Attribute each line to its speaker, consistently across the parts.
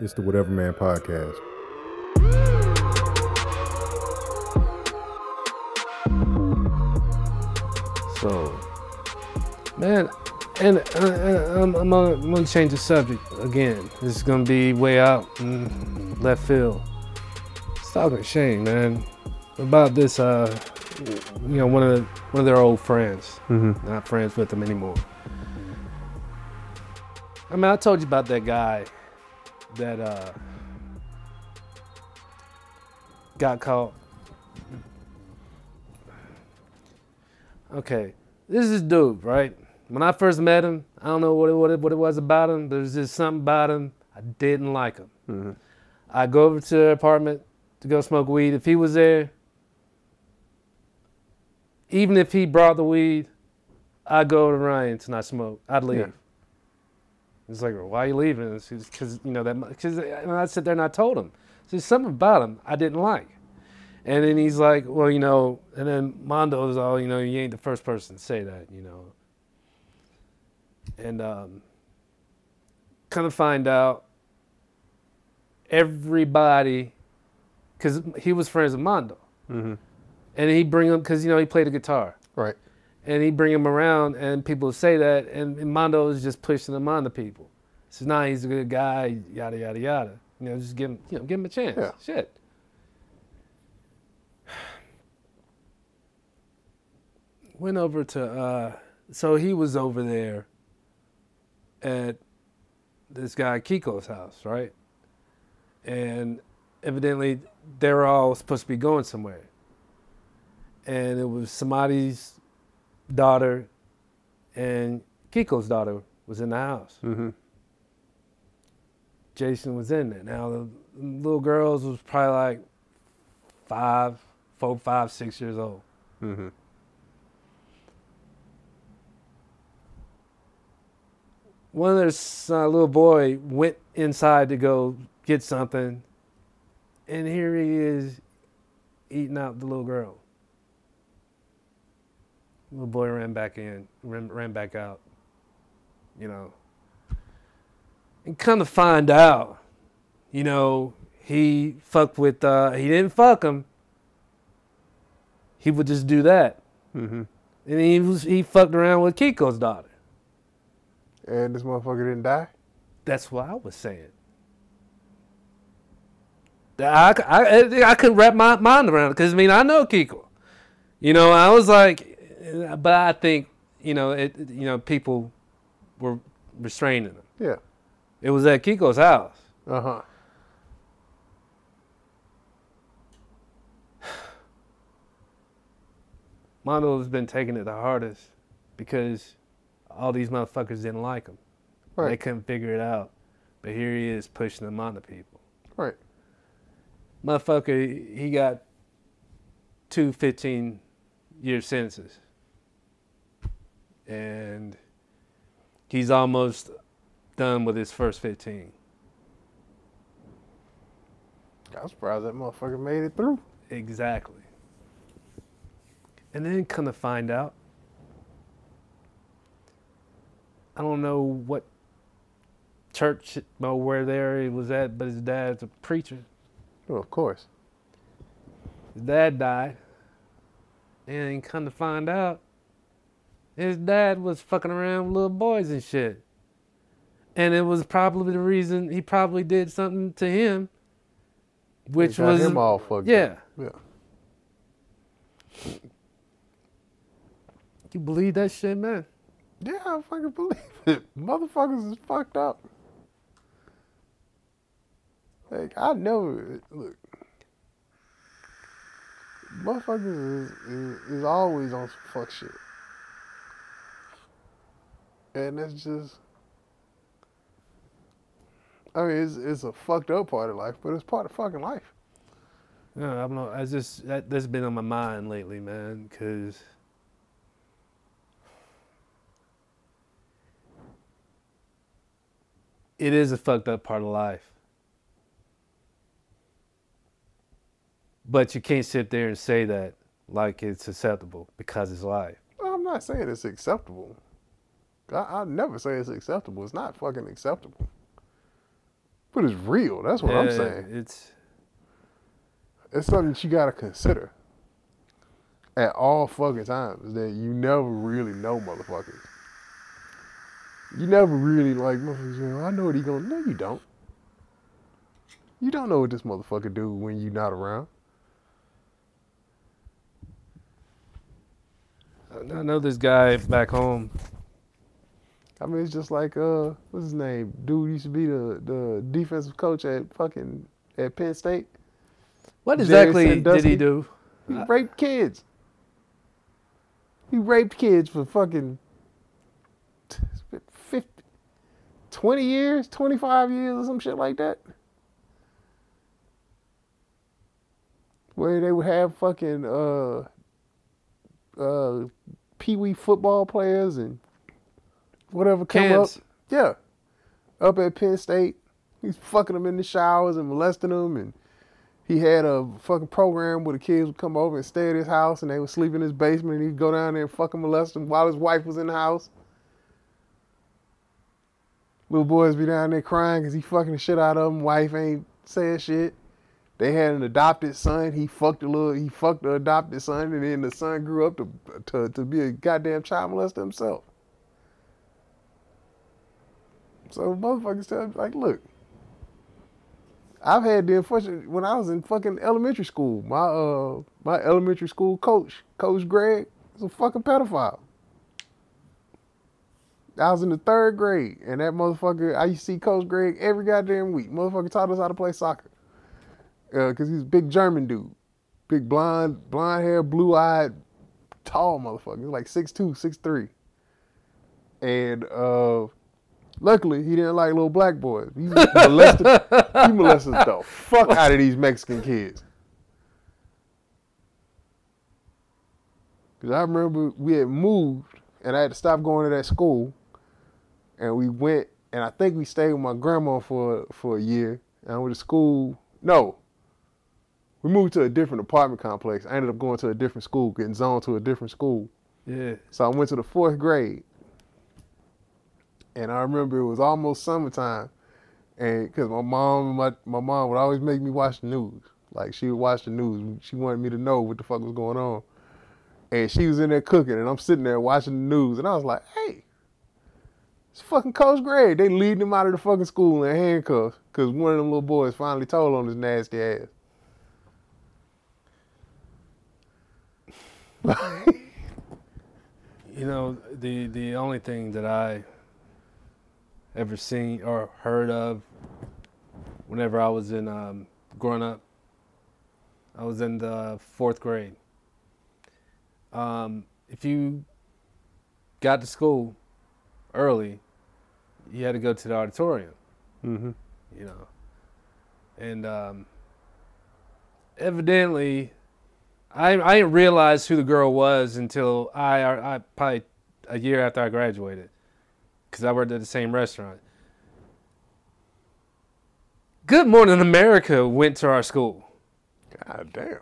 Speaker 1: It's the Whatever Man Podcast.
Speaker 2: So, man, and I'm, I'm, gonna, change the subject again. This is gonna be way out mm, left field. It's talking Shane, man, about this. Uh, you know, one of the, one of their old friends.
Speaker 1: Mm-hmm.
Speaker 2: Not friends with them anymore. I mean, I told you about that guy that uh, got caught. Okay, this is dude, right? When I first met him, I don't know what it, what it, what it was about him. There was just something about him. I didn't like him.
Speaker 1: Mm-hmm.
Speaker 2: I go over to their apartment to go smoke weed. If he was there, even if he brought the weed, I'd go to Ryan's and I smoke. I'd leave.
Speaker 1: Yeah.
Speaker 2: It's like, well, why are you leaving? It's Because you know that. Because I sit there and I told him, there's something about him I didn't like. And then he's like, well, you know, and then Mondo's all, you know, you ain't the first person to say that, you know. And um, kind of find out everybody, because he was friends with Mondo,
Speaker 1: Mm-hmm.
Speaker 2: and he bring him because you know he played the guitar,
Speaker 1: Right.
Speaker 2: And he bring him around, and people would say that, and, and Mondo is just pushing him on to people. So now he's a good guy, yada yada yada. You know, just give him, you know, give him a chance.
Speaker 1: Yeah.
Speaker 2: Shit. Went over to, uh, so he was over there at this guy Kiko's house, right? And evidently they were all supposed to be going somewhere. And it was somebody's daughter and Kiko's daughter was in the house.
Speaker 1: Mm-hmm.
Speaker 2: Jason was in there. Now the little girls was probably like five, four, five, six years old.
Speaker 1: Mm-hmm.
Speaker 2: One of their uh, little boy went inside to go get something, and here he is eating out the little girl. Little boy ran back in, ran, ran back out. You know, and kind of find out, you know, he fucked with. Uh, he didn't fuck him. He would just do that,
Speaker 1: Mm-hmm.
Speaker 2: and he was he fucked around with Kiko's daughter.
Speaker 1: And this motherfucker didn't die.
Speaker 2: That's what I was saying. I, I, I couldn't wrap my mind around it because I mean I know Kiko, you know I was like, but I think you know it you know people were restraining him.
Speaker 1: Yeah.
Speaker 2: It was at Kiko's house.
Speaker 1: Uh huh.
Speaker 2: Mondo's been taking it the hardest because all these motherfuckers didn't like him.
Speaker 1: Right.
Speaker 2: They couldn't figure it out, but here he is pushing them on to people.
Speaker 1: Right.
Speaker 2: motherfucker, he got two 15 year sentences. And he's almost done with his first 15.
Speaker 1: I'm surprised that motherfucker made it through.
Speaker 2: Exactly. And then come to find out, I don't know what church or where there he was at, but his dad's a preacher.
Speaker 1: Well, of course.
Speaker 2: His dad died. And come to find out, his dad was fucking around with little boys and shit. And it was probably the reason he probably did something to him, which
Speaker 1: Got
Speaker 2: was
Speaker 1: him all fucked
Speaker 2: yeah.
Speaker 1: up. Yeah.
Speaker 2: You believe that shit, man?
Speaker 1: Yeah, I fucking believe it. Motherfuckers is fucked up. Like I never look. Motherfuckers is, is, is always on some fuck shit, and it's just. I mean, it's it's a fucked up part of life, but it's part of fucking life.
Speaker 2: Yeah, I don't know. I just that that's been on my mind lately, man, because it is a fucked up part of life. But you can't sit there and say that like it's acceptable because it's life.
Speaker 1: I'm not saying it's acceptable. I, I never say it's acceptable. It's not fucking acceptable. But it's real. That's what I'm saying.
Speaker 2: It's
Speaker 1: It's something that you gotta consider at all fucking times. That you never really know, motherfuckers. You never really like motherfuckers. "Oh, I know what he gonna. No, you don't. You don't know what this motherfucker do when you not around.
Speaker 2: I know this guy back home.
Speaker 1: I mean, it's just like uh, what's his name? Dude used to be the the defensive coach at fucking at Penn State.
Speaker 2: What exactly did he do?
Speaker 1: He raped kids. He raped kids for fucking 50, 20 years, 25 years, or some shit like that. Where they would have fucking uh, uh, pee wee football players and whatever come
Speaker 2: Kids.
Speaker 1: up. Yeah. Up at Penn State. He's fucking them in the showers and molesting them and he had a fucking program where the kids would come over and stay at his house and they would sleep in his basement and he'd go down there and fucking molest them while his wife was in the house. Little boys be down there crying because he fucking the shit out of them. Wife ain't saying shit. They had an adopted son. He fucked a little, he fucked the adopted son, and then the son grew up to to, to be a goddamn child molester himself. So motherfuckers tell me, like, look, I've had the unfortunate when I was in fucking elementary school. My uh my elementary school coach, Coach Greg, was a fucking pedophile. I was in the third grade, and that motherfucker, I used to see Coach Greg every goddamn week. Motherfucker taught us how to play soccer. Uh, cause he's a big German dude, big blonde, blonde hair, blue eyed, tall motherfucker. He's like 6'2", 6'3". and uh, luckily he didn't like little black boys. He molested, he molested the fuck out of these Mexican kids. Cause I remember we had moved and I had to stop going to that school, and we went and I think we stayed with my grandma for for a year. And I went to school. No, we moved to a different apartment complex. I ended up going to a different school, getting zoned to a different school.
Speaker 2: Yeah.
Speaker 1: So I went to the fourth grade, and I remember it was almost summertime, and because my mom, my my mom would always make me watch the news. Like she would watch the news. She wanted me to know what the fuck was going on, and she was in there cooking, and I'm sitting there watching the news, and I was like, hey. It's fucking Coach Greg. They leading him out of the fucking school in handcuffs because one of them little boys finally told on his nasty ass.
Speaker 2: You know, the the only thing that I ever seen or heard of whenever I was in um, growing up, I was in the fourth grade. Um, if you got to school early, you had to go to the auditorium.
Speaker 1: Mm-hmm.
Speaker 2: you know. And um, evidently, I I didn't realize who the girl was until I I probably a year after I graduated, because I worked at the same restaurant. Good Morning America went to our school.
Speaker 1: God damn.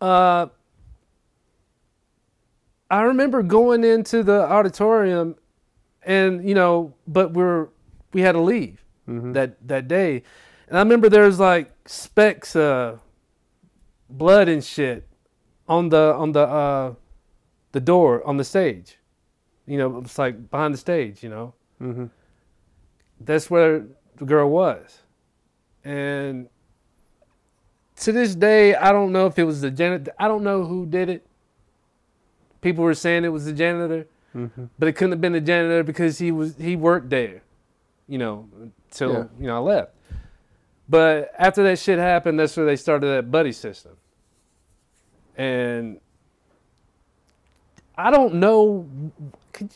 Speaker 2: Uh, I remember going into the auditorium, and you know, but we're we had to leave
Speaker 1: Mm-hmm.
Speaker 2: that that day, and I remember there was like specks, of blood and shit on the on the uh, the door on the stage. You know, it's like behind the stage. You know,
Speaker 1: Mm-hmm.
Speaker 2: that's where the girl was, and to this day, I don't know if it was the janitor. I don't know who did it. People were saying it was the janitor,
Speaker 1: Mm-hmm.
Speaker 2: but it couldn't have been the janitor because he was he worked there, you know, till
Speaker 1: Yeah.
Speaker 2: you know I left. But after that shit happened, that's where they started that buddy system. And I don't know could,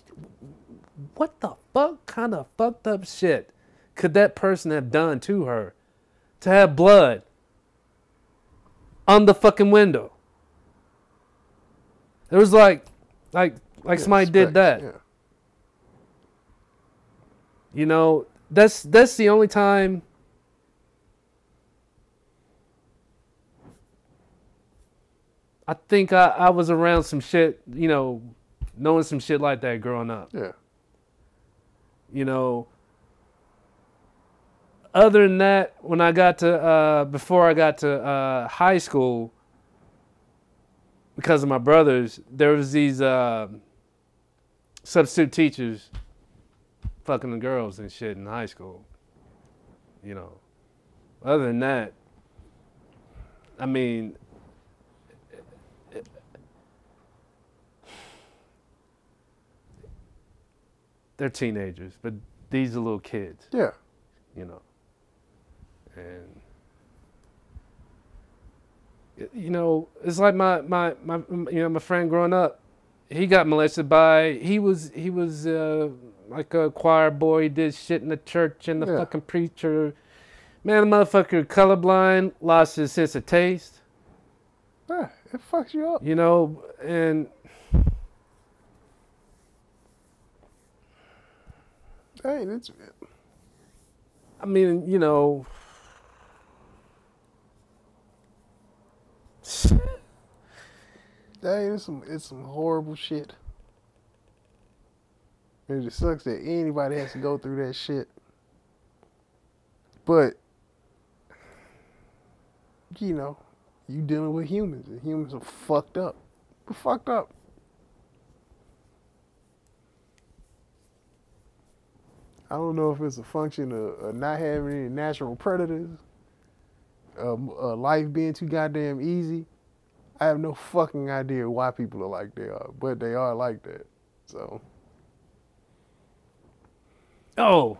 Speaker 2: what the fuck kind of fucked up shit could that person have done to her to have blood on the fucking window. It was like like like somebody did that.
Speaker 1: Yeah.
Speaker 2: You know, that's that's the only time I think I, I was around some shit, you know, knowing some shit like that growing up.
Speaker 1: Yeah.
Speaker 2: You know, other than that, when I got to uh, before I got to uh, high school, because of my brothers, there was these uh, substitute teachers fucking the girls and shit in high school. You know. Other than that, I mean, they're teenagers, but these are little kids,
Speaker 1: Yeah.
Speaker 2: you know. And you know, it's like my my my you know my friend growing up, he got molested by he was he was uh, like a choir boy, he did shit in the church and the
Speaker 1: Yeah.
Speaker 2: fucking preacher. Man, the motherfucker colorblind, lost his sense of taste.
Speaker 1: Yeah. It fucks you up.
Speaker 2: You know, and
Speaker 1: Hey, it's
Speaker 2: I mean, you know,
Speaker 1: hey, it's some it's some horrible shit. And it sucks that anybody has to go through that shit. But you know, you dealing with humans, and humans are fucked up. We're fucked up. I don't know if it's a function of, of not having any natural predators, um, uh, life being too goddamn easy. I have no fucking idea why people are like they are, but they are like that. So
Speaker 2: oh,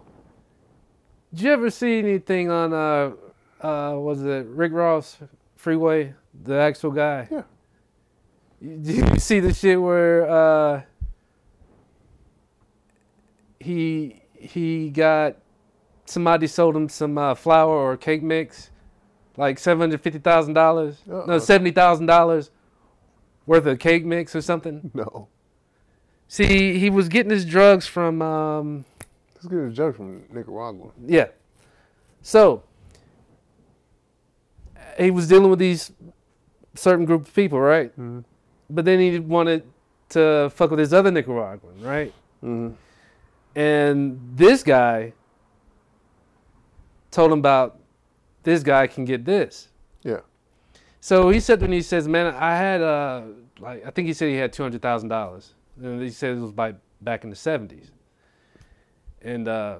Speaker 2: did you ever see anything on uh uh was it Rick Ross Freeway, the actual guy?
Speaker 1: Yeah.
Speaker 2: Did you see the shit where uh he he got somebody sold him some uh, flour or cake mix, like seven hundred fifty thousand dollars, no seventy thousand dollars worth of cake mix or something.
Speaker 1: no,
Speaker 2: See, he was getting his drugs from um,
Speaker 1: let's get a joke from Nicaragua.
Speaker 2: Yeah. So he was dealing with these certain group of people, right?
Speaker 1: Mhm.
Speaker 2: But then he wanted to fuck with his other Nicaraguan, right?
Speaker 1: Mm-hmm.
Speaker 2: And this guy told him about this guy can get this.
Speaker 1: Yeah.
Speaker 2: So he said when he says, "Man, I had uh like I think he said he had two hundred thousand dollars, and he said it was by back in the seventies, and uh,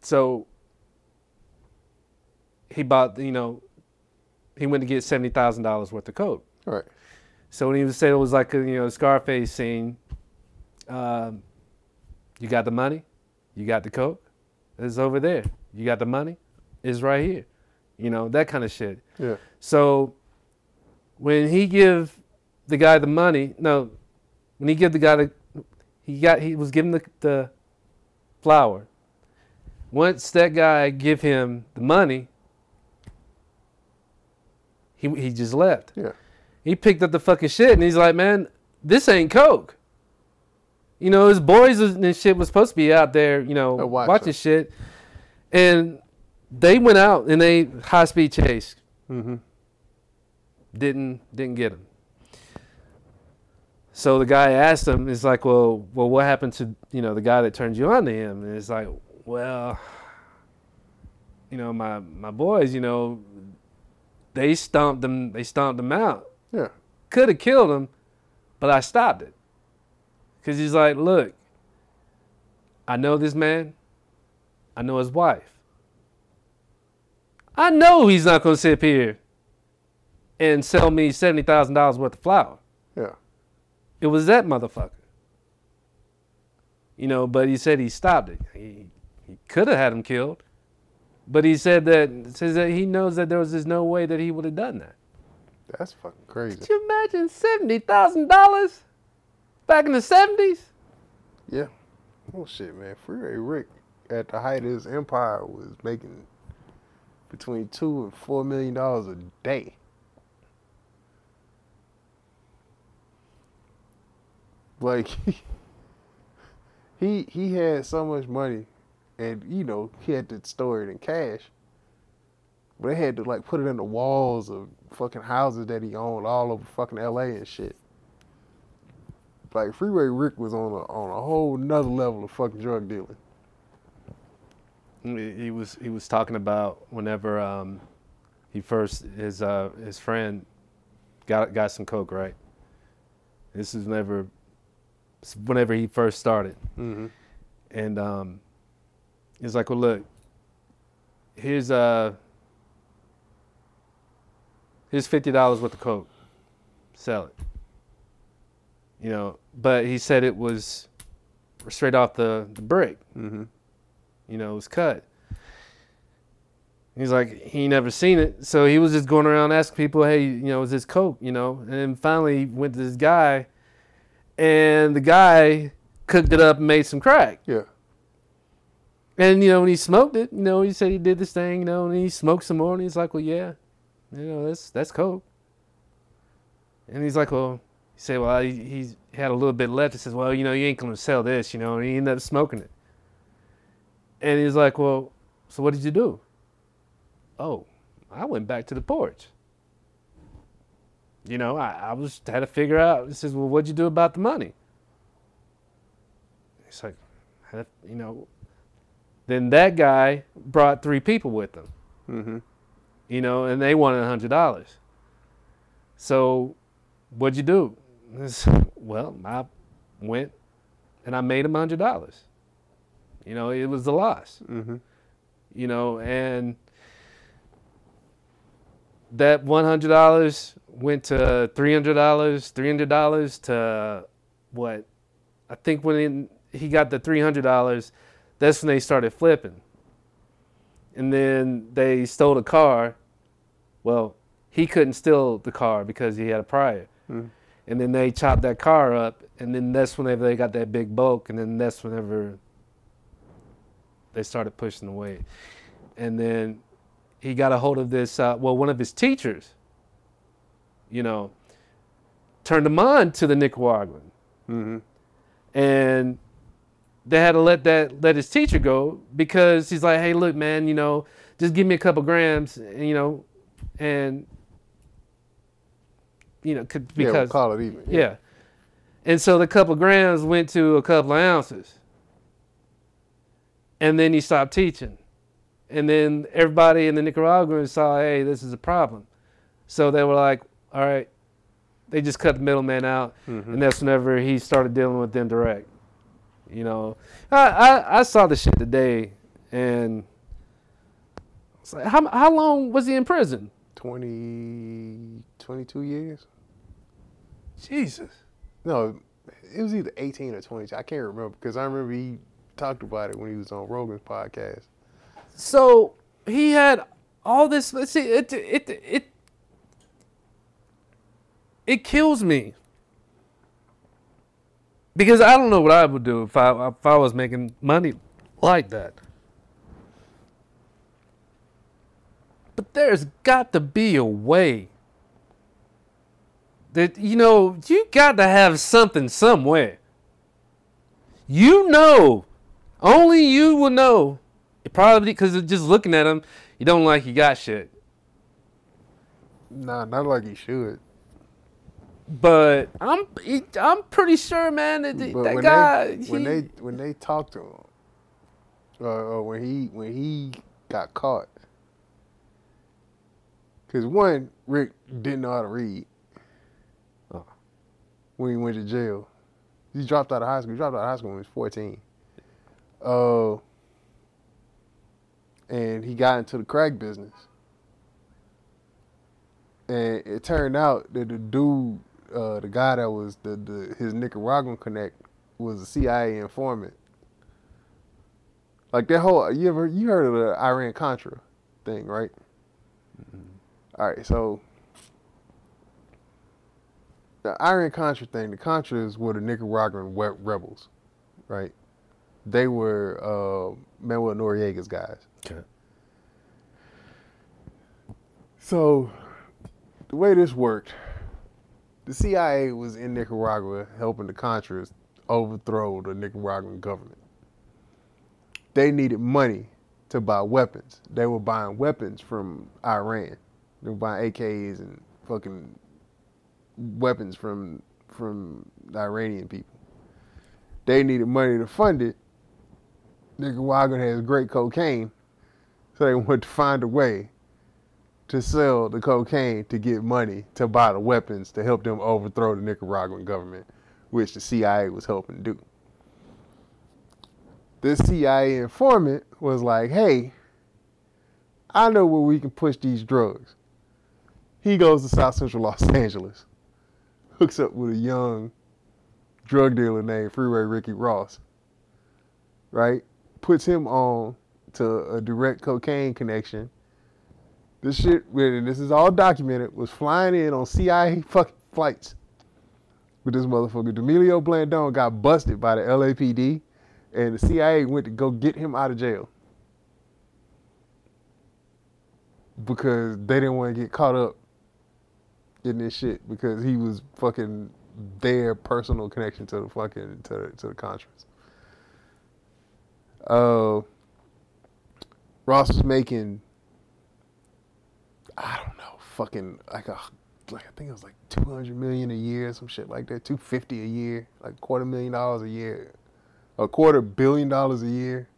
Speaker 2: so he bought you know he went to get seventy thousand dollars worth of coke.
Speaker 1: All right.
Speaker 2: So when he was saying it was like a you know Scarface scene, um, you got the money, you got the coke, it's over there. You got the money, it's right here. You know that kind of shit.
Speaker 1: Yeah.
Speaker 2: So when he give the guy the money, no, when he give the guy the, he got he was giving the the flour. Once that guy give him the money, he he just left.
Speaker 1: Yeah.
Speaker 2: He picked up the fucking shit and he's like, man, this ain't coke. You know, his boys and shit was supposed to be out there, you know,
Speaker 1: Uh, watching.
Speaker 2: watching shit, and they went out and they high speed chase
Speaker 1: Mm-hmm.
Speaker 2: didn't didn't get him. So the guy asked him, "It's like, well, well, what happened to you know the guy that turned you on to him?" And it's like, well, you know, my my boys, you know, they stomped them, they stomped them out.
Speaker 1: Yeah.
Speaker 2: Could have killed him, but I stopped it. Cause he's like, look, I know this man, I know his wife. I know he's not gonna sit up here and sell me seventy thousand dollars worth of flour.
Speaker 1: Yeah.
Speaker 2: It was that motherfucker. You know, but he said he stopped it. He he could have had him killed, but he said that says that he knows that there was just no way that he would have done that.
Speaker 1: That's fucking crazy.
Speaker 2: Could you imagine seventy thousand dollars back in the seventies?
Speaker 1: Yeah. Oh shit, man. Freeway Rick at the height of his empire was making between two and four million dollars a day. Like he he had so much money and you know, he had to store it in cash. But they had to like put it in the walls of fucking houses that he owned all over fucking LA and shit. Like Freeway Rick was on a on a whole nother level of fucking drug dealing.
Speaker 2: He was he was talking about whenever um, he first his uh, his friend got got some coke right. This is whenever whenever he first started,
Speaker 1: Mm-hmm.
Speaker 2: and um, he's like, "Well, look, here's uh here's fifty dollars worth of coke, sell it." You know, but he said it was straight off the the brick.
Speaker 1: Mm-hmm.
Speaker 2: you know, it was cut. He's like, he never seen it. So he was just going around asking people, hey, you know, is this Coke, you know? And then finally he went to this guy, and the guy cooked it up and made some crack.
Speaker 1: Yeah.
Speaker 2: And, you know, when he smoked it, you know, he said he did this thing, you know, and he smoked some more, and he's like, well, yeah, you know, that's, that's Coke. And he's like, well, he said, well, he, he's had a little bit left. He says, well, you know, you ain't going to sell this, you know, and he ended up smoking it. And he's like, well, so what did you do? Oh, I went back to the porch. You know, I, I was had to figure out. He says, well, what'd you do about the money? He's like, "Had to- you know. Then that guy brought three people with him,
Speaker 1: Mm-hmm.
Speaker 2: you know, and they wanted a hundred dollars. So, what'd you do? Well, I went and I made him a hundred dollars. You know, it was a loss
Speaker 1: Mm-hmm.
Speaker 2: you know, and that one hundred dollars went to three hundred dollars, three hundred dollars to what? I think when he got the three hundred dollars, that's when they started flipping, and then they stole the car. Well, he couldn't steal the car because he had a prior,
Speaker 1: Mhm.
Speaker 2: And then they chopped that car up, and then that's whenever they got that big bulk, and then that's whenever they started pushing the weight. And then he got a hold of this, uh, well, one of his teachers, you know, turned him on to the Nicaraguan.
Speaker 1: Mm-hmm.
Speaker 2: And they had to let that let his teacher go because he's like, hey, look, man, you know, just give me a couple grams, you know, and you know, could-
Speaker 1: yeah, we'll
Speaker 2: because
Speaker 1: call it even.
Speaker 2: yeah. And so the couple grams went to a couple of ounces. And then he stopped teaching. And then everybody in the Nicaraguans saw, hey, this is a problem. So they were like, all right, they just cut the middleman out.
Speaker 1: Mhm.
Speaker 2: And that's whenever he started dealing with them direct. You know, I, I, I saw the shit today and it's like, how, how long was he in prison?
Speaker 1: 20, 22 years?
Speaker 2: Jesus.
Speaker 1: No, it was either 18 or 22. I can't remember because I remember he talked about it when he was on Rogan's podcast.
Speaker 2: So he had all this. Let's see, it it it it kills me because I don't know what I would do if I if I was making money like that. But there's got to be a way that you know you got to have something somewhere. You know, only you will know. It probably because just looking at him, you don't like he got shit.
Speaker 1: Nah, not like he should.
Speaker 2: But I'm I'm pretty sure, man, that
Speaker 1: But
Speaker 2: that
Speaker 1: when
Speaker 2: guy.
Speaker 1: they when
Speaker 2: he-
Speaker 1: they when they talked to him, uh, or when he when he got caught, because one Rick didn't know how to read. When he went to jail. He dropped out of high school. He dropped out of high school when he was fourteen. Uh, and he got into the crack business. And it turned out that the dude, uh, the guy that was the, the his Nicaraguan connect, was a CIA informant. Like that whole you ever you heard of the Iran Contra thing, right? All right, so the Iran Contra thing, the Contras were the Nicaraguan rebels, right? They were uh, Manuel Noriega's guys.
Speaker 2: Okay.
Speaker 1: So, the way this worked, the CIA was in Nicaragua helping the Contras overthrow the Nicaraguan government. They needed money to buy weapons. They were buying weapons from Iran. They were buying AKs and fucking weapons from from the Iranian people. They needed money to fund it. Nicaraguan has great cocaine So they wanted to find a way to sell the cocaine to get money to buy the weapons to help them overthrow the Nicaraguan government, which the CIA was helping do. This CIA informant was like, hey, I know where we can push these drugs. He goes to South Central Los Angeles, hooks up with a young drug dealer named Freeway Ricky Ross, right? Puts him on to a direct cocaine connection. This shit, and this is all documented, was flying in on CIA fucking flights with this motherfucker. Demilio Blandon got busted by the LAPD, and the CIA went to go get him out of jail because they didn't want to get caught up this shit because he was fucking their personal connection to the fucking to, to the Contras. Uh, Ross was making, I don't know, fucking like a like I think it was like two hundred million a year, some shit like that, two fifty a year, like quarter million dollars a year, a quarter billion dollars a year.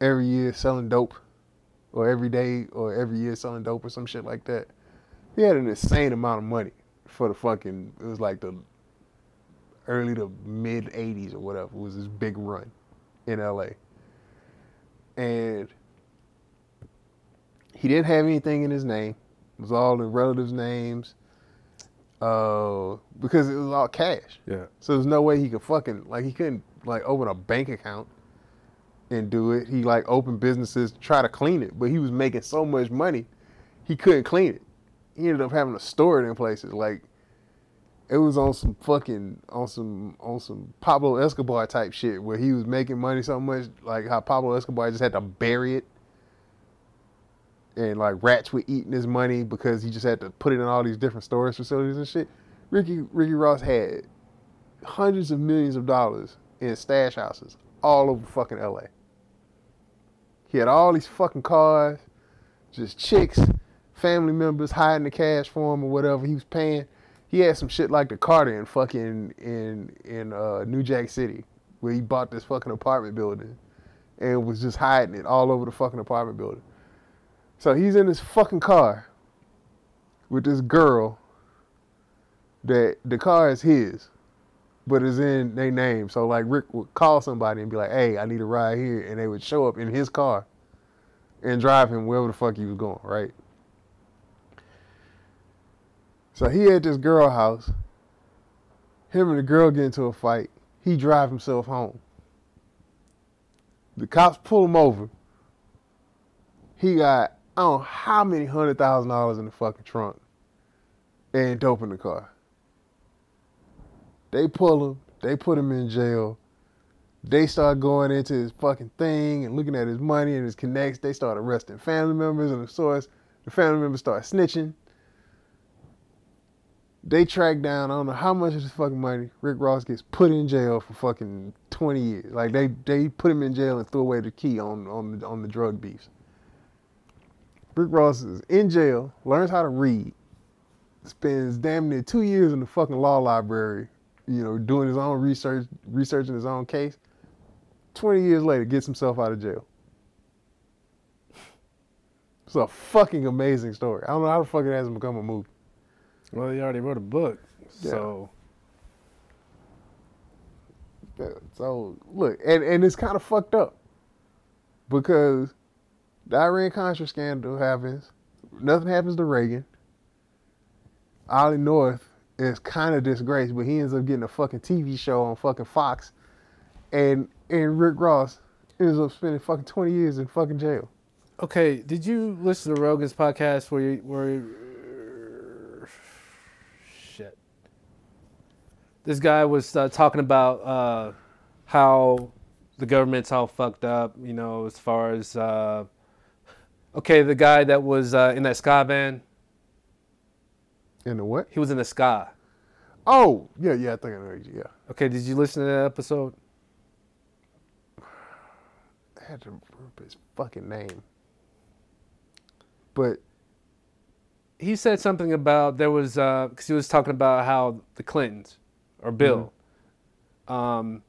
Speaker 1: Every year selling dope, or every day, or every year selling dope, or some shit like that. He had an insane amount of money for the fucking. It was like the early to mid '80s or whatever. It was this big run in LA, and he didn't have anything in his name. It was all the relatives' names. Uh, because it was all cash.
Speaker 2: Yeah.
Speaker 1: So there's no way he could fucking like he couldn't like open a bank account and do it. He like opened businesses to try to clean it, but he was making so much money, he couldn't clean it. He ended up having to store it in places like it was on some fucking on some on some Pablo Escobar type shit where he was making money so much like how Pablo Escobar just had to bury it and like rats were eating his money because he just had to put it in all these different storage facilities and shit. Ricky Ricky Ross had hundreds of millions of dollars in stash houses all over fucking LA. He had all these fucking cars, just chicks, family members hiding the cash for him or whatever he was paying. He had some shit like the Carter in fucking in in uh, New Jack City, where he bought this fucking apartment building and was just hiding it all over the fucking apartment building. So he's in this fucking car with this girl that the car is his, but it's in their name. So like Rick would call somebody and be like, "Hey, I need a ride here," and they would show up in his car and drive him wherever the fuck he was going, right? So he at this girl house. Him and the girl get into a fight. He drive himself home. The cops pull him over. He got I don't know how many hundred thousand dollars in the fucking trunk and dope in the car. They pull him, they put him in jail. They start going into his fucking thing and looking at his money and his connects. They start arresting family members and the source. The family members start snitching. They track down, I don't know how much of this fucking money. Rick Ross gets put in jail for fucking 20 years. Like they, they put him in jail and threw away the key on, on, the, on the drug beefs. Rick Ross is in jail, learns how to read, spends damn near two years in the fucking law library, you know, doing his own research, researching his own case. 20 years later, gets himself out of jail. It's a fucking amazing story. I don't know how the fuck it hasn't become a movie.
Speaker 2: Well, he already wrote a book, so
Speaker 1: So look, and, and it's kind of fucked up because the Iran Contra scandal happens. Nothing happens to Reagan. Ollie North is kind of disgraced, but he ends up getting a fucking TV show on fucking Fox, and and Rick Ross ends up spending fucking twenty years in fucking jail.
Speaker 2: Okay, did you listen to Rogan's podcast where you, where shit? This guy was uh, talking about uh, how the government's all fucked up, you know, as far as uh, okay, the guy that was uh, in that ska band,
Speaker 1: In the what?
Speaker 2: he was in the ska.
Speaker 1: Oh yeah, yeah, I think I know you. Yeah,
Speaker 2: Okay, did you listen to that episode?
Speaker 1: I had to remember his fucking name, but
Speaker 2: He said something about there was because he was talking about how the Clintons or Bill, um,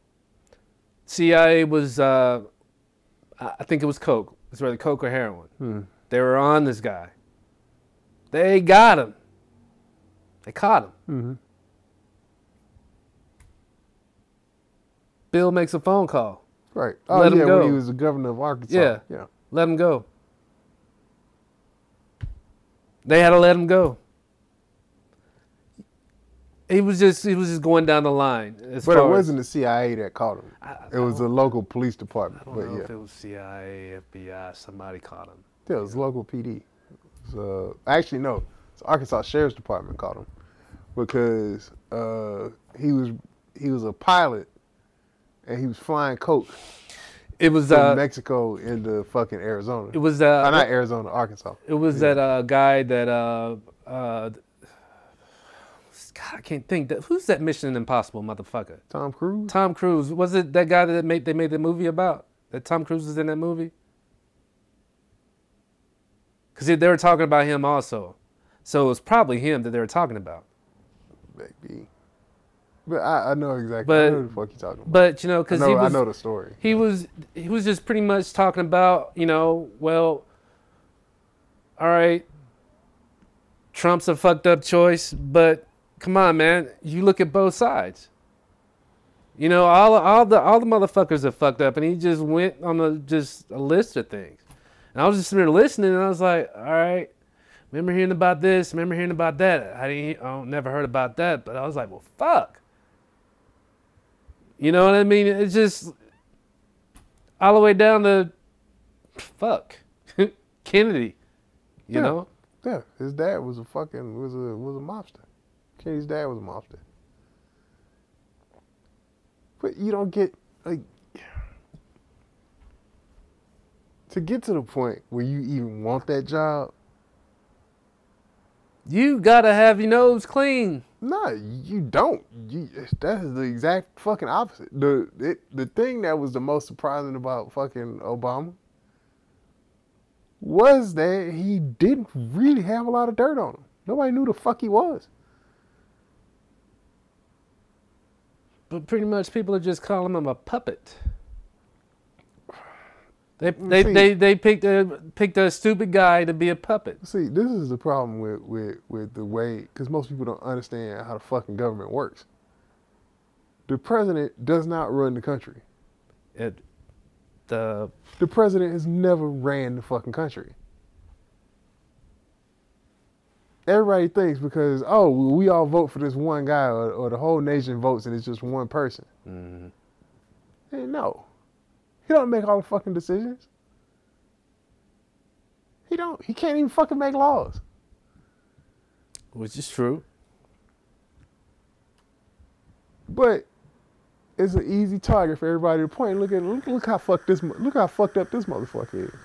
Speaker 2: CIA was uh, I think it was Coke It's whether coke or heroin.
Speaker 1: Hmm.
Speaker 2: They were on this guy. They got him. They caught him.
Speaker 1: Mm-hmm.
Speaker 2: Bill makes a phone call.
Speaker 1: Right. Oh
Speaker 2: Let him
Speaker 1: yeah, when he was the governor of Arkansas.
Speaker 2: Yeah.
Speaker 1: Yeah.
Speaker 2: Let him go. They had to let him go. He was just he was just going down the line.
Speaker 1: But it wasn't the CIA that caught him.
Speaker 2: I,
Speaker 1: It was the local police department.
Speaker 2: I don't know
Speaker 1: yeah,
Speaker 2: if it was CIA, FBI, somebody caught him.
Speaker 1: yeah, it was local PD. Was, uh, actually, no, it's Arkansas Sheriff's Department caught him because uh, he was he was a pilot and he was flying coke
Speaker 2: It was
Speaker 1: from
Speaker 2: uh,
Speaker 1: Mexico into fucking Arizona.
Speaker 2: it was uh,
Speaker 1: Uh, not Arizona, Arkansas.
Speaker 2: It was that uh, guy that uh, uh, God, I can't think. Who's that Mission Impossible motherfucker?
Speaker 1: Tom Cruise.
Speaker 2: Tom Cruise. Was it that guy that made they made the movie about? That Tom Cruise was in that movie? Because they were talking about him also, so it was probably him that they were talking about.
Speaker 1: Maybe. But I, I know exactly. I
Speaker 2: But-
Speaker 1: know who the fuck you talking about.
Speaker 2: But you know, because
Speaker 1: know,
Speaker 2: he was
Speaker 1: I know the story.
Speaker 2: he was he was just pretty much talking about you know well all right trump's a fucked up choice but come on man you look at both sides you know all all the all the motherfuckers are fucked up and he just went on a just a list of things and i was just sitting there listening and i was like all right remember hearing about this remember hearing about that i didn't i oh, never heard about that but i was like well fuck you know what I mean? It's just all the way down to fuck Kennedy. You
Speaker 1: Yeah.
Speaker 2: know?
Speaker 1: Yeah, his dad was a fucking was a was a mobster. Kenny's dad was a mobster. But you don't get like to get to the point where you even want that job.
Speaker 2: You gotta have your nose clean.
Speaker 1: Nah, you don't. You, that is the exact fucking opposite. The it, the thing that was the most surprising about fucking Obama was that he didn't really have a lot of dirt on him. Nobody knew the fuck he was.
Speaker 2: But pretty much people are just calling him a puppet. They they,
Speaker 1: See-
Speaker 2: they, they picked a picked a stupid guy to be a puppet.
Speaker 1: See, this is the problem with with with the way because most people don't understand how the fucking government works. The president does not run the country.
Speaker 2: It, the
Speaker 1: The president has never ran the fucking country. Everybody thinks because oh we all vote for this one guy or, or the whole nation votes and it's just one person.
Speaker 2: mm,
Speaker 1: Hey, no, he don't make all the fucking decisions. He don't. He can't even fucking make laws.
Speaker 2: which is true.
Speaker 1: But it's an easy target for everybody to point. Look at look, look how fucked this look how fucked up this motherfucker is.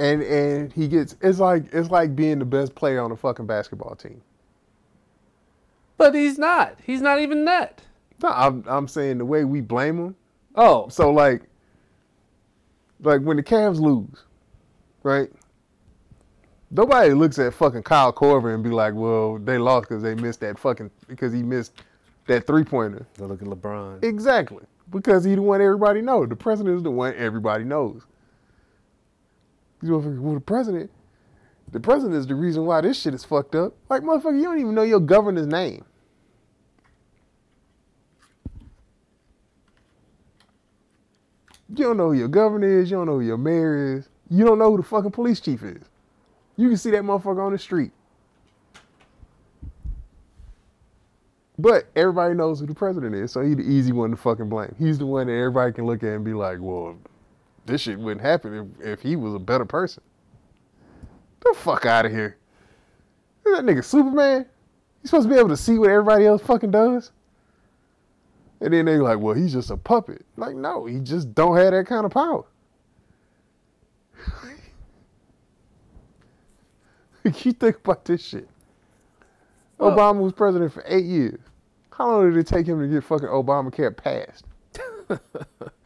Speaker 1: And and he gets it's like it's like being the best player on a fucking basketball team.
Speaker 2: But he's not. He's not even that.
Speaker 1: No, I'm I'm saying the way we blame him.
Speaker 2: Oh,
Speaker 1: So like like when the Cavs lose, right? Nobody looks at fucking Kyle Korver and be like, "Well, they lost because they missed that fucking because he missed that three pointer."
Speaker 2: They look at LeBron.
Speaker 1: Exactly. Because he the one everybody knows. The president is the one everybody knows. These motherfuckers, well, the president, the president is the reason why this shit is fucked up. Like, motherfucker, you don't even know your governor's name. You don't know who your governor is. You don't know who your mayor is. You don't know who the fucking police chief is. You can see that motherfucker on the street. But everybody knows who the president is, so he's the easy one to fucking blame. He's the one that everybody can look at and be like, well, this shit wouldn't happen if, if he was a better person. The fuck out of here. Is that nigga Superman? He's supposed to be able to see what everybody else fucking does? And then they like, well, he's just a puppet. Like, no, he just don't have that kind of power. you think about this shit.
Speaker 2: Well-
Speaker 1: Obama was president for eight years. How long did it take him to get fucking Obamacare passed?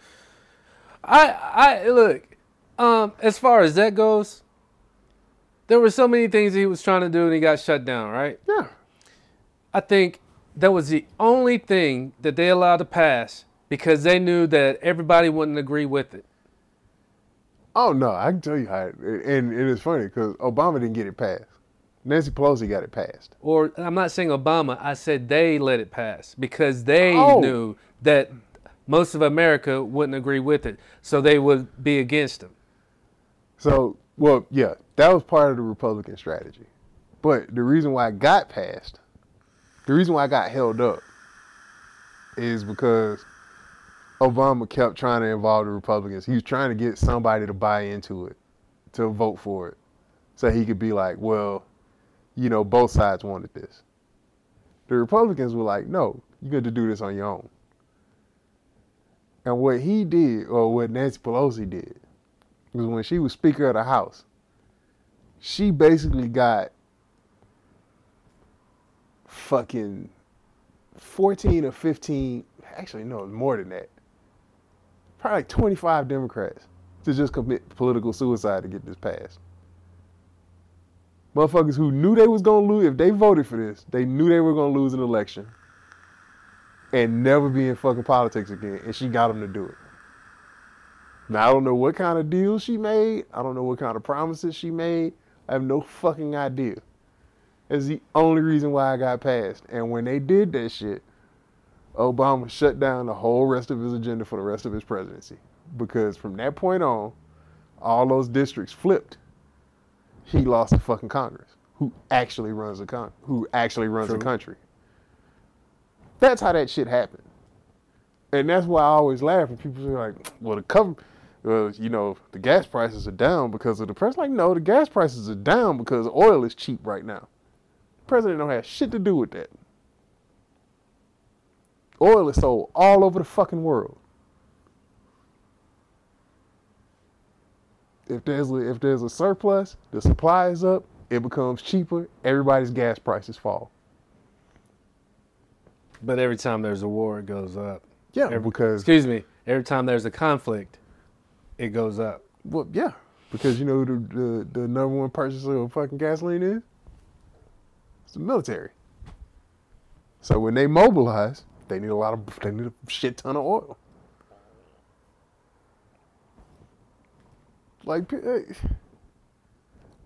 Speaker 2: I I look, um, as far as that goes, there were so many things he was trying to do and he got shut down, right?
Speaker 1: Yeah.
Speaker 2: I think that was the only thing that they allowed to pass because they knew that everybody wouldn't agree with it.
Speaker 1: Oh no, I can tell you how. It, and, and it's funny because Obama didn't get it passed. Nancy Pelosi got it passed.
Speaker 2: Or I'm not saying Obama. I said they let it pass because they
Speaker 1: Oh.
Speaker 2: knew that most of America wouldn't agree with it, so they would be against him.
Speaker 1: So, well, yeah, that was part of the Republican strategy. But the reason why it got passed, the reason why I got held up, is because Obama kept trying to involve the Republicans. He was trying to get somebody to buy into it, to vote for it, so he could be like, well, you know, both sides wanted this. The Republicans were like, no, you got to do this on your own. And what he did, or what Nancy Pelosi did, was when she was Speaker of the House, she basically got fucking 14 or 15, actually, no, more than that. Probably like 25 Democrats to just commit political suicide to get this passed. Motherfuckers who knew they was gonna lose, if they voted for this, they knew they were gonna lose an election and never be in fucking politics again. And she got him to do it. Now I don't know what kind of deals she made. I don't know what kind of promises she made. I have no fucking idea. It's the only reason why I got passed. And when they did that shit, Obama shut down the whole rest of his agenda for the rest of his presidency. Because from that point on, all those districts flipped. He lost the fucking Congress, who actually runs the con- who actually runs the country. That's how that shit happened. And that's why I always laugh when people say like, "Well, the cover, well, you know, the gas prices are down because of the press." Like, no, the gas prices are down because oil is cheap right now. The president don't have shit to do with that. Oil is sold all over the fucking world. If there's a, if there's a surplus, the supply is up, it becomes cheaper. Everybody's gas prices fall.
Speaker 2: But every time there's a war, it goes up.
Speaker 1: Yeah,
Speaker 2: Every-
Speaker 1: because
Speaker 2: Excuse me. Every time there's a conflict, it goes up.
Speaker 1: Well, yeah, because you know who the, the the number one purchaser of fucking gasoline is. It's the military. So when they mobilize, they need a lot of they need a shit ton of oil. Like eh,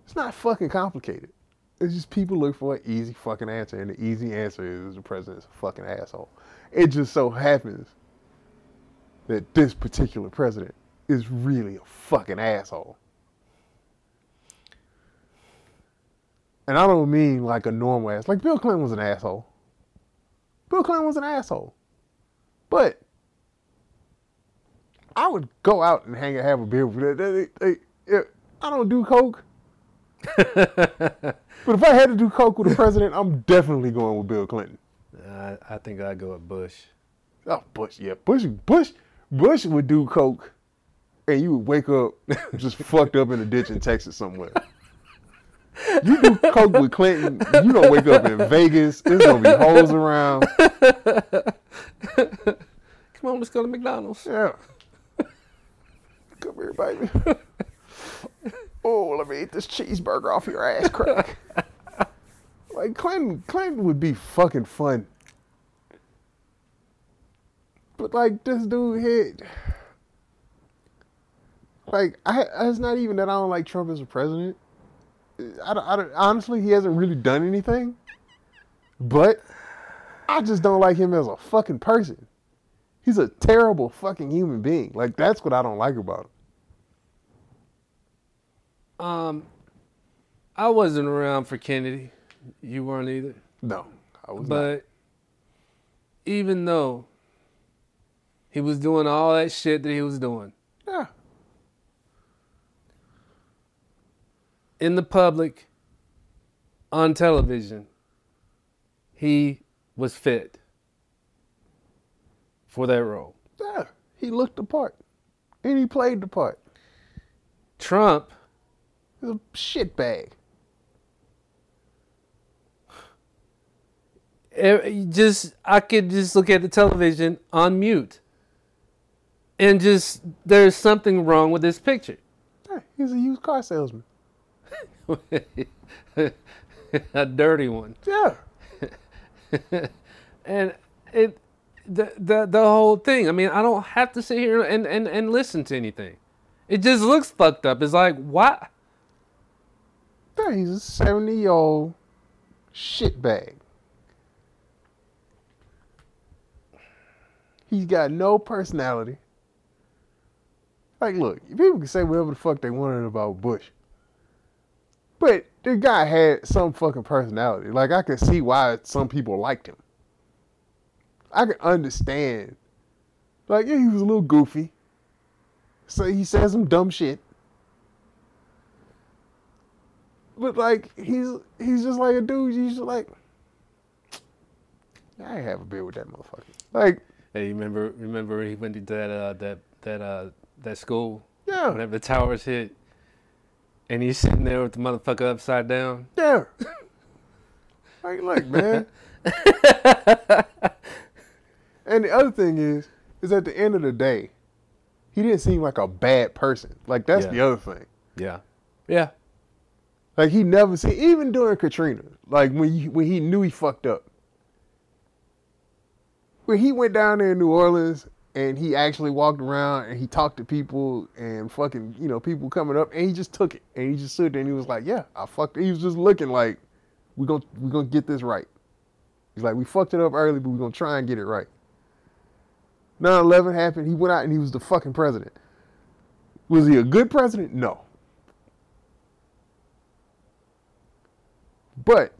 Speaker 1: it's not fucking complicated. It's just people look for an easy fucking answer, and the easy answer is the president's a fucking asshole. It just so happens that this particular president is really a fucking asshole. And I don't mean like a normal ass. Like Bill Clinton was an asshole. Bill Clinton was an asshole. But I would go out and hang and have a beer with that. I don't do coke. But if I had to do coke with a president, I'm definitely going with Bill Clinton.
Speaker 2: I, I think I'd go with Bush.
Speaker 1: Oh, Bush, yeah, Bush, Bush, Bush would do coke, and you would wake up just fucked up in a ditch in Texas somewhere. You do coke with Clinton, you don't wake up in Vegas. There's gonna be holes around.
Speaker 2: Come on, let's go to McDonald's.
Speaker 1: Yeah. Come here, baby. Oh, let me eat this cheeseburger off your ass crack. like Clinton, Clinton would be fucking fun. But like this dude hit. Like I, it's not even that I don't like Trump as a president. I don't, I don't, honestly, he hasn't really done anything. But I just don't like him as a fucking person. He's a terrible fucking human being. Like that's what I don't like about him.
Speaker 2: Um, I wasn't around for Kennedy. You weren't either.
Speaker 1: No, I was not.
Speaker 2: But even though he was doing all that shit that he was doing
Speaker 1: Yeah,
Speaker 2: in the public, on television, he was fit for that role.
Speaker 1: yeah, he looked the part, and he played the part.
Speaker 2: Trump,
Speaker 1: He's a shit bag.
Speaker 2: eh, just I could just look at the television on mute, and just there's something wrong with this picture.
Speaker 1: Yeah, he's a used car salesman.
Speaker 2: a dirty one.
Speaker 1: Yeah,
Speaker 2: and it the, the the whole thing i mean i don't have to sit here and, and and listen to anything It just looks fucked up. It's like why?
Speaker 1: He's a 70 year old shitbag. He's got no personality. Like, look, people can say whatever the fuck they wanted about Bush. But the guy had some fucking personality. Like, I could see why some people liked him. I can understand. Like, yeah, he was a little goofy. So he said some dumb shit. But like he's he's just like a dude. You just like I ain't have a beer with that motherfucker. Like
Speaker 2: Hey, you remember remember he went to that uh, that that uh, that school
Speaker 1: yeah,
Speaker 2: whenever the towers hit, and he's sitting there with the motherfucker upside down.
Speaker 1: yeah. like look, man. and the other thing is, is at the end of the day, he didn't seem like a bad person. Like that's
Speaker 2: Yeah.
Speaker 1: the other thing.
Speaker 2: Yeah, yeah,
Speaker 1: Like he never seen even during Katrina, like when he, when he knew he fucked up. When he went down there in New Orleans and he actually walked around and he talked to people and fucking you know people coming up and he just took it and he just stood there and he was like, yeah, I fucked. It. He was just looking like we gonna we gonna get this right. He's like, we fucked it up early, but we're gonna try and get it right. 9-11 happened. He went out and he was the fucking president. Was he a good president? No. But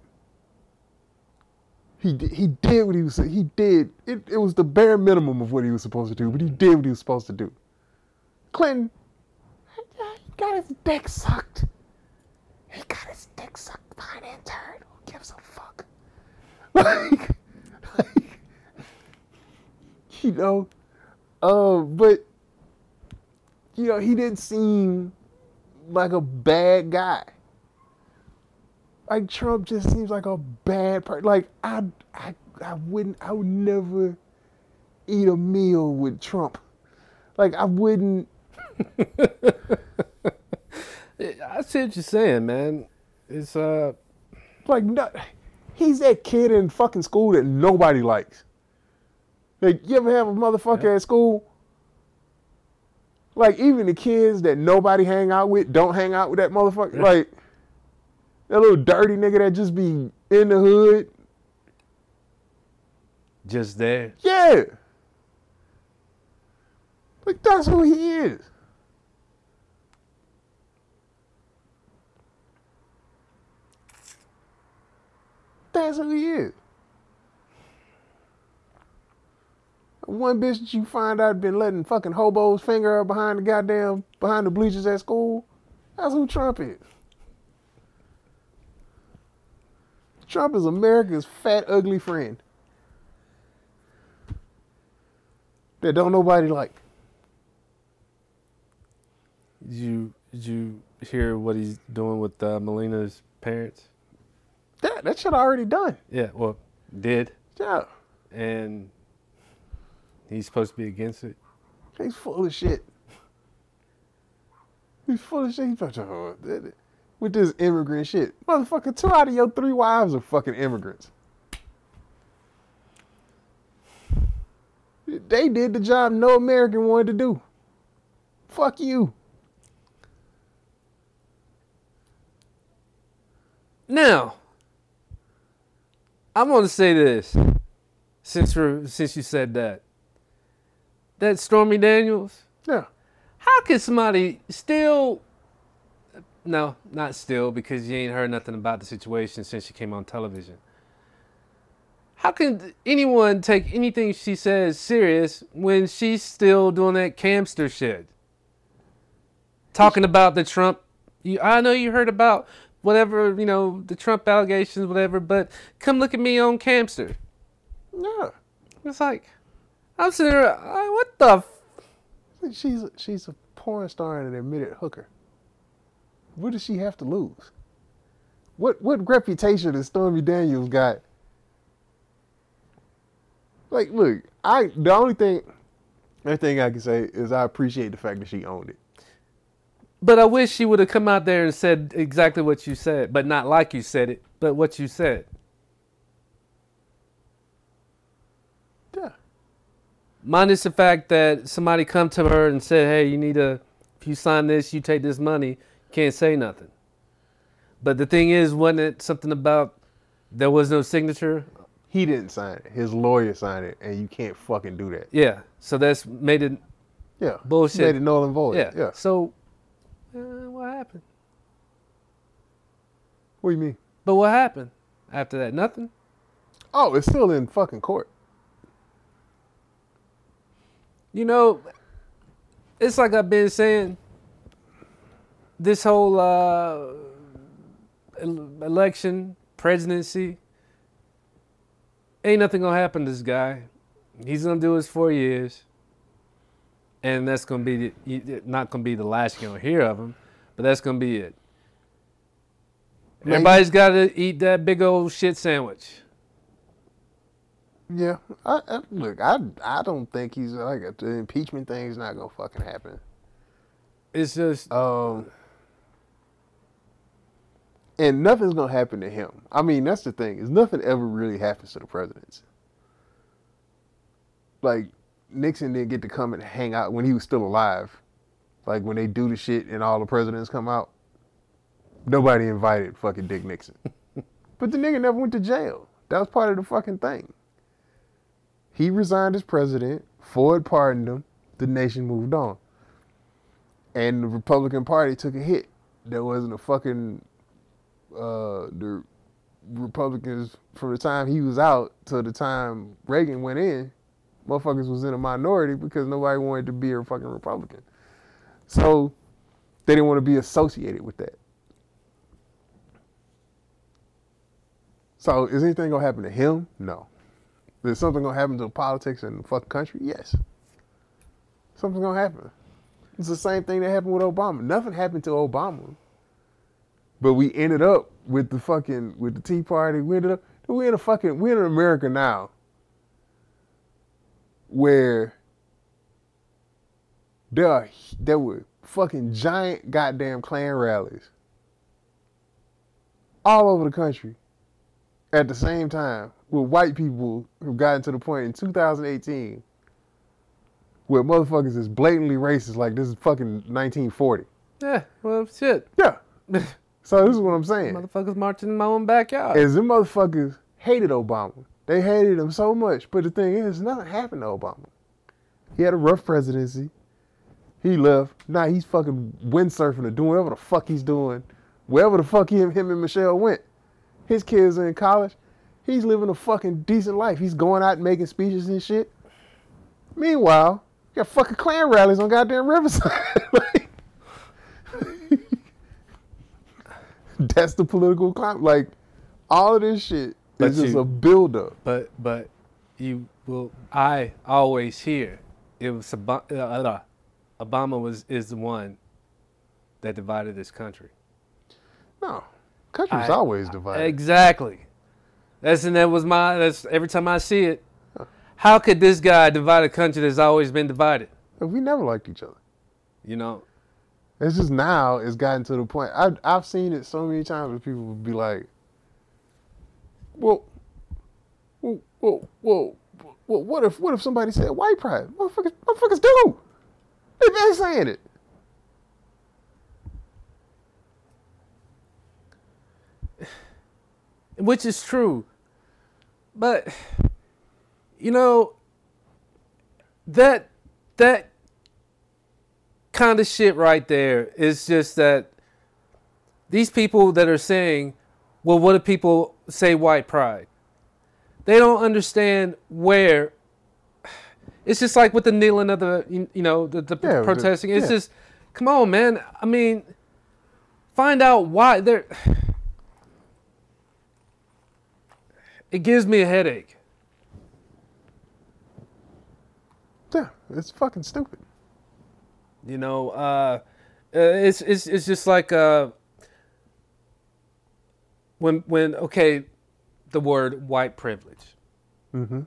Speaker 1: he he did what he was he did. It it was the bare minimum of what he was supposed to do, but he did what he was supposed to do. Clinton, he got his dick sucked. He got his dick sucked by an intern. Who gives a fuck? Like, like you know, uh, but you know he didn't seem like a bad guy like Trump just seems like a bad person. Like I, I, I wouldn't, I would never eat a meal with Trump. Like I wouldn't.
Speaker 2: I see what you're saying, man. It's uh,
Speaker 1: Like no, he's that kid in fucking school that nobody likes. Like you ever have a motherfucker at school? Like even the kids that nobody hang out with don't hang out with that motherfucker. Like that little dirty nigga that just be in the hood.
Speaker 2: just there.
Speaker 1: Yeah. Like that's who he is. That's who he is. One bitch that you find out been letting fucking hobos finger up behind the goddamn behind the bleachers at school. That's who Trump is. Trump is America's fat, ugly friend. that don't nobody like.
Speaker 2: Did you did you hear what he's doing with uh, Melania's parents?
Speaker 1: That that shit already done.
Speaker 2: Yeah, well, did
Speaker 1: Yeah,
Speaker 2: and he's supposed to be against it.
Speaker 1: he's full of shit. He's full of shit. He's about to, oh, that- with this immigrant shit, motherfucker. Two out of your three wives are fucking immigrants. They did the job no American wanted to do. Fuck you.
Speaker 2: Now, I want to say this, since since you said that, that Stormy Daniels.
Speaker 1: Yeah.
Speaker 2: How can somebody still? No, not still, because you ain't heard nothing about the situation since she came on television. How can anyone take anything she says serious when she's still doing that camster shit? Talking about the Trump. You, I know you heard about whatever you know the Trump allegations, whatever. But come look at me on camster.
Speaker 1: Yeah.
Speaker 2: It's like I'm sitting there. I- What the? F-
Speaker 1: She's she's a porn star and an admitted hooker. What does she have to lose? What what reputation does Stormy Daniels got? Like, look, I the only thing, only thing I can say is I appreciate the fact that she owned it.
Speaker 2: But I wish she would have come out there and said exactly what you said, but not like you said it, but what you said.
Speaker 1: Yeah,
Speaker 2: Minus the fact that somebody come to her and said, "Hey, you need to if you sign this, you take this money, can't say nothing. But the thing is, wasn't it something about there was no signature?
Speaker 1: He didn't sign it. His lawyer signed it, and you can't fucking do that.
Speaker 2: Yeah. So that's made it
Speaker 1: Yeah.
Speaker 2: bullshit.
Speaker 1: Made it null and void.
Speaker 2: yeah.
Speaker 1: Yeah.
Speaker 2: So uh, what happened?
Speaker 1: What do you mean?
Speaker 2: But what happened after that? Nothing.
Speaker 1: Oh, it's still in fucking court.
Speaker 2: You know, it's like I've been saying. This whole uh, election, presidency, ain't nothing gonna happen to this guy. He's gonna do his four years, and that's gonna be the, not gonna be the last you're gonna hear of him, but that's gonna be it.
Speaker 1: Maybe.
Speaker 2: Everybody's got to eat that big old shit sandwich.
Speaker 1: Yeah. I, I, look, I I don't think he's like the impeachment thing is not gonna fucking happen.
Speaker 2: It's just
Speaker 1: Um. And nothing's gonna happen to him. I mean, that's the thing. Is nothing ever really happens to the presidents. Like Nixon didn't get to come and hang out when he was still alive. Like when they do the shit and all the presidents come out. Nobody invited fucking Dick Nixon. but the nigga never went to jail. That was part of the fucking thing. He resigned as president. Ford pardoned him. The nation moved on. And the Republican Party took a hit. There wasn't a fucking uh, the Republicans from the time he was out to the time Reagan went in, motherfuckers was in a minority because nobody wanted to be a fucking Republican. So they didn't want to be associated with that. So is anything gonna happen to him? No. Is something gonna happen to politics in the fucking country? Yes. Something's gonna happen. It's the same thing that happened with Obama. Nothing happened to Obama. But we ended up with the fucking with the Tea Party. We ended up we in a fucking we're in America now where there are there were fucking giant goddamn Klan rallies all over the country at the same time with white people who've gotten to the point in 2018 where motherfuckers is blatantly racist like this is fucking 1940.
Speaker 2: yeah. Well, shit.
Speaker 1: Yeah. So this is what I'm saying.
Speaker 2: Motherfuckers marching in my own backyard.
Speaker 1: Is them motherfuckers hated Obama. They hated him so much. But the thing is, nothing happened to Obama. He had a rough presidency. He left. Now he's fucking windsurfing or doing whatever the fuck he's doing. Wherever the fuck him, him and Michelle went. His kids are in college. He's living a fucking decent life. He's going out and making speeches and shit. Meanwhile, you got fucking Klan rallies on goddamn Riverside. like, that's the political climate. Like, all of this shit
Speaker 2: But
Speaker 1: is just a buildup.
Speaker 2: But but you will. I always hear it was Obama, uh, uh, Obama was is the one that divided this country.
Speaker 1: No, country's
Speaker 2: I-
Speaker 1: always divided.
Speaker 2: Exactly. That's and that was my. That's every time I see it. How could this guy divide a country that's always been divided?
Speaker 1: we never liked each other.
Speaker 2: You know.
Speaker 1: It's just now it's gotten to the point. I've I've seen it so many times where people would be like, "Well, well, well, well, well what if what if somebody said white pride? Motherfuckers, motherfuckers do. They've been saying it.
Speaker 2: which is true. But you know that that kind of shit right there is just that these people that are saying, well, what do people say white pride? They don't understand where. It's just like with the kneeling of the, you know, the, the
Speaker 1: Yeah,
Speaker 2: protesting. It's
Speaker 1: yeah.
Speaker 2: just, come on, man. I mean, find out why they're. It gives me a headache.
Speaker 1: Yeah, it's fucking stupid.
Speaker 2: You know, uh, uh, it's it's it's just like uh, when when okay, the word white privilege,
Speaker 1: Mm-hmm.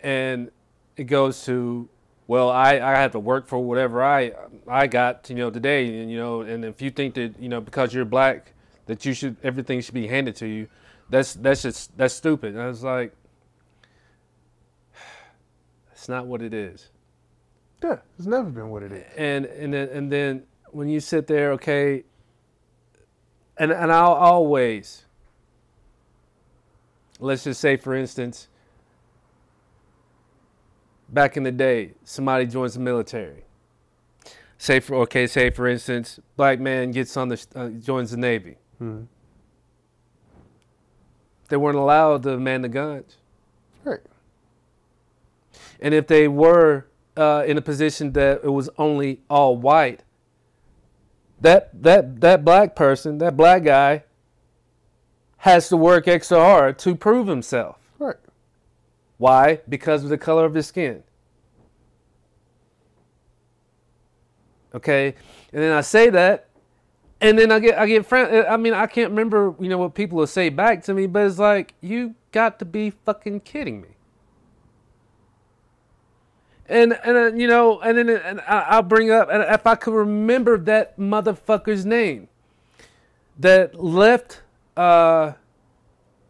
Speaker 2: and it goes to well, I I have to work for whatever I I got you know today, and you know, and if you think that you know because you're black that you should everything should be handed to you, that's that's just that's stupid. And I was like, it's not what it is.
Speaker 1: Yeah, it's never been what it is.
Speaker 2: and and then and then when you sit there, okay, and and I'll always let's just say, for instance, back in the day, somebody joins the military. Say for okay, say for instance, black man gets on the uh, joins the navy.
Speaker 1: Hmm.
Speaker 2: They weren't allowed to man the guns.
Speaker 1: Right.
Speaker 2: And if they were uh, in a position that it was only all white, that that that black person, that black guy, has to work extra hard to prove himself.
Speaker 1: Right.
Speaker 2: Why? Because of the color of his skin. Okay, and then I say that, and then I get I get friend. I mean, I can't remember you know what people will say back to me, but it's like you got to be fucking kidding me. And and uh, you know, and then and I'll bring up, and if I could remember that motherfucker's name, that left uh,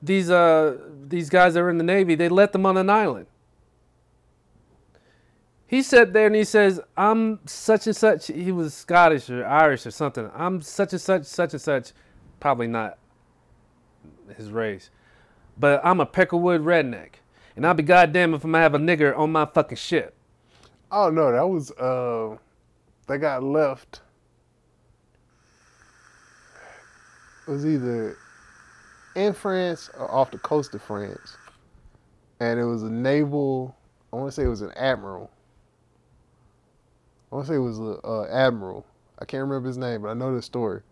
Speaker 2: these uh these guys that are in the Navy, they let them on an island. He sat there and he says, I'm such and such. He was Scottish or Irish or something. I'm such and such, such and such. Probably not his race. But I'm a Peckerwood redneck. And I'll be goddamn if I'm gonna have a nigger on my fucking ship.
Speaker 1: Oh no, that was uh they got left. It was either in France or off the coast of France. And it was a naval I wanna say it was an admiral. I wanna say it was a uh, admiral. I can't remember his name, but I know the story.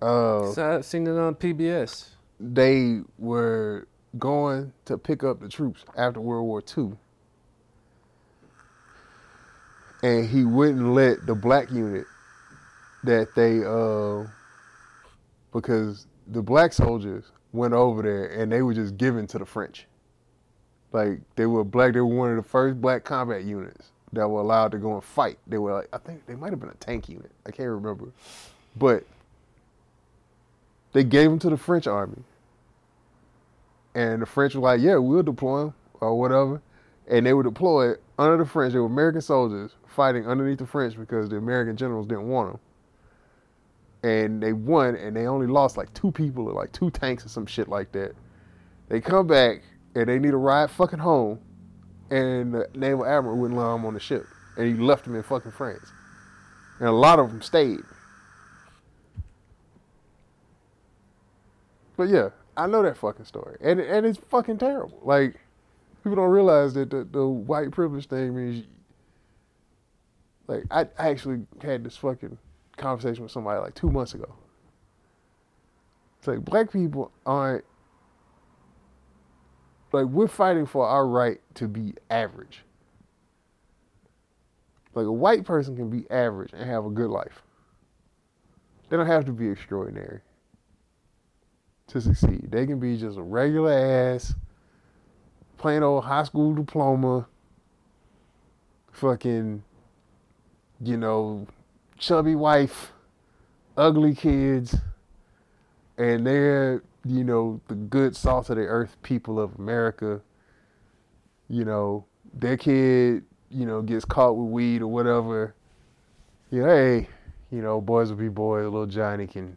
Speaker 1: Uh
Speaker 2: So I've seen it on PBS.
Speaker 1: they were going to pick up the troops after World War II. And he wouldn't let the black unit that they, uh, because the black soldiers went over there and they were just given to the French. Like they were black, they were one of the first black combat units that were allowed to go and fight. They were like, I think they might have been a tank unit. I can't remember. But they gave them to the French army. And the French were like, yeah, we'll deploy them or whatever. And they were deployed under the French. They were American soldiers fighting underneath the French because the American generals didn't want them. And they won, and they only lost like two people or like two tanks or some shit like that. They come back, and they need to ride fucking home. And the naval admiral wouldn't allow them on the ship. And he left them in fucking France. And a lot of them stayed. But yeah, I know that fucking story, and and it's fucking terrible. Like people don't realize that the, the white privilege thing means. Like I, I actually had this fucking conversation with somebody like two months ago. It's like black people aren't like we're fighting for our right to be average. Like a white person can be average and have a good life. They don't have to be extraordinary to succeed. They can be just a regular ass, plain old high school diploma, fucking, you know, chubby wife, ugly kids, and they're, you know, the good salt of the earth people of America. You know, their kid, you know, gets caught with weed or whatever. You know, hey, you know, boys will be boys, little Johnny can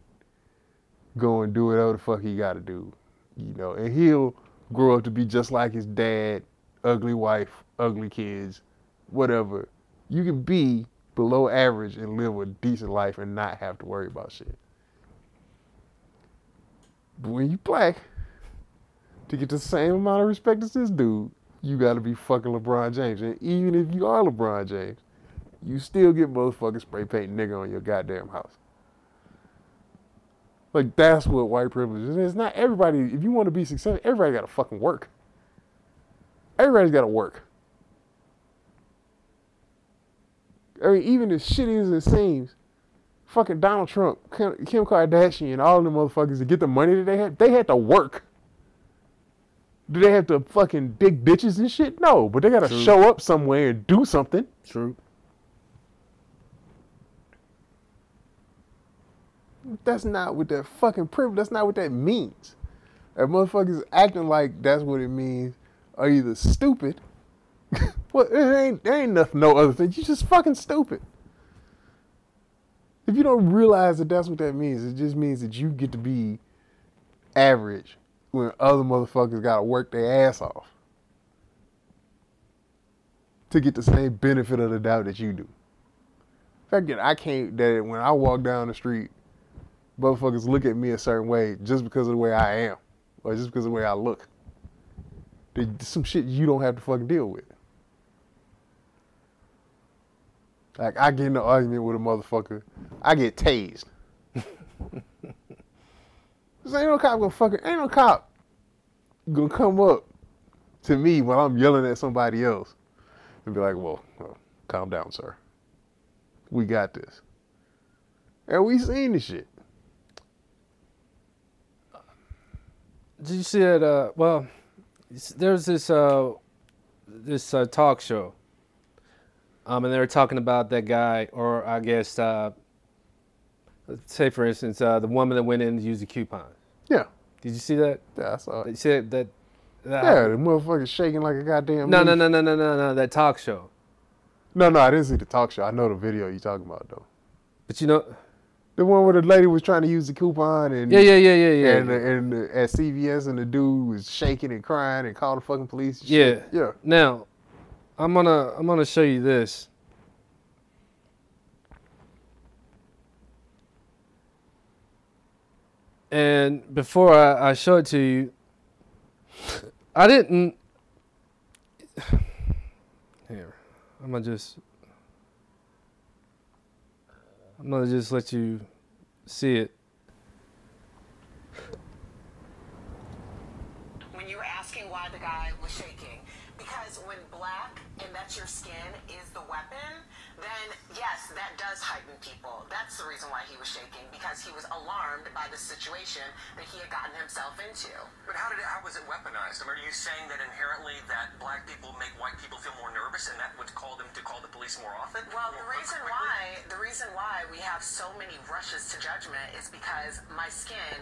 Speaker 1: go and do whatever the fuck he got to do, you know, and he'll grow up to be just like his dad, ugly wife, ugly kids, whatever. You can be below average and live a decent life and not have to worry about shit. But when you black, to get the same amount of respect as this dude, you got to be fucking LeBron James. And even if you are LeBron James, you still get motherfucking spray paint nigga on your goddamn house. Like that's what white privilege is. It's not everybody. If you want to be successful, everybody got to fucking work. Everybody's got to work. I mean, even as shitty as it seems, fucking Donald Trump, Kim Kim Kardashian, and all them motherfuckers to get the money that they had, they had to work. Do they have to fucking dig bitches and shit? No, but they got to
Speaker 2: True.
Speaker 1: show up somewhere and do something.
Speaker 2: True.
Speaker 1: That's not what that fucking privilege. That's not what that means. If motherfuckers acting like that's what it means, are either stupid Well, it ain't there ain't nothing, no other thing. You just fucking stupid. If you don't realize that that's what that means, it just means that you get to be average when other motherfuckers gotta work their ass off to get the same benefit of the doubt that you do. In fact that I can't that when I walk down the street, motherfuckers look at me a certain way just because of the way I am, or just because of the way I look. There's some shit you don't have to fucking deal with. Like I get in an argument with a motherfucker, I get tased. This ain't no cop gonna fucking ain't no cop gonna come up to me while I'm yelling at somebody else and be like, well, well calm down, sir. We got this. And we seen this shit.
Speaker 2: Did you see that? Uh, well, there's this uh, this uh, talk show, um, and they were talking about that guy, or I guess, uh, let's say for instance, uh, the woman that went in to use a coupon.
Speaker 1: Yeah.
Speaker 2: Did you see that?
Speaker 1: Yeah, I saw
Speaker 2: You
Speaker 1: it.
Speaker 2: see that? that, that
Speaker 1: Yeah, the motherfucker shaking like a goddamn
Speaker 2: No, no, no, no, no, no, no. That talk show.
Speaker 1: No, no, I didn't see the talk show. I know the video you're talking about though.
Speaker 2: But you know,
Speaker 1: The one where the lady was trying to use the coupon and
Speaker 2: yeah, yeah, yeah, yeah, yeah.
Speaker 1: and and at CVS and the dude was shaking and crying and called the fucking police. And
Speaker 2: Yeah.
Speaker 1: yeah.
Speaker 2: Now, I'm gonna I'm gonna show you this. And before I, I show it to you, I didn't. Here, I'm gonna just. I'm gonna just let you see it.
Speaker 3: when you were asking why the guy was shaking. Because when black and that's your skin is the weapon, then yes, that does heighten people. That's the reason why he was shaking, because he was alarmed by the situation that he had gotten himself into.
Speaker 4: But how did it, how was it weaponized? I mean, are you saying that inherently that black people make white people feel more nervous, and that would call them to call the police more often?
Speaker 3: Well, the reason
Speaker 4: quickly?
Speaker 3: why the reason why we have so many rushes to judgment is because my skin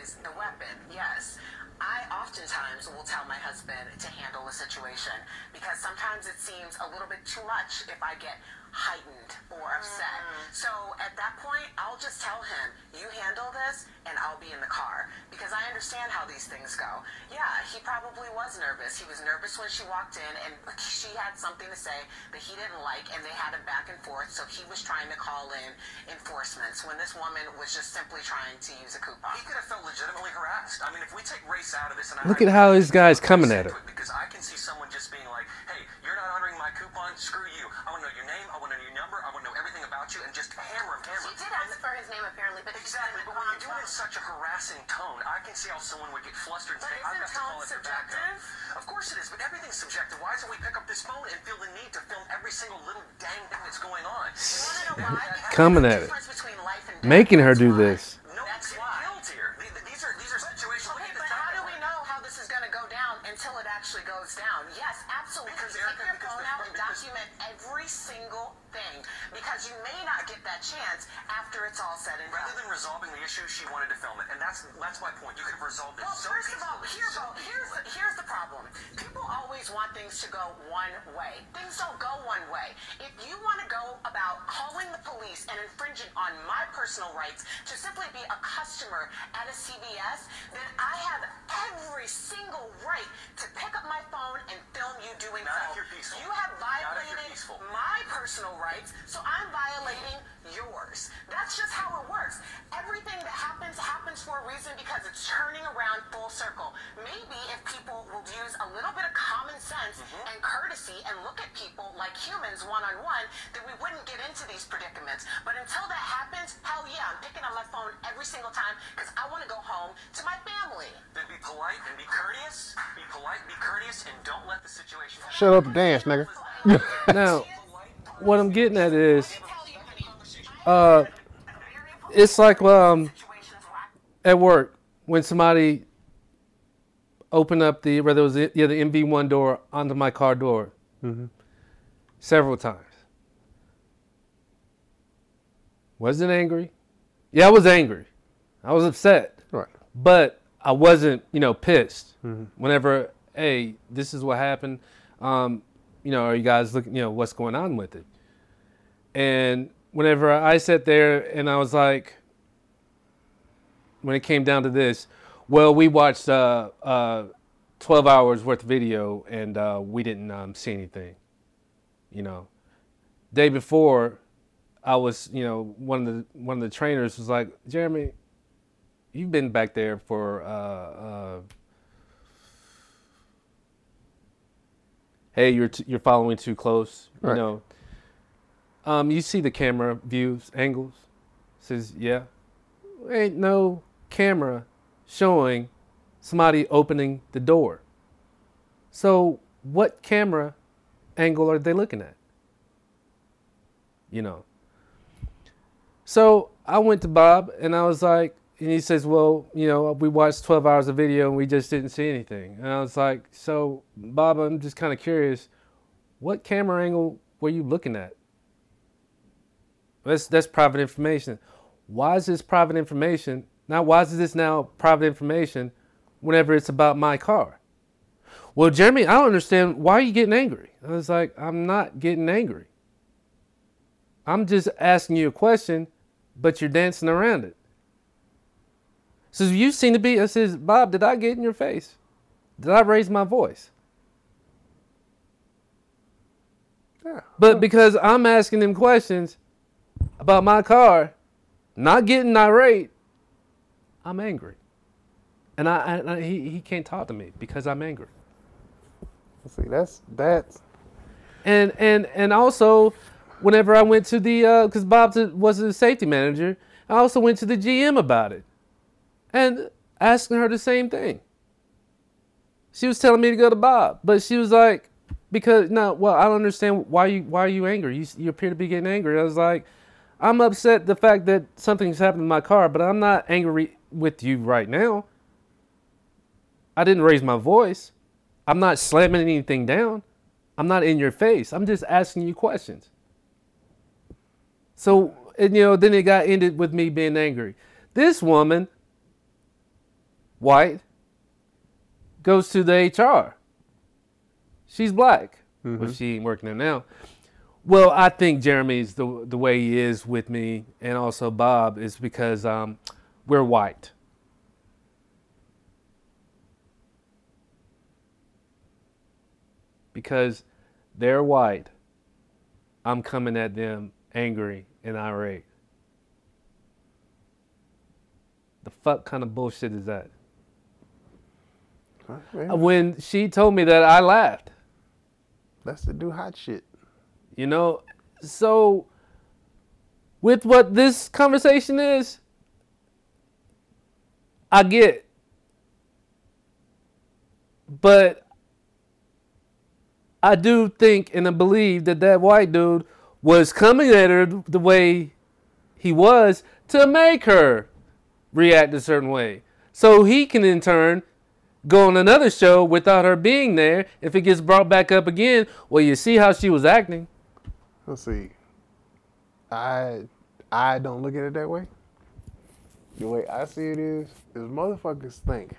Speaker 3: is the weapon. Yes. I oftentimes will tell my husband to handle a situation because sometimes it seems a little bit too much if I get heightened or upset. Mm-hmm. So at that point, I'll just tell him, "You handle this and I'll be in the car." Because I understand how these things go. Yeah, he probably was nervous. He was nervous when she walked in and she had something to say that he didn't like and they had a back and forth, so he was trying to call in enforcements when this woman was just simply trying to use a coupon.
Speaker 4: He could have felt legitimately harassed. I mean, if we take race out of this, and I,
Speaker 2: Look at how this guy's coming at her.
Speaker 4: Because I can see someone just being like, "Hey, you're not honoring my coupon. Screw you. I want to know your name. I want to know your number. I want to know everything about you, and just hammer him, hammer
Speaker 3: She did ask for his name apparently, but
Speaker 4: Exactly, but when you do it in such a harassing tone, I can see how someone would get flustered and
Speaker 3: But
Speaker 4: say, I've
Speaker 3: isn't
Speaker 4: got to call it their
Speaker 3: subjective?
Speaker 4: Of course it is, but everything's subjective. Why don't we pick up this phone and feel the need to film every single little dang thing that's going on?
Speaker 3: You want to know why?
Speaker 2: Coming at it.
Speaker 3: difference between life and death.
Speaker 2: Making her do this.
Speaker 4: Because
Speaker 3: you may not get that chance after it's all said and done.
Speaker 4: Rather than resolving the issue, she wanted to film it, and that's that's my point. You could have resolved it
Speaker 3: Well,
Speaker 4: so
Speaker 3: first of all, here's,
Speaker 4: so
Speaker 3: here's, the, here's the problem. People always want things to go one way. Things don't go one way. If you want to go about calling the police and infringing on my personal rights to simply be a customer at a CVS, then I have every single right to pick up my phone and film you doing
Speaker 4: Not
Speaker 3: so.
Speaker 4: you're peaceful.
Speaker 3: You have
Speaker 4: Not if you're
Speaker 3: violated my personal rights, so I'm violating yours. That's just how it works. Everything that happens happens for a reason because it's turning around full circle. Maybe if people would use a little bit of common sense
Speaker 4: Mm-hmm.
Speaker 3: and courtesy and look at people like humans one on one, then we wouldn't get into these predicaments. But until that happens, hell yeah, I'm picking up my phone every single time because I want to go home to my family.
Speaker 4: then be polite and be courteous. Be polite, be courteous, and don't let the situation.
Speaker 1: Shut up and dance, nigga.
Speaker 2: Now, what I'm getting at is, uh, it's like um, at work when somebody opened up the whether it was the, yeah the MV1 door onto my car door several times. Wasn't angry. Yeah, I was angry. I was upset,
Speaker 1: Right.
Speaker 2: but I wasn't you know pissed. Whenever hey, this is what happened. Um, you know, are you guys looking, you know, what's going on with it? And whenever I sat there and I was like, when it came down to this, well, we watched uh, uh, 12 hours worth of video and uh, we didn't um, see anything. You know, day before, I was, you know, one of the one of the trainers was like, Jeremy, you've been back there for uh, uh, hey, you're t- you're following too close. You
Speaker 1: Right.
Speaker 2: know, um, you see the camera views angles. Says yeah, ain't no camera showing somebody opening the door. So what camera angle are they looking at? You know. So I went to Bob and I was like, and he says, well, you know, we watched 12 hours of video and we just didn't see anything. And I was like, so Bob, I'm just kind of curious, what camera angle were you looking at? That's that's private information. Why is this private information? Now, why is this now private information whenever it's about my car? Well, Jeremy, I don't understand. Why are you getting angry? I was like, I'm not getting angry. I'm just asking you a question, but you're dancing around it. Says, you seem to be. I says, Bob, did I get in your face? Did I raise my voice?
Speaker 1: Yeah.
Speaker 2: But because I'm asking them questions about my car, not getting irate, I'm angry. And I, I, I- he, he can't talk to me because I'm angry.
Speaker 1: See, that's that's
Speaker 2: And and and also, whenever I went to the uh, because Bob was the safety manager, I also went to the GM about it, and asking her the same thing. She was telling me to go to Bob, but she was like, because no, well, I don't understand why you why are you angry? You you appear to be getting angry. I was like, I'm upset the fact that something's happened to my car, but I'm not angry with you right now. I didn't raise my voice. I'm not slamming anything down. I'm not in your face. I'm just asking you questions. So, and, you know, then it got ended with me being angry. This woman, white, goes to the HR. She's black. Well, she ain't working there now. Well, I think Jeremy's the the way he is with me, and also Bob is because um, we're white. Because they're white, I'm coming at them angry and irate. The fuck kind of bullshit is that?
Speaker 1: Yeah,
Speaker 2: When she told me that, I laughed.
Speaker 1: that's the do hot shit.
Speaker 2: You know, so with what this conversation is, I get. But I do think and I believe that that white dude was coming at her the way he was to make her react a certain way. So he can in turn go on another show without her being there. If it gets brought back up again, well, you see how she was acting.
Speaker 1: Let's see. I I don't look at it that way. The way I see it is, is motherfuckers think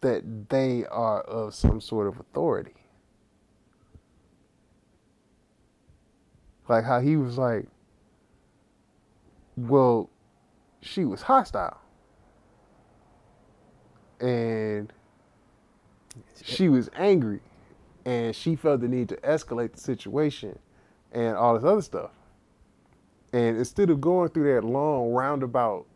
Speaker 1: that they are of some sort of authority. Like how he was like, well, she was hostile. And she was angry and she felt the need to escalate the situation and all this other stuff. And instead of going through that long roundabout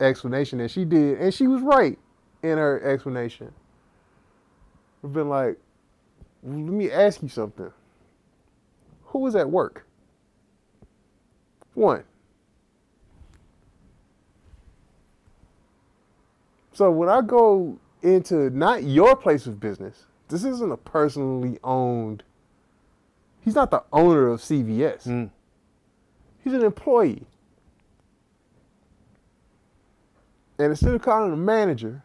Speaker 1: explanation that she did, and she was right in her explanation, I've been like, let me ask you something. Who was at work? One. So when I go into not your place of business, this isn't a personally owned. He's not the owner of CVS.
Speaker 2: Mm.
Speaker 1: He's an employee. And instead of calling a manager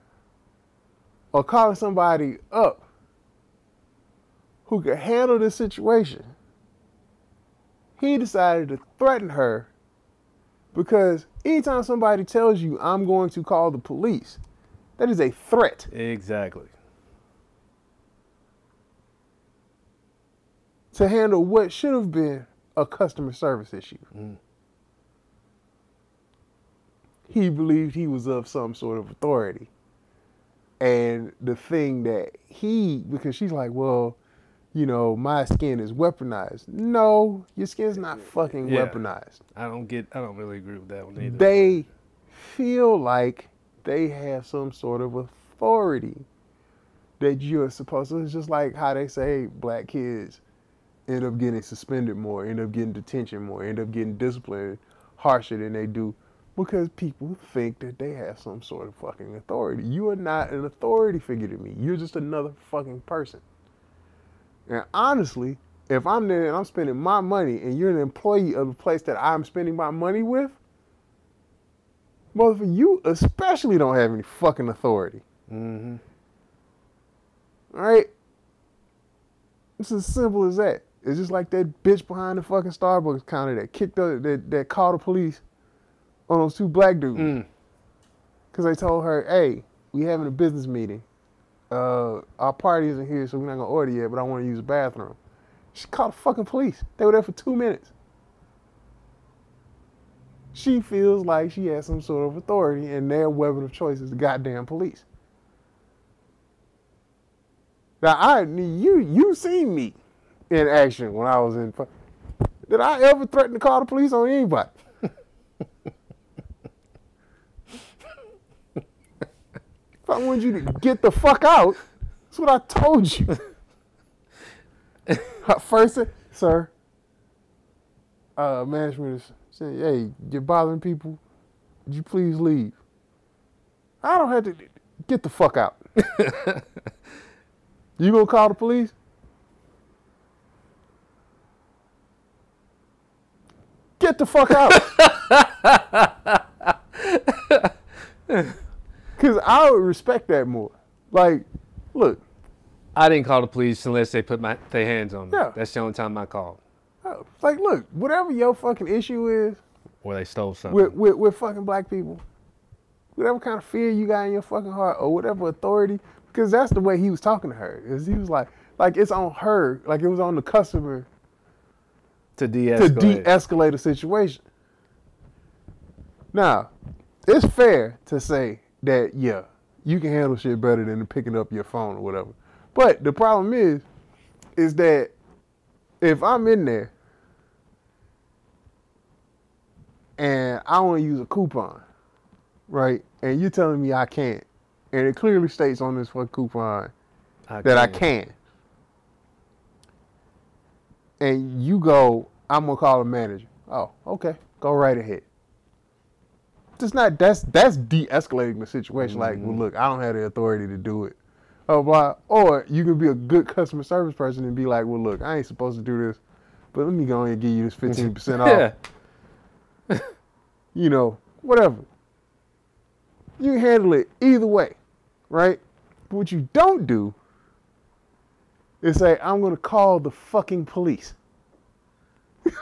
Speaker 1: or calling somebody up who could handle this situation, he decided to threaten her because anytime somebody tells you, I'm going to call the police, that is a threat.
Speaker 2: Exactly.
Speaker 1: to handle what should have been a customer service issue. Mm. He believed he was of some sort of authority. And the thing that he, because she's like, well, you know, my skin is weaponized. No, your skin's not fucking
Speaker 2: Yeah.
Speaker 1: weaponized.
Speaker 2: I don't get. I don't really agree with that one either.
Speaker 1: They feel like they have some sort of authority that you're supposed to. It's just like how they say black kids end up getting suspended more, end up getting detention more, end up getting disciplined harsher than they do because people think that they have some sort of fucking authority. You are not an authority figure to me. You're just another fucking person. And honestly, if I'm there and I'm spending my money and you're an employee of the place that I'm spending my money with, motherfucker, you especially don't have any fucking authority.
Speaker 2: hmm
Speaker 1: All right? It's as simple as that. It's just like that bitch behind the fucking Starbucks counter that kicked the, that, that called the police on those two black dudes.
Speaker 2: Mm.
Speaker 1: Because they told her, hey, we having a business meeting. Uh, our party isn't here, so we're not going to order yet, but I want to use the bathroom. She called the fucking police. They were there for two minutes. She feels like she has some sort of authority, and their weapon of choice is the goddamn police. Now, I you you seen me in action when I was in. Did I ever threaten to call the police on anybody? If I wanted you to get the fuck out, that's what I told you. First, sir, uh, management is saying, hey, you're bothering people. Would you please leave? I don't have to get the fuck out. you gonna call the police? Get the fuck out. Cause I would respect that more. Like, look,
Speaker 2: I didn't call the police unless they put my their hands on me.
Speaker 1: Yeah.
Speaker 2: That's the only time I called.
Speaker 1: Like, look, whatever your fucking issue is
Speaker 2: Or they stole something.
Speaker 1: with, with, with fucking black people, whatever kind of fear you got in your fucking heart or whatever authority, because that's the way he was talking to her. Is he was like, like it's on her, like it was on the customer
Speaker 2: to
Speaker 1: to
Speaker 2: de-escalate.
Speaker 1: de-escalate a situation. Now, it's fair to say that yeah, you can handle shit better than picking up your phone or whatever. But the problem is, is that if I'm in there and I want to use a coupon, right, and you're telling me I can't, and it clearly states on this fucking coupon that I can. And you go, I'm gonna call a manager. Oh, okay, go right ahead. Just not that's that's de-escalating the situation. Like, well, look, I don't have the authority to do it. Oh, blah. Or you can be a good customer service person and be like, well, look, I ain't supposed to do this, but let me go ahead and give you this 15% off.
Speaker 2: Yeah.
Speaker 1: You know, whatever. You handle it either way, right? But what you don't do is say, I'm going to call the fucking police.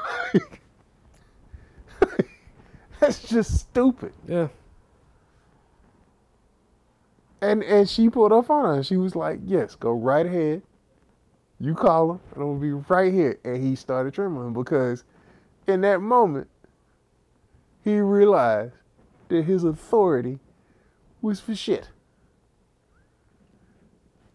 Speaker 1: That's just stupid.
Speaker 2: Yeah.
Speaker 1: And and she pulled her phone out and she was like, Yes, go right ahead. You call him, and I'm gonna be right here. And he started trembling because in that moment, he realized that his authority was for shit.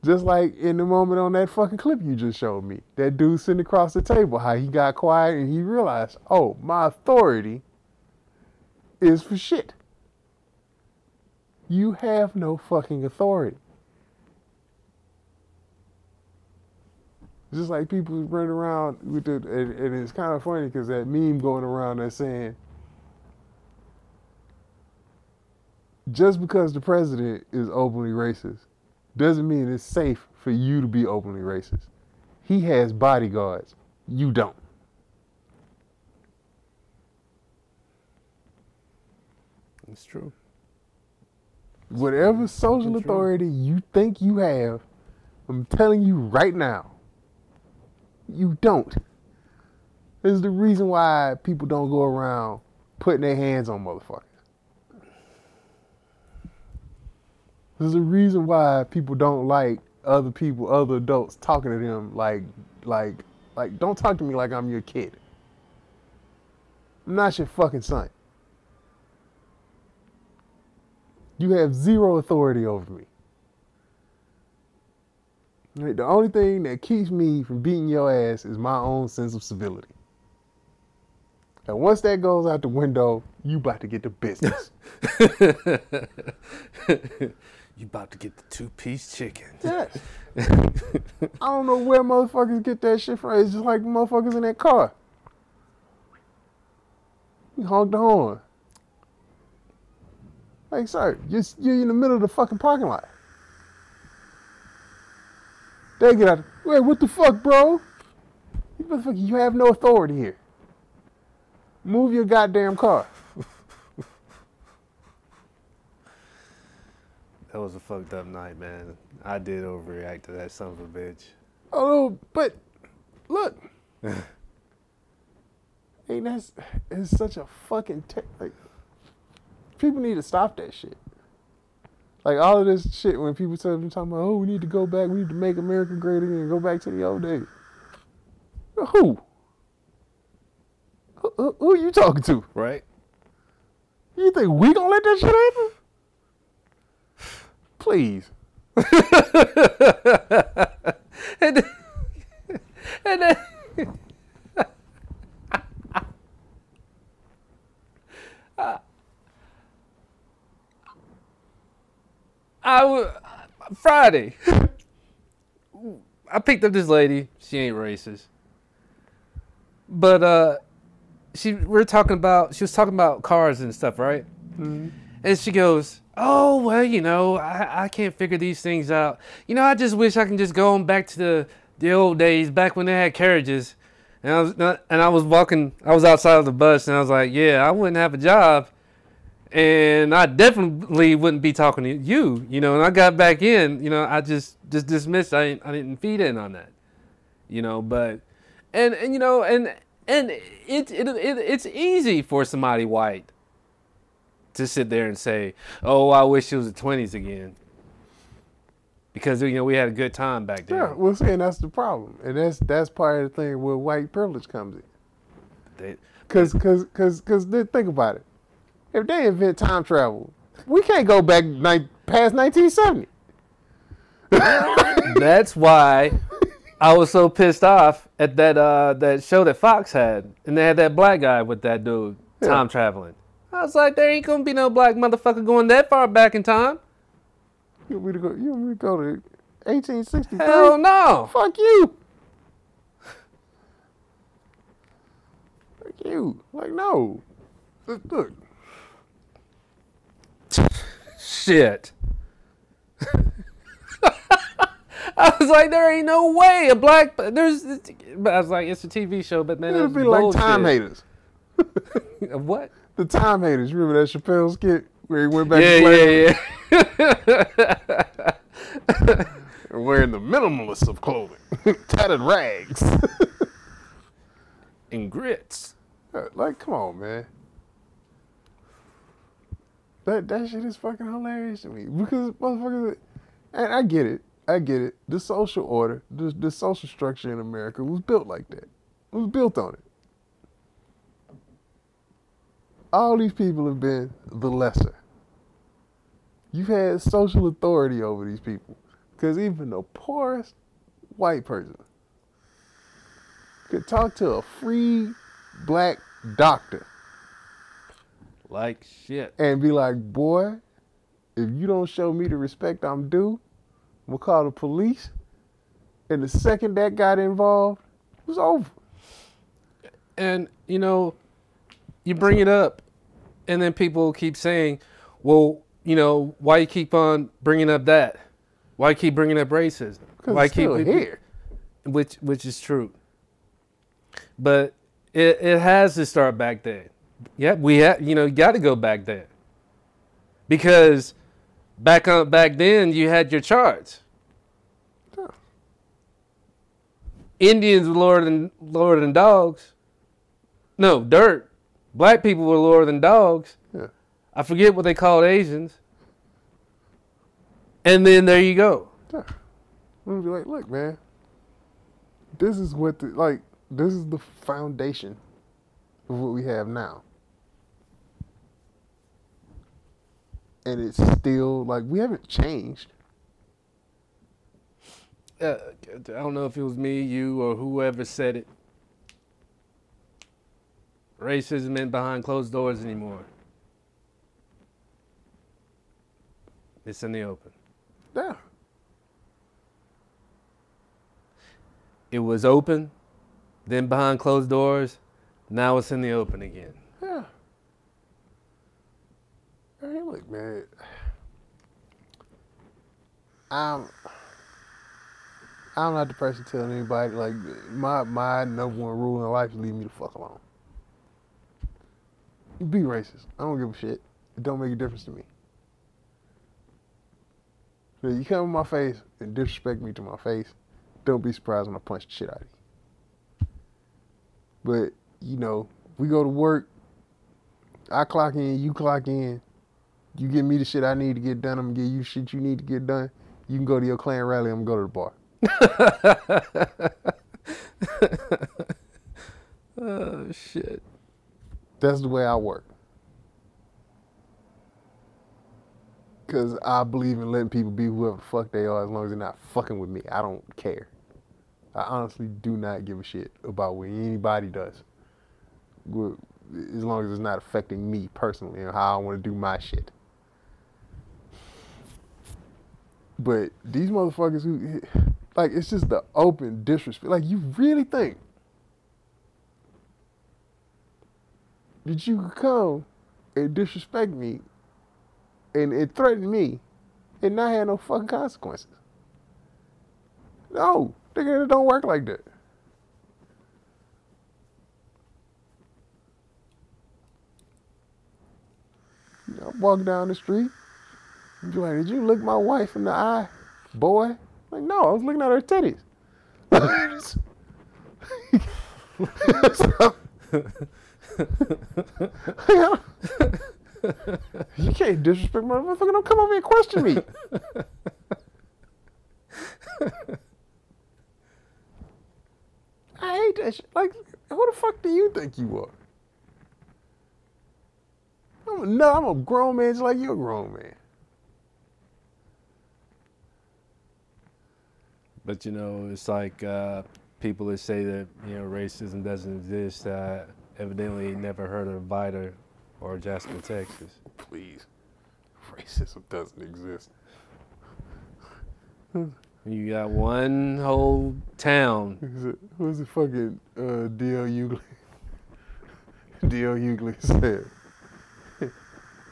Speaker 1: Just like in the moment on that fucking clip you just showed me. That dude sitting across the table, how he got quiet and he realized, oh, my authority is for shit. You have no fucking authority. Just like people running around with the, and, and it's kind of funny because that meme going around that's saying, just because the president is openly racist doesn't mean it's safe for you to be openly racist. He has bodyguards. You don't.
Speaker 2: It's true.
Speaker 1: Whatever social authority you think you have, I'm telling you right now, you don't. This is the reason why people don't go around putting their hands on motherfuckers. This a reason why people don't like other people, other adults talking to them like like Like, don't talk to me like I'm your kid. I'm not your fucking son. You have zero authority over me. The only thing that keeps me from beating your ass is my own sense of civility. And once that goes out the window, you about to get to business.
Speaker 2: You about to get the two piece chicken.
Speaker 1: yes. I don't know where motherfuckers get that shit from. It's just like motherfuckers in that car. You honk the horn. Like, sir, you're, you're in the middle of the fucking parking lot. They get out. Wait, what the fuck, bro? You motherfucker, you have no authority here. Move your goddamn car.
Speaker 2: That was a fucked up night, man. I did overreact to that son of a bitch.
Speaker 1: Oh, but look, hey, that's it's such a fucking te- like. People need to stop that shit. Like all of this shit when people say they're talking about, oh, we need to go back, we need to make America great again, and go back to the old days. Who? Who, who, who you talking to?
Speaker 2: Right?
Speaker 1: You think we gonna let that shit happen? Please.
Speaker 2: and then, and then I w- Friday. I picked up this lady. She ain't racist, but uh, she we we're talking about. She was talking about cars and stuff, right? And she goes, "Oh well, you know, I, I can't figure these things out. You know, I just wish I can just go on back to the the old days, back when they had carriages." And I was not, and I was walking. I was outside of the bus, and I was like, "Yeah, I wouldn't have a job, and I definitely wouldn't be talking to you." You know, and I got back in. You know, I just just dismissed. I I didn't feed in on that. You know, but and and you know, and and it, it, it it's easy for somebody white to sit there and say, "Oh, I wish it was the '20s again," because you know we had a good time back then.
Speaker 1: Yeah, well, see, and that's the problem, and that's that's part of the thing where white privilege comes in. Cause, cause, cause, cause, think about it. If they invent time travel, we can't go back ni- past 1970.
Speaker 2: that's why I was so pissed off at that uh, that show that Fox had, and they had that black guy with that dude time traveling. I was like, there ain't gonna be no black motherfucker going that far back in time.
Speaker 1: You want me to go? You want me to go to 1863?
Speaker 2: Hell no.
Speaker 1: Fuck you. Fuck you. Like no. Look.
Speaker 2: Shit. I was like, there ain't no way a black. There's. But I was like, it's a TV show, but man,
Speaker 1: It'd be like time haters.
Speaker 2: What?
Speaker 1: The time haters. You remember that Chappelle skit where he went back to
Speaker 2: Yeah, yeah, yeah.
Speaker 1: wearing the minimalist of clothing, tattered rags.
Speaker 2: and grits.
Speaker 1: like, come on, man. That that shit is fucking hilarious to me because motherfuckers, and I get it, I get it. The social order, the the social structure in America was built like that. It was built on it. All these people have been the lesser. You've had social authority over these people because even the poorest white person could talk to a free black doctor
Speaker 2: Like shit.
Speaker 1: and be like, boy, if you don't show me the respect I'm due, I'm gonna call the police. And the second that got involved, it was over.
Speaker 2: And you know, you bring it up, and then people keep saying, "Well, you know, why you keep on bringing up that? Why you keep bringing up racism? Why
Speaker 1: it's still
Speaker 2: keep
Speaker 1: here.
Speaker 2: which which is true. But it it has to start back then. Yeah, we have you know you got to go back there because back on back then you had your charts. Indians were lower than lower than dogs. No, dirt. Black people were lower than dogs.
Speaker 1: Yeah.
Speaker 2: I forget what they called Asians. And then there you go.
Speaker 1: Yeah. I'm gonna be like, look, man, this is what the like this is the foundation of what we have now. And it's still like we haven't changed.
Speaker 2: Uh, I don't know if it was me, you, or whoever said it. Racism ain't behind closed doors anymore. It's in the open.
Speaker 1: Yeah.
Speaker 2: It was open, then behind closed doors. Now it's in the open again.
Speaker 1: Yeah. Hey, look, man. I'm I'm not the person telling anybody like my my number one rule in life is leave me the fuck alone. Be racist. I don't give a shit. It don't make a difference to me. So you come in my face and disrespect me to my face, don't be surprised when I punch the shit out of you. But, you know, we go to work, I clock in, you clock in, you give me the shit I need to get done, I'm gonna give you shit you need to get done. You can go to your Klan rally, I'm gonna go to the bar.
Speaker 2: Oh shit.
Speaker 1: That's the way I work. Cause I believe in letting people be whoever the fuck they are as long as they're not fucking with me. I don't care. I honestly do not give a shit about what anybody does. As long as it's not affecting me personally and how I want to do my shit. But these motherfuckers who, like, it's just the open disrespect. Like, you really think that you could come and disrespect me and, and threaten me and not have no fucking consequences. No, nigga, it don't work like that. You know, walk down the street. You like, did you look my wife in the eye, boy? Like, no, I was looking at her titties. you can't disrespect my motherfucker. Don't come over here and question me. I hate that shit. Like, who the fuck do you think you are? I'm a, no, I'm a grown man just like you're a grown man.
Speaker 2: But you know, it's like uh, people that say that you know racism doesn't exist. Uh, evidently, never heard of Vidor or Jasper, Texas.
Speaker 1: Please. Racism doesn't exist.
Speaker 2: You got one whole town.
Speaker 1: Who's the fucking uh, D.L. Hughley? D.L. Hughley said,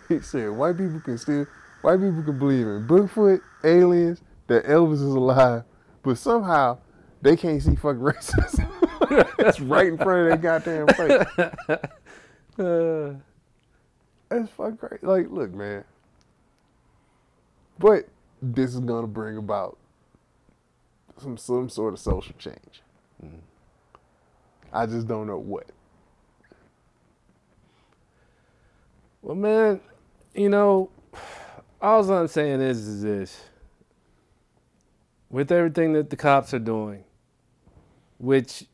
Speaker 1: he said, white people can still, white people can believe in Bigfoot, aliens, that Elvis is alive, but somehow they can't see fucking racism. That's right in front of their goddamn face.
Speaker 2: Uh,
Speaker 1: That's fucking crazy. Like, look, man. But this is gonna bring about some some sort of social change. I just don't know what.
Speaker 2: well, man, you know, all I'm saying is, is this: with everything that the cops are doing, which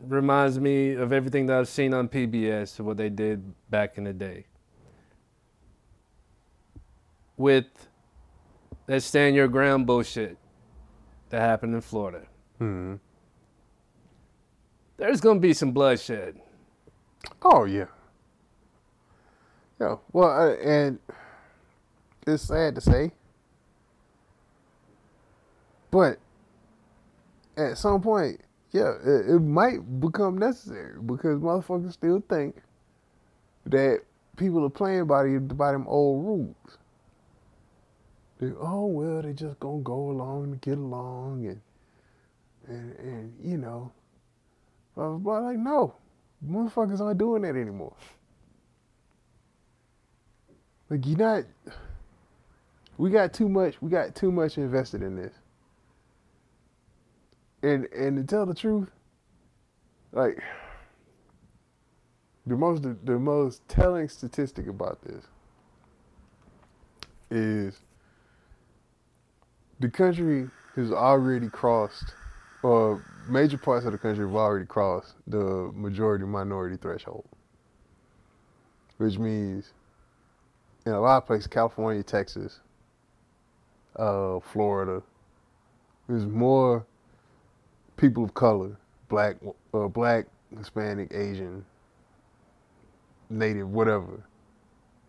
Speaker 2: reminds me of everything that I've seen on PBS of what they did back in the day. With that stand your ground bullshit that happened in Florida.
Speaker 1: Hmm.
Speaker 2: There's gonna be some bloodshed.
Speaker 1: Oh yeah. Yeah. Well, uh, and it's sad to say, but at some point, yeah, it, it might become necessary because motherfuckers still think that people are playing by the, by them old rules. They, oh well, they just gonna go along and get along and and and you know, blah blah blah. Like no, motherfuckers aren't doing that anymore. Like you're not. We got too much. We got too much invested in this. And and to tell the truth, like the most the, most telling statistic about this is the country has already crossed or major parts of the country have already crossed the majority minority threshold, which means in a lot of places, California, Texas, uh, Florida, there's more people of color, black, uh, black, Hispanic, Asian, Native, whatever,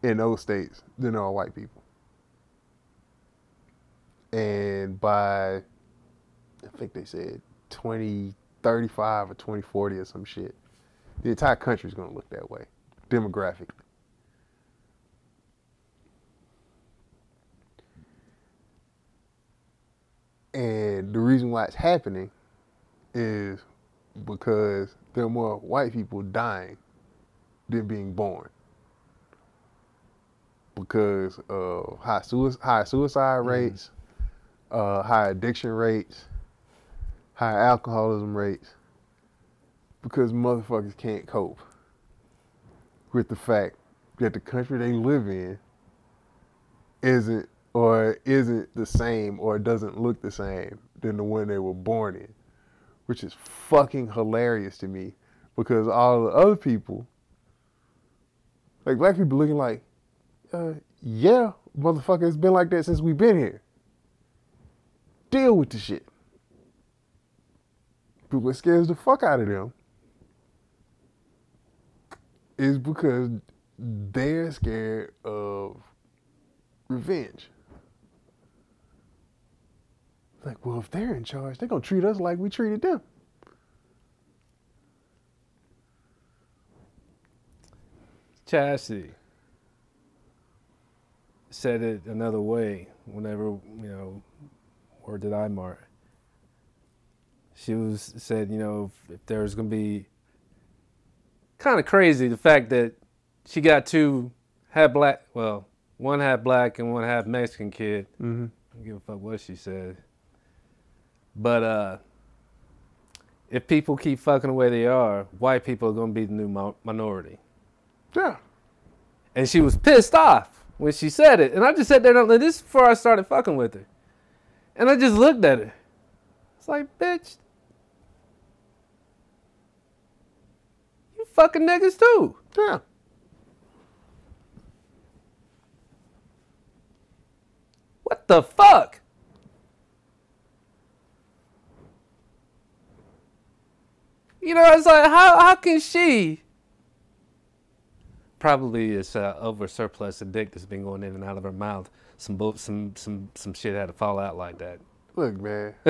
Speaker 1: in those states than are white people. And by, I think they said 2035 or 2040 or some shit, the entire country is gonna look that way, demographically. And the reason why it's happening is because there are more white people dying than being born. Because of high, sui- high suicide rates, uh, high addiction rates, high alcoholism rates, because motherfuckers can't cope with the fact that the country they live in isn't or isn't the same or doesn't look the same than the one they were born in, which is fucking hilarious to me because all the other people, like black people, looking like, uh, yeah, motherfucker, it's been like that since we've been here. Deal with the shit. But what scares the fuck out of them is because they're scared of revenge. Like, well, if they're in charge, they're gonna treat us like we treated them.
Speaker 2: Chastity said it another way whenever, you know, or did I mark? She was said, you know, if, if there was gonna be kind of crazy the fact that she got two half black, well, one half black and one half Mexican kid.
Speaker 1: Mm-hmm.
Speaker 2: I don't give a fuck what she said. But uh, if people keep fucking the way they are, white people are gonna be the new mo- minority.
Speaker 1: Yeah.
Speaker 2: And she was pissed off when she said it. And I just sat there and this is before I started fucking with her. And I just looked at her. It's like, bitch. You fucking niggas too.
Speaker 1: Yeah.
Speaker 2: What the fuck? You know, it's like how how can she? Probably it's uh, over surplus of dick that's been going in and out of her mouth. Some bu- some some some shit had to fall out like that.
Speaker 1: Look, man.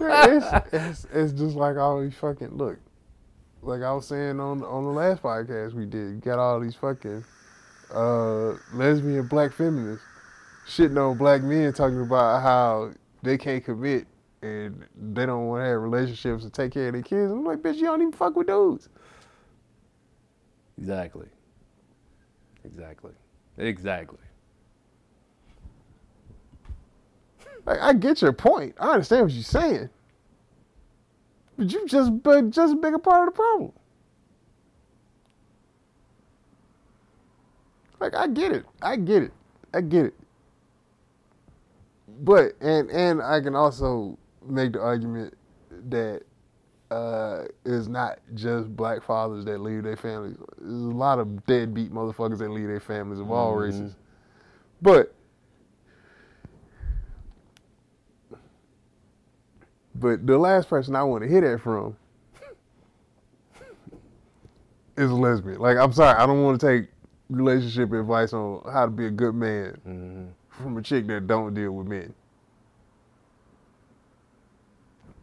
Speaker 1: it's, it's, it's just like all these fucking look. Like I was saying on on the last podcast we did, you got all these fucking uh, lesbian black feminists shitting on black men talking about how they can't commit and they don't want to have relationships and take care of their kids. I'm like, bitch, you don't even fuck with dudes.
Speaker 2: Exactly. Exactly. Exactly.
Speaker 1: Like I get your point. I understand what you're saying. But you just but just a bigger part of the problem. Like I get it. I get it. I get it. But and and I can also make the argument that uh it's not just black fathers that leave their families. There's a lot of deadbeat motherfuckers that leave their families of all
Speaker 2: Mhm.
Speaker 1: races. But But the last person I want to hear that from is a lesbian. Like, I'm sorry, I don't want to take relationship advice on how to be a good man
Speaker 2: hmm
Speaker 1: from a chick that don't deal with men.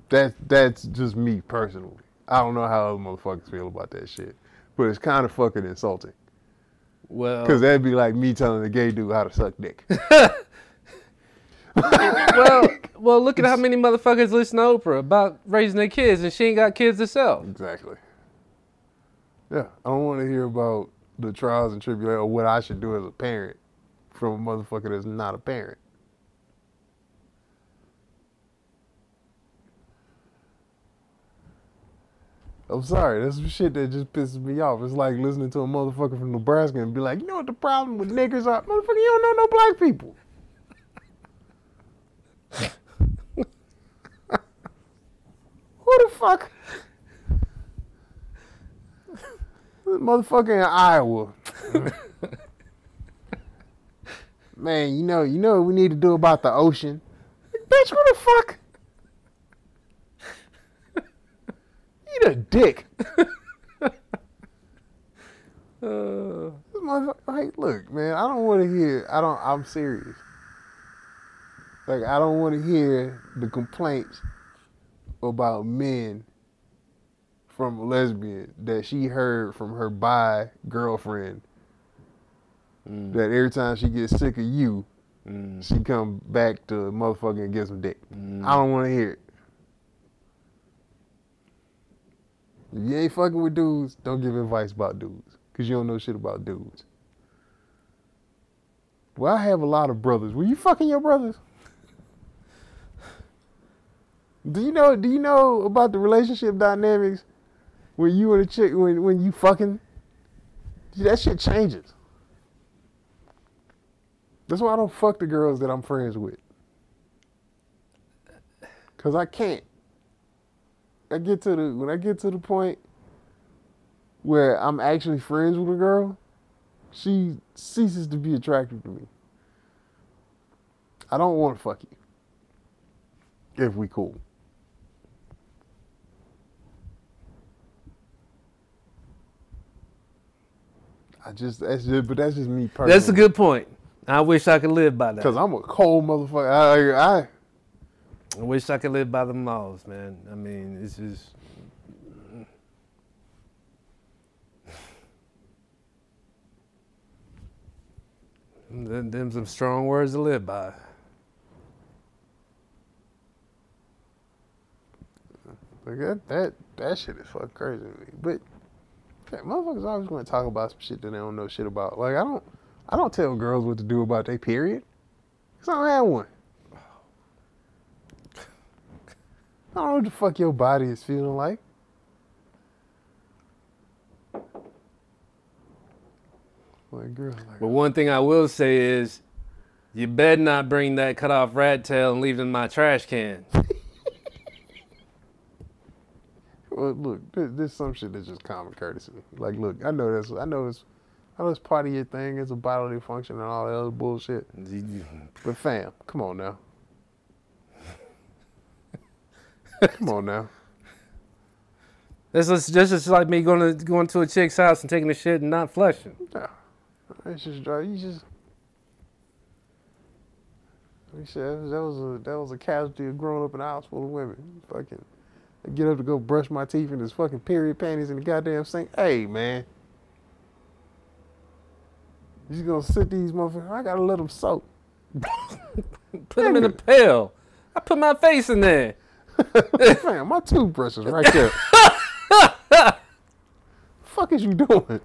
Speaker 1: That's that's just me personally. I don't know how other motherfuckers feel about that shit, but it's kind of fucking insulting.
Speaker 2: Well,
Speaker 1: Cause that'd be like me telling a gay dude how to suck dick.
Speaker 2: well, well, look at how many motherfuckers listen to Oprah about raising their kids, and she ain't got kids herself.
Speaker 1: Exactly. Yeah, I don't want to hear about the trials and tribulations or what I should do as a parent from a motherfucker that's not a parent. I'm sorry, that's some shit that just pisses me off. It's like listening to a motherfucker from Nebraska and be like, you know what the problem with niggers are? Motherfucker, you don't know no black people. Who the fuck? Motherfucker in Iowa. Man, you know, you know what we need to do about the ocean. Bitch, what the fuck? Eat a dick.
Speaker 2: Uh,
Speaker 1: like, look, man, I don't want to hear. I don't. I'm serious. Like, I don't want to hear the complaints about men from a lesbian that she heard from her bi girlfriend.
Speaker 2: Mm,
Speaker 1: That every time she gets sick of you,
Speaker 2: mm,
Speaker 1: she come back to motherfucking and get some dick.
Speaker 2: mm.
Speaker 1: I don't want to hear it. If you ain't fucking with dudes, don't give advice about dudes. Because you don't know shit about dudes. Well, I have a lot of brothers. Were you fucking your brothers? Do you know do you know about the relationship dynamics when you and a chick when when you fucking that shit changes. That's why I don't fuck the girls that I'm friends with. Cause I can't. I get to the when I get to the point where I'm actually friends with a girl, she ceases to be attractive to me. I don't want to fuck you. If we cool. I just that's just but that's just me personally.
Speaker 2: That's a good point. I wish I could live by that.
Speaker 1: Cause I'm a cold motherfucker. I, I
Speaker 2: I wish I could live by them laws, man. I mean, it's just. Them, them some strong words to live by.
Speaker 1: Like that, that that shit is fucking crazy to me. But yeah, motherfuckers always want to talk about some shit that they don't know shit about. Like I don't, I don't tell girls what to do about their period. Cause I don't have one. I don't know what the fuck your body is feeling like. Like girl, like
Speaker 2: But one thing I will say is, you better not bring that cut off rat tail and leave it in my trash can.
Speaker 1: Well, look, this, this some shit that's just common courtesy. Like, look, I know that's, I know it's, I know it's part of your thing. It's a bodily function and all that other bullshit. But fam, come on now. come on now.
Speaker 2: This is just like me going to going to a chick's house and taking a shit and not flushing.
Speaker 1: No, it's just dry. You just. You said that was a that was a casualty of growing up in a house full of women. Fucking, I get up to go brush my teeth in this fucking period panties in the goddamn sink. Hey man, you gonna sit these motherfuckers? I gotta let them soak.
Speaker 2: Put them in a pail. I put my face in there.
Speaker 1: Fam, my toothbrush is right there. fuck is you doing?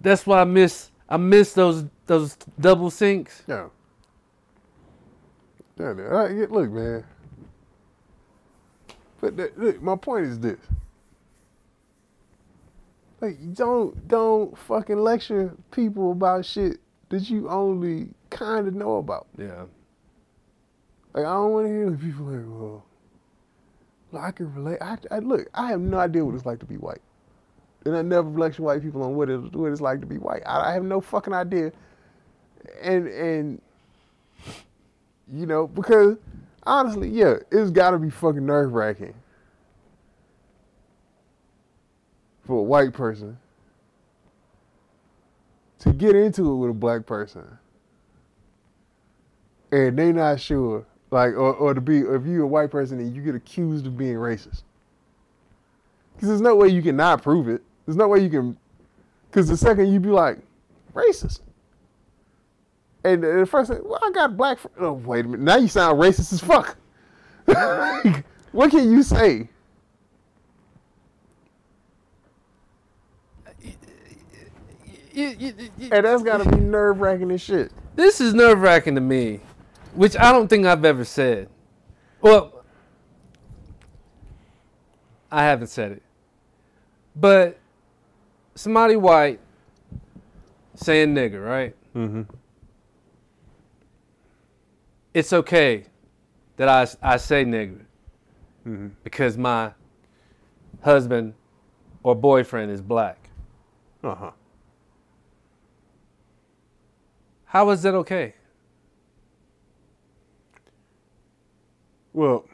Speaker 2: That's why I miss I miss those those double sinks.
Speaker 1: Yeah. Yeah, man. Uh, yeah, look, man. But th- look, my point is this. Like, don't don't fucking lecture people about shit that you only kind of know about.
Speaker 2: Yeah.
Speaker 1: Like, I don't want to hear people like, well, I can relate. I, I look, I have no idea what it's like to be white, and I never lecture white people on what it what it's like to be white. I, I have no fucking idea, and and you know because honestly, yeah, it's got to be fucking nerve wracking for a white person. To get into it with a black person. And they not sure, like, or, or to be, if you're a white person and you get accused of being racist, because there's no way you can not prove it. There's no way you can, because the second you be like, racist, and the first thing, well, I got black. Fr- oh, wait a minute, now you sound racist as fuck. what can you say? And that's got to be nerve wracking as shit.
Speaker 2: This is nerve wracking to me, which I don't think I've ever said. Well, I haven't said it. But somebody white saying nigger, right?
Speaker 1: Mm-hmm.
Speaker 2: It's okay that I, I say nigger
Speaker 1: Mm-hmm.
Speaker 2: because my husband or boyfriend is black.
Speaker 1: Uh huh.
Speaker 2: How is that okay?
Speaker 1: Well,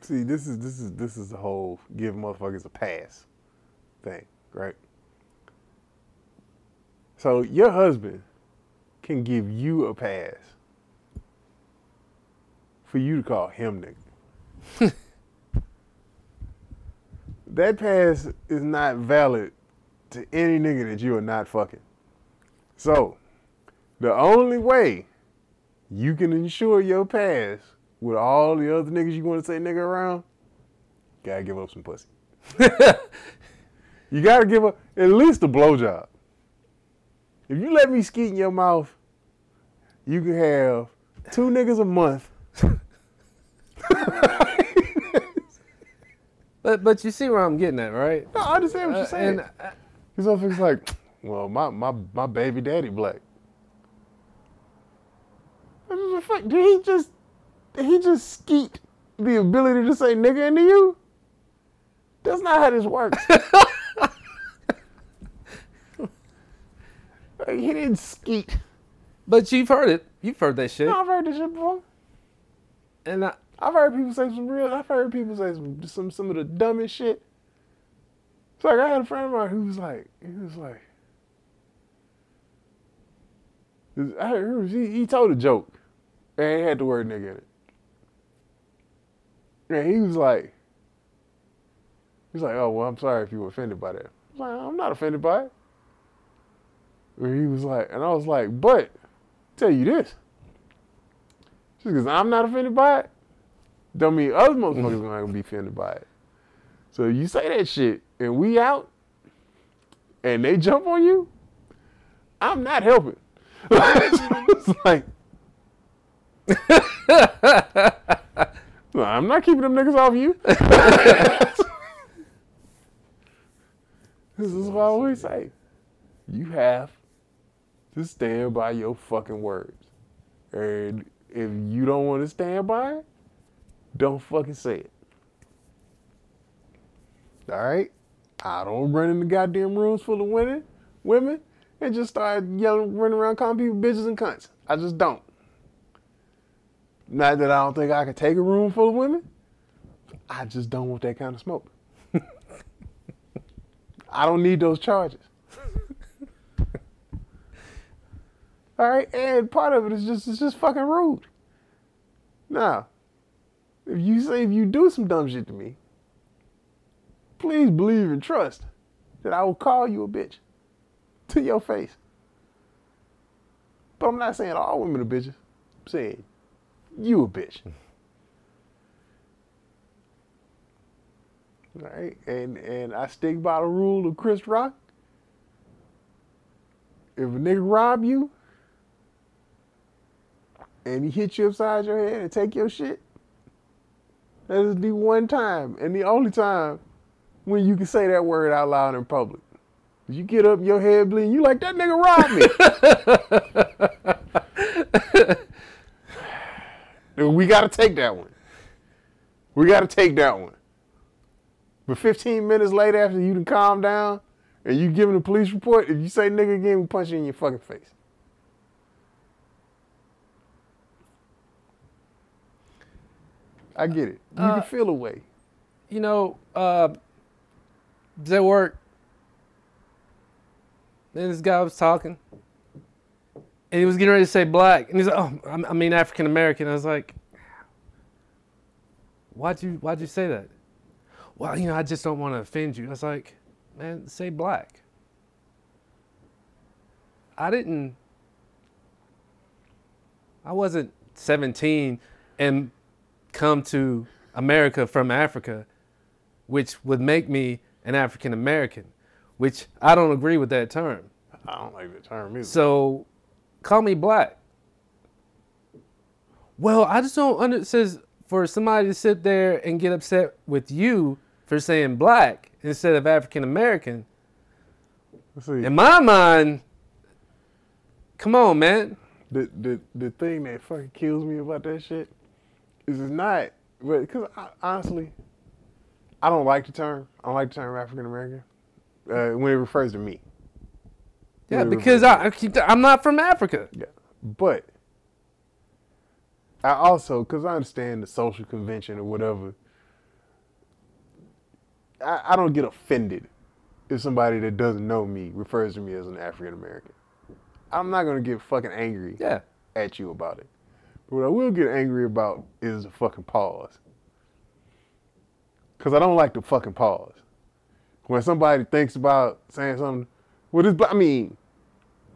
Speaker 1: see, this is this is this is the whole give motherfuckers a pass thing, right? So your husband can give you a pass for you to call him nigga. that pass is not valid to any nigga that you are not fucking. So, the only way you can ensure your pass with all the other niggas you want to say nigga around, gotta give up some pussy. you gotta give up at least a blowjob. If you let me skeet in your mouth, you can have two niggas a month.
Speaker 2: But but you see where I'm getting at, right?
Speaker 1: No, I understand what
Speaker 2: Uh,
Speaker 1: you're saying.
Speaker 2: and uh,
Speaker 1: Because motherfuckers like, well, my, my, my baby daddy black. What the fuck? Did he just did he just skeet the ability to say nigga into you? That's not how this works. Like, he didn't skeet.
Speaker 2: but you've heard it. You've heard that shit.
Speaker 1: No, I've heard this shit before.
Speaker 2: And I,
Speaker 1: I've heard people say some real. I've heard people say some some some of the dumbest shit. It's like I had a friend of mine who was like, he was like, I heard he, he told a joke, and it had the word nigga in it. And he was like, he's like, oh well, I'm sorry if you were offended by that. I like, I'm not offended by it. And he was like, and I was like, but tell you this. Just because I'm not offended by it, don't mean other motherfuckers not gonna be offended by it. So you say that shit and we out and they jump on you, I'm not helping. it's like I'm not keeping them niggas off you. this is what I always say. You have to stand by your fucking words. And if you don't want to stand by it, don't fucking say it. All right? I don't run in the goddamn rooms full of women, women, and just start yelling, running around calling people bitches and cunts. I just don't. Not that I don't think I could take a room full of women. I just don't want that kind of smoke. I don't need those charges. All right, and part of it is just it's just fucking rude. Now, if you say if you do some dumb shit to me, please believe and trust that I will call you a bitch to your face. But I'm not saying all women are bitches. I'm saying you a bitch. right? and and I stick by the rule of Chris Rock. If a nigga rob you and he hit you upside your head and take your shit, that is the one time and the only time when you can say that word out loud in public. You get up, your head bleeding, you like that nigga robbed me. we gotta take that one. We gotta take that one. But 15 minutes later, after you done calm down and you giving a police report, if you say nigga again, we punch you in your fucking face. I get it. You
Speaker 2: Uh,
Speaker 1: can feel a way.
Speaker 2: you know, uh, was at work. And this guy was talking, and he was getting ready to say black, and he's like, "Oh, I'm- I mean African American." I was like, "Why'd you Why'd you say that?" Well, you know, I just don't want to offend you. I was like, "Man, say black." I didn't. I wasn't 17 and come to America from Africa, which would make me an African American, which I don't agree with that term.
Speaker 1: I don't like the term either.
Speaker 2: So call me black. Well, I just don't under it says for somebody to sit there and get upset with you for saying black instead of African American. In my mind, come on, man.
Speaker 1: the the the thing that fucking kills me about that shit is it's not because honestly, I don't like the term. I don't like the term African American uh, when it refers to me.
Speaker 2: Yeah,
Speaker 1: When it
Speaker 2: because I, I I'm not from Africa.
Speaker 1: yeah, but I also because I understand the social convention or whatever. I, I don't get offended if somebody that doesn't know me refers to me as an African American. I'm not gonna get fucking angry.
Speaker 2: Yeah.
Speaker 1: at you about it. But what I will get angry about is the fucking pause. Cause I don't like the fucking pause. When somebody thinks about saying something, well, this, I mean,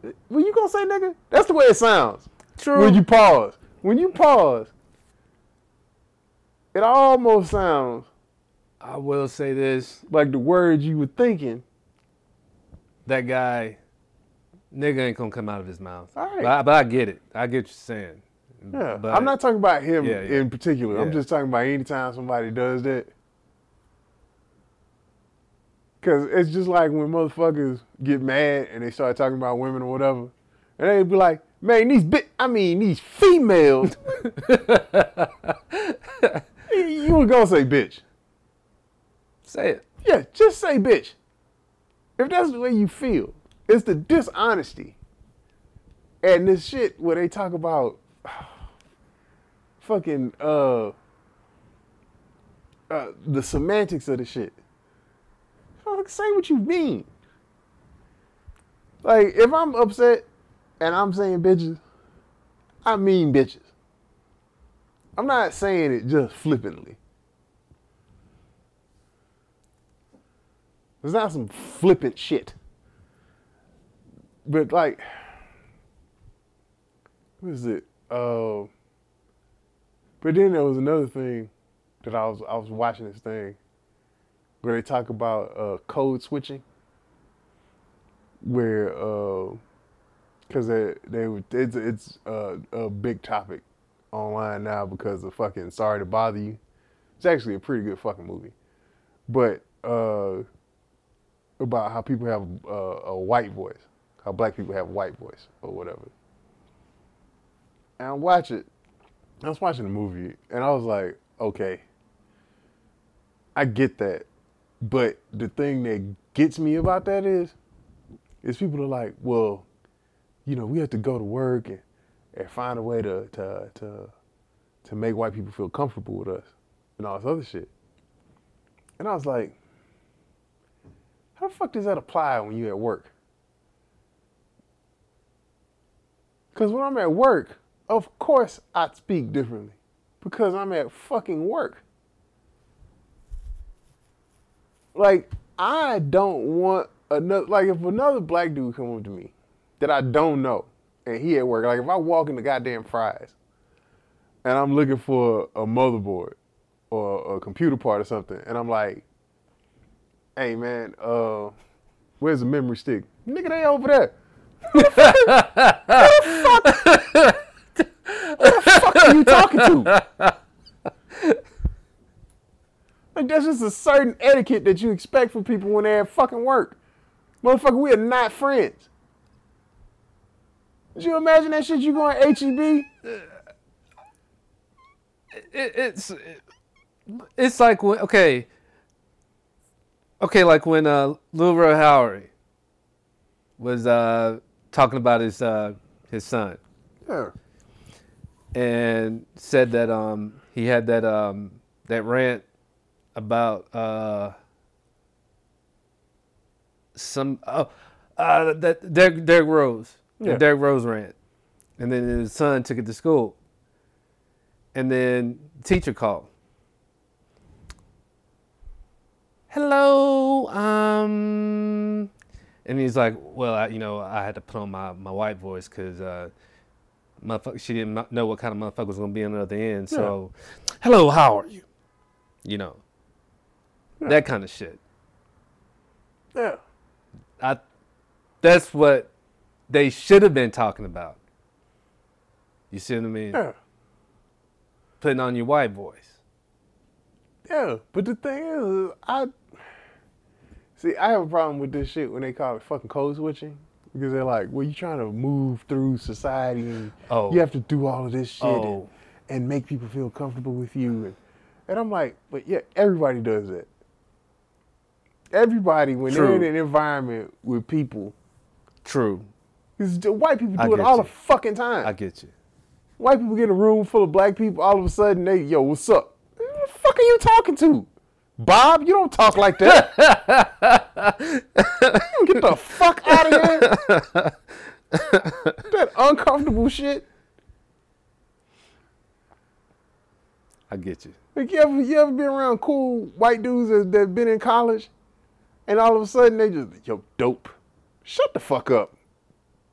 Speaker 1: what you gonna say, nigga? That's the way it sounds.
Speaker 2: True.
Speaker 1: When you pause, when you pause, it almost sounds
Speaker 2: I will say this:
Speaker 1: like the words you were thinking.
Speaker 2: that guy, nigga, ain't gonna come out of his mouth.
Speaker 1: All right.
Speaker 2: But, I, but I get it. I get what you're saying.
Speaker 1: Yeah,
Speaker 2: But-
Speaker 1: I'm not talking about him
Speaker 2: Yeah, yeah.
Speaker 1: in particular. I'm just talking about anytime somebody does that. Cause it's just like when motherfuckers get mad and they start talking about women or whatever, and they be like, "Man, these bit, I mean these females." you were gonna say bitch.
Speaker 2: Say it.
Speaker 1: Yeah, just say bitch. If that's the way you feel, it's the dishonesty. And this shit where they talk about fucking uh, uh the semantics of the shit. Fuck, say what you mean. Like if I'm upset and I'm saying bitches, I mean bitches. I'm not saying it just flippantly. It's not some flippant shit. But like, what is it? Uh, but then there was another thing that I was I was watching this thing where they talk about uh, code switching, where because they they it's it's uh, a big topic online now because of fucking Sorry to Bother You. It's actually a pretty good fucking movie, but uh, about how people have uh, a white voice, how black people have white voice or whatever. And I watch it. I was watching the movie and I was like, okay, I get that, but the thing that gets me about that is, is people are like, well, you know, we have to go to work and, and find a way to to to to make white people feel comfortable with us and all this other shit. And I was like, how the fuck does that apply when you're at work? Because when I'm at work, of course I speak differently. Because I'm at fucking work. Like, I don't want another, like, if another black dude come up to me that I don't know, and he at work, like, if I walk in the goddamn Fry's, and I'm looking for a motherboard or a computer part or something, and I'm like, hey man, uh, where's the memory stick? Nigga, they over there. The fuck? Who the fuck are you talking to? Like that's just a certain etiquette that you expect from people when they're at fucking work. Motherfucker, we are not friends. Did you imagine that shit you going E HEB?
Speaker 2: it, it's it's like when okay okay like when uh Lil Rel Howery was uh talking about his uh his son
Speaker 1: Yeah.
Speaker 2: And said that um he had that um that rant about uh some oh uh that Derrick, Rose
Speaker 1: Yeah.
Speaker 2: Derrick Rose rant. And then his son took it to school. And then teacher called. Hello um and he's like well I, you know i had to put on my, my white voice because uh motherfucker, she didn't know what kind of motherfucker was going to be on the other end so hello how are you? You know. That kind of shit.
Speaker 1: Yeah.
Speaker 2: I, that's what they should have been talking about. You see what i mean?
Speaker 1: Yeah.
Speaker 2: putting on your white voice.
Speaker 1: Yeah, but the thing is, I See, I have a problem with this shit when they call it fucking code switching. Because they're like, well, you're trying to move through society and
Speaker 2: Oh.
Speaker 1: you have to do all of this shit
Speaker 2: Oh.
Speaker 1: and, and make people feel comfortable with you. And, and I'm like, but yeah, everybody does that. Everybody, when they're in an environment with people,
Speaker 2: True.
Speaker 1: because white people do it all
Speaker 2: you.
Speaker 1: the fucking time.
Speaker 2: I get you.
Speaker 1: White people get a room full of black people, all of a sudden they, yo, what's up? Who the fuck are you talking to? Bob, you don't talk like that. get the fuck out of here. that uncomfortable shit.
Speaker 2: I get you.
Speaker 1: Like you ever you ever been around cool white dudes that that been in college, and all of a sudden they just yo dope. Shut the fuck up,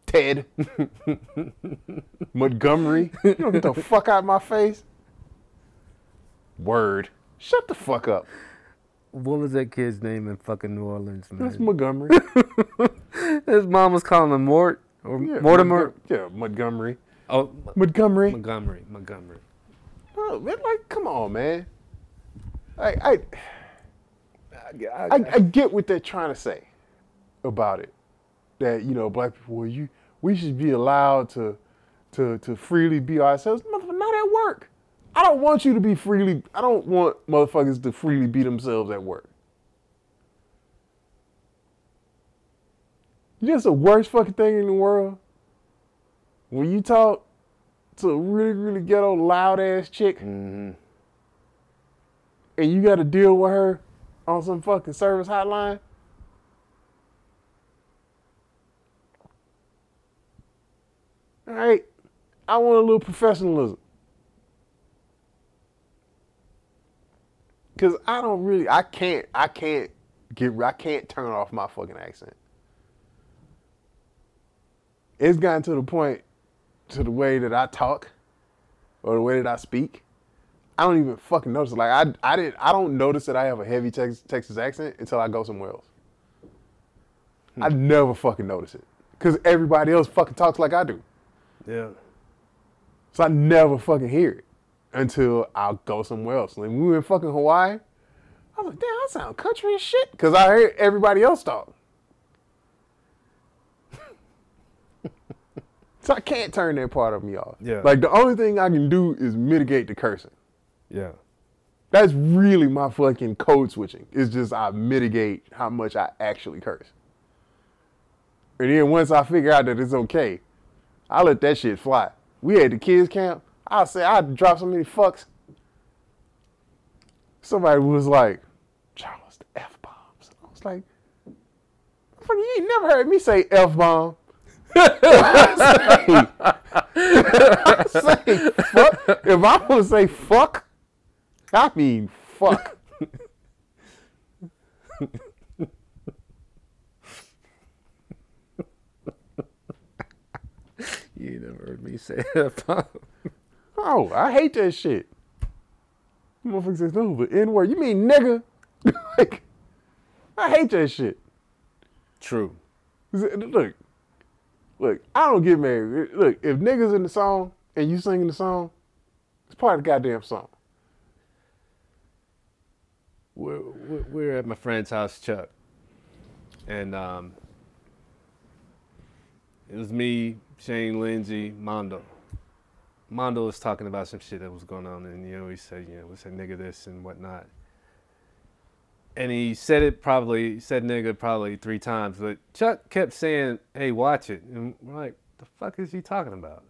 Speaker 1: Ted Montgomery. You don't get the fuck out of my face. Word. Shut the fuck up.
Speaker 2: What was that kid's name in fucking New Orleans, man? That's?
Speaker 1: Montgomery.
Speaker 2: His mom was calling him Mort or
Speaker 1: Yeah,
Speaker 2: Mortimer.
Speaker 1: Montgo- Yeah, Montgomery.
Speaker 2: Oh,
Speaker 1: Montgomery.
Speaker 2: Montgomery. Montgomery.
Speaker 1: Oh, man, like, come on, man. I, I,
Speaker 2: I,
Speaker 1: I, I get what they're trying to say about it. That you know, black people, well, you we should be allowed to to to freely be ourselves. Motherfucker, not at work. I don't want you to be freely. I don't want motherfuckers to freely be themselves at work. You know, it's the worst fucking thing in the world. When you talk to a really, really ghetto, loud ass chick,
Speaker 2: Mm-hmm.
Speaker 1: and you got to deal with her on some fucking service hotline. All right, I want a little professionalism. Cause I don't really, I can't, I can't get, I can't turn off my fucking accent. It's gotten to the point, to the way that I talk, or the way that I speak. I don't even fucking notice. Like I, I didn't, I don't notice that I have a heavy Texas, Texas accent until I go somewhere else. Hmm. I never fucking notice it, cause everybody else fucking talks like I do.
Speaker 2: Yeah.
Speaker 1: So I never fucking hear it until I'll go somewhere else. Like we were in fucking Hawaii, I was like, damn, I sound country as shit. Cause I heard everybody else talk. so I can't turn that part of me off.
Speaker 2: Yeah.
Speaker 1: Like the only thing I can do is mitigate the cursing.
Speaker 2: Yeah.
Speaker 1: That's really my fucking code switching. It's just I mitigate how much I actually curse. And then once I figure out that it's okay, I let that shit fly. We had the kids camp. I say I drop so many fucks. Somebody was like, Charles, the F bombs. I was like, "Motherfucker, you ain't never heard me say F bomb. I say, fuck. If I want to say fuck, I mean fuck.
Speaker 2: You never heard me say that.
Speaker 1: Oh, I hate that shit. Motherfucker says, no, but N word. You mean nigga? like, I hate that shit.
Speaker 2: True.
Speaker 1: Look, look, I don't get married. Look, if niggas in the song and you singing the song, it's part of the goddamn song.
Speaker 2: We're, we're at my friend's house, Chuck, and um, it was me, Shane, Lindsay, Mondo. Mondo was talking about some shit that was going on, and you know, he said, you know, we said nigga this and whatnot. And he said it probably, he said nigga probably three times, but Chuck kept saying, hey, watch it. And we're like, the fuck is he talking about?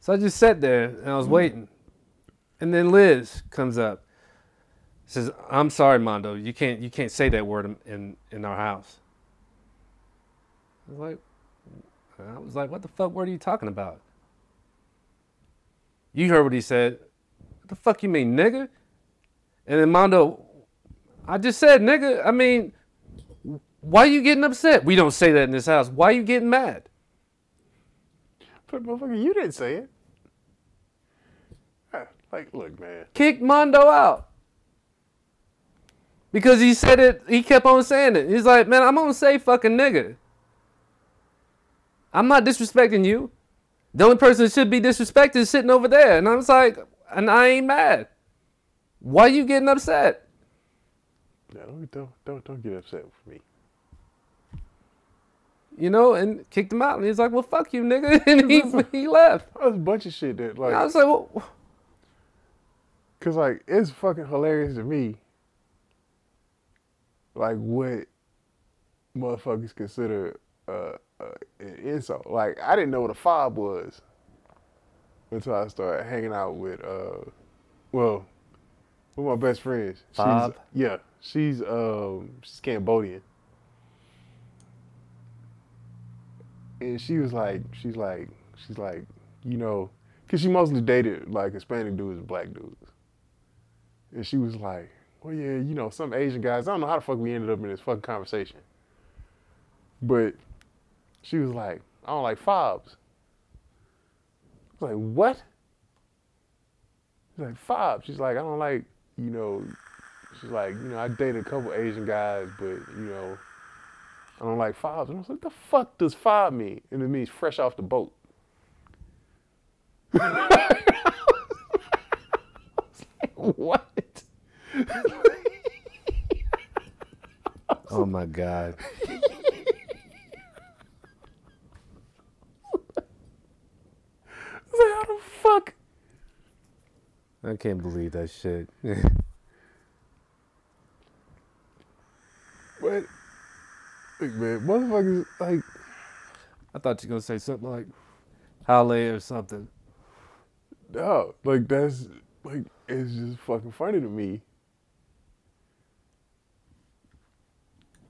Speaker 2: So I just sat there and I was hmm. waiting. And then Liz comes up says, "I'm sorry, Mondo. You can't you can't say that word in in, in our house." I was like, I was like, "What the fuck word are you talking about?" You heard what he said. What the fuck you mean, nigga? And then Mondo, I just said, nigga. I mean, why are you getting upset? We don't say that in this house. Why are you getting mad?
Speaker 1: But motherfucker, you didn't say it. Like, look, man.
Speaker 2: Kick Mondo out. Because he said it, he kept on saying it. He's like, man, I'm gonna say fucking nigga. I'm not disrespecting you. The only person that should be disrespected is sitting over there. And I was like, and I ain't mad. Why you getting upset?
Speaker 1: Yeah, don't don't don't, don't get upset with me.
Speaker 2: You know, and kicked him out. And he's like, well, fuck you, nigga. And he, he left.
Speaker 1: There's a bunch of shit that like
Speaker 2: I was like, well,
Speaker 1: Cause like it's fucking hilarious to me. Like what motherfuckers consider uh, insult. Like I didn't know what a fob was until I started hanging out with uh, well, with my best friends.
Speaker 2: Fob?
Speaker 1: She's, yeah, she's um she's Cambodian. And she was like, she's like, she's like, you know, cause she mostly dated like Hispanic dudes and black dudes. And she was like, well, yeah, you know, some Asian guys, I don't know how the fuck we ended up in this fucking conversation. But she was like, I don't like fobs. I was like, what? She's like, fobs. She's like, I don't like, you know, she's like, you know, I dated a couple Asian guys, but, you know, I don't like fobs. And I was like, the fuck does fob mean? And it means fresh off the boat. what?
Speaker 2: oh my God.
Speaker 1: I was like, how the fuck?
Speaker 2: I can't believe that shit.
Speaker 1: But, like, man, motherfuckers, like,
Speaker 2: I thought you were going to say something like Halle or something.
Speaker 1: no, like, that's, like, it's just fucking funny to me.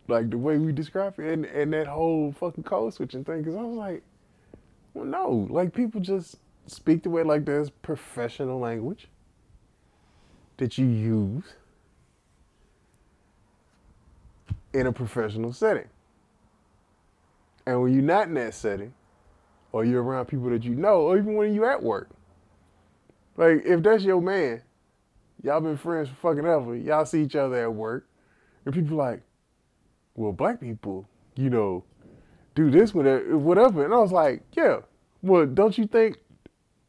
Speaker 1: Like, the way we describe it and, and that whole fucking code switching thing, because I was like, well, no, like, people just speak the way like there's professional language that you use in a professional setting. And when you're not in that setting, or you're around people that you know, or even when you're at work, like if that's your man, y'all been friends for fucking ever, y'all see each other at work, and people like, well, black people, you know, do this, whatever, whatever. And I was like, yeah, well, don't you think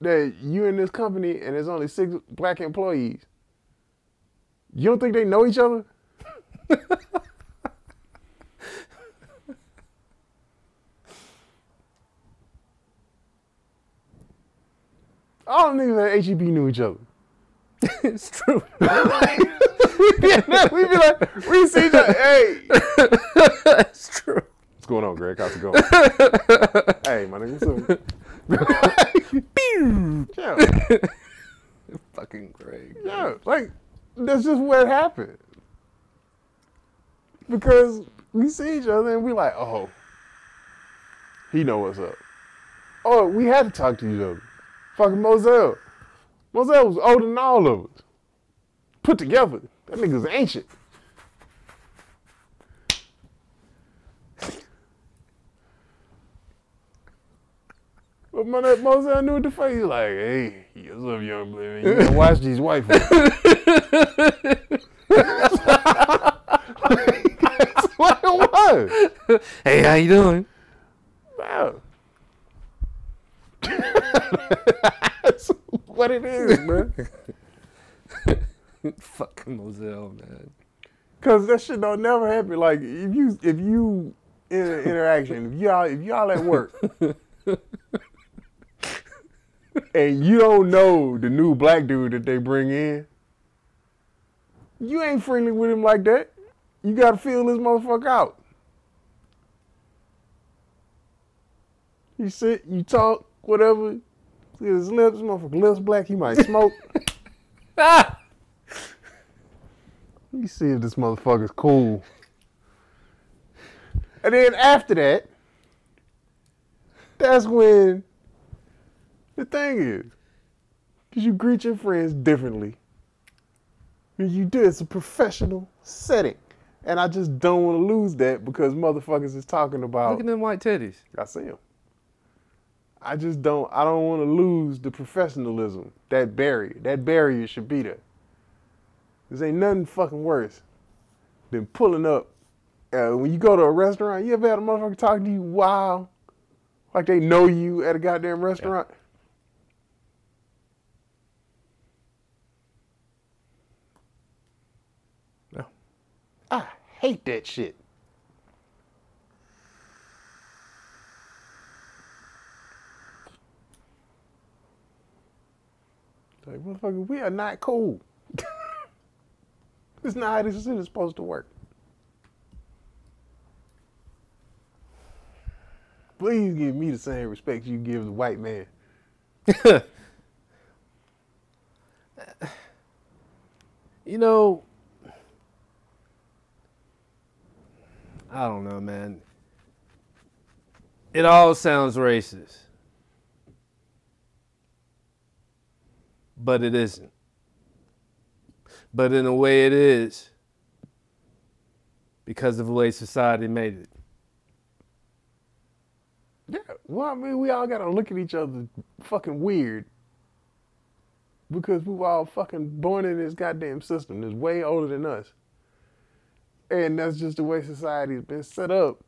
Speaker 1: that you in this company and there's only six black employees, you don't think they know each other? All the niggas at HEB knew each other.
Speaker 2: it's true.
Speaker 1: yeah, we be like, we see each other. Hey,
Speaker 2: it's true.
Speaker 1: what's going on, Greg? How's it going? hey, my nigga, what's up? yeah,
Speaker 2: Fucking Greg.
Speaker 1: yeah, like that's just what happened. Because we see each other and we like, oh, he know what's up. Oh, we had to talk to each other. Fucking Moselle. Moselle was older than all of us. Put together. That nigga's ancient. But my that Moselle knew what the fuck. He's like, hey, what's up, young man? You gotta watch these white folks. That's what it was.
Speaker 2: Hey, how you doing?
Speaker 1: Wow. That's what it is, man.
Speaker 2: Fucking Moselle, man.
Speaker 1: Cause that shit don't never happen. Like if you if you in an interaction, if y'all if y'all at work and you don't know the new black dude that they bring in, you ain't friendly with him like that. You gotta feel this motherfucker out. You sit, you talk, whatever. Look at his lips, motherfucker lips black, he might smoke.
Speaker 2: Ah!
Speaker 1: Let me see if this motherfucker's cool. And then after that, that's when the thing is, because you greet your friends differently. You do, it's a professional setting. And I just don't want to lose that because motherfuckers is talking about.
Speaker 2: Look at them white titties.
Speaker 1: I see him. I just don't. I don't want to lose the professionalism. That barrier. That barrier should be there. There ain't nothing fucking worse than pulling up. Uh, when you go to a restaurant, you ever had a motherfucker talking to you wow, like they know you at a goddamn restaurant.
Speaker 2: No.
Speaker 1: Hate that shit. Like, motherfucker, we are not cool. It's not how this shit is supposed to work. Please give me the same respect you give the white man.
Speaker 2: You know, I don't know, man. It all sounds racist. But it isn't. But in a way, it is because of the way society made it.
Speaker 1: Yeah, well, I mean, we all gotta look at each other fucking weird because we were all fucking born in this goddamn system that's way older than us. And that's just the way society's been set up.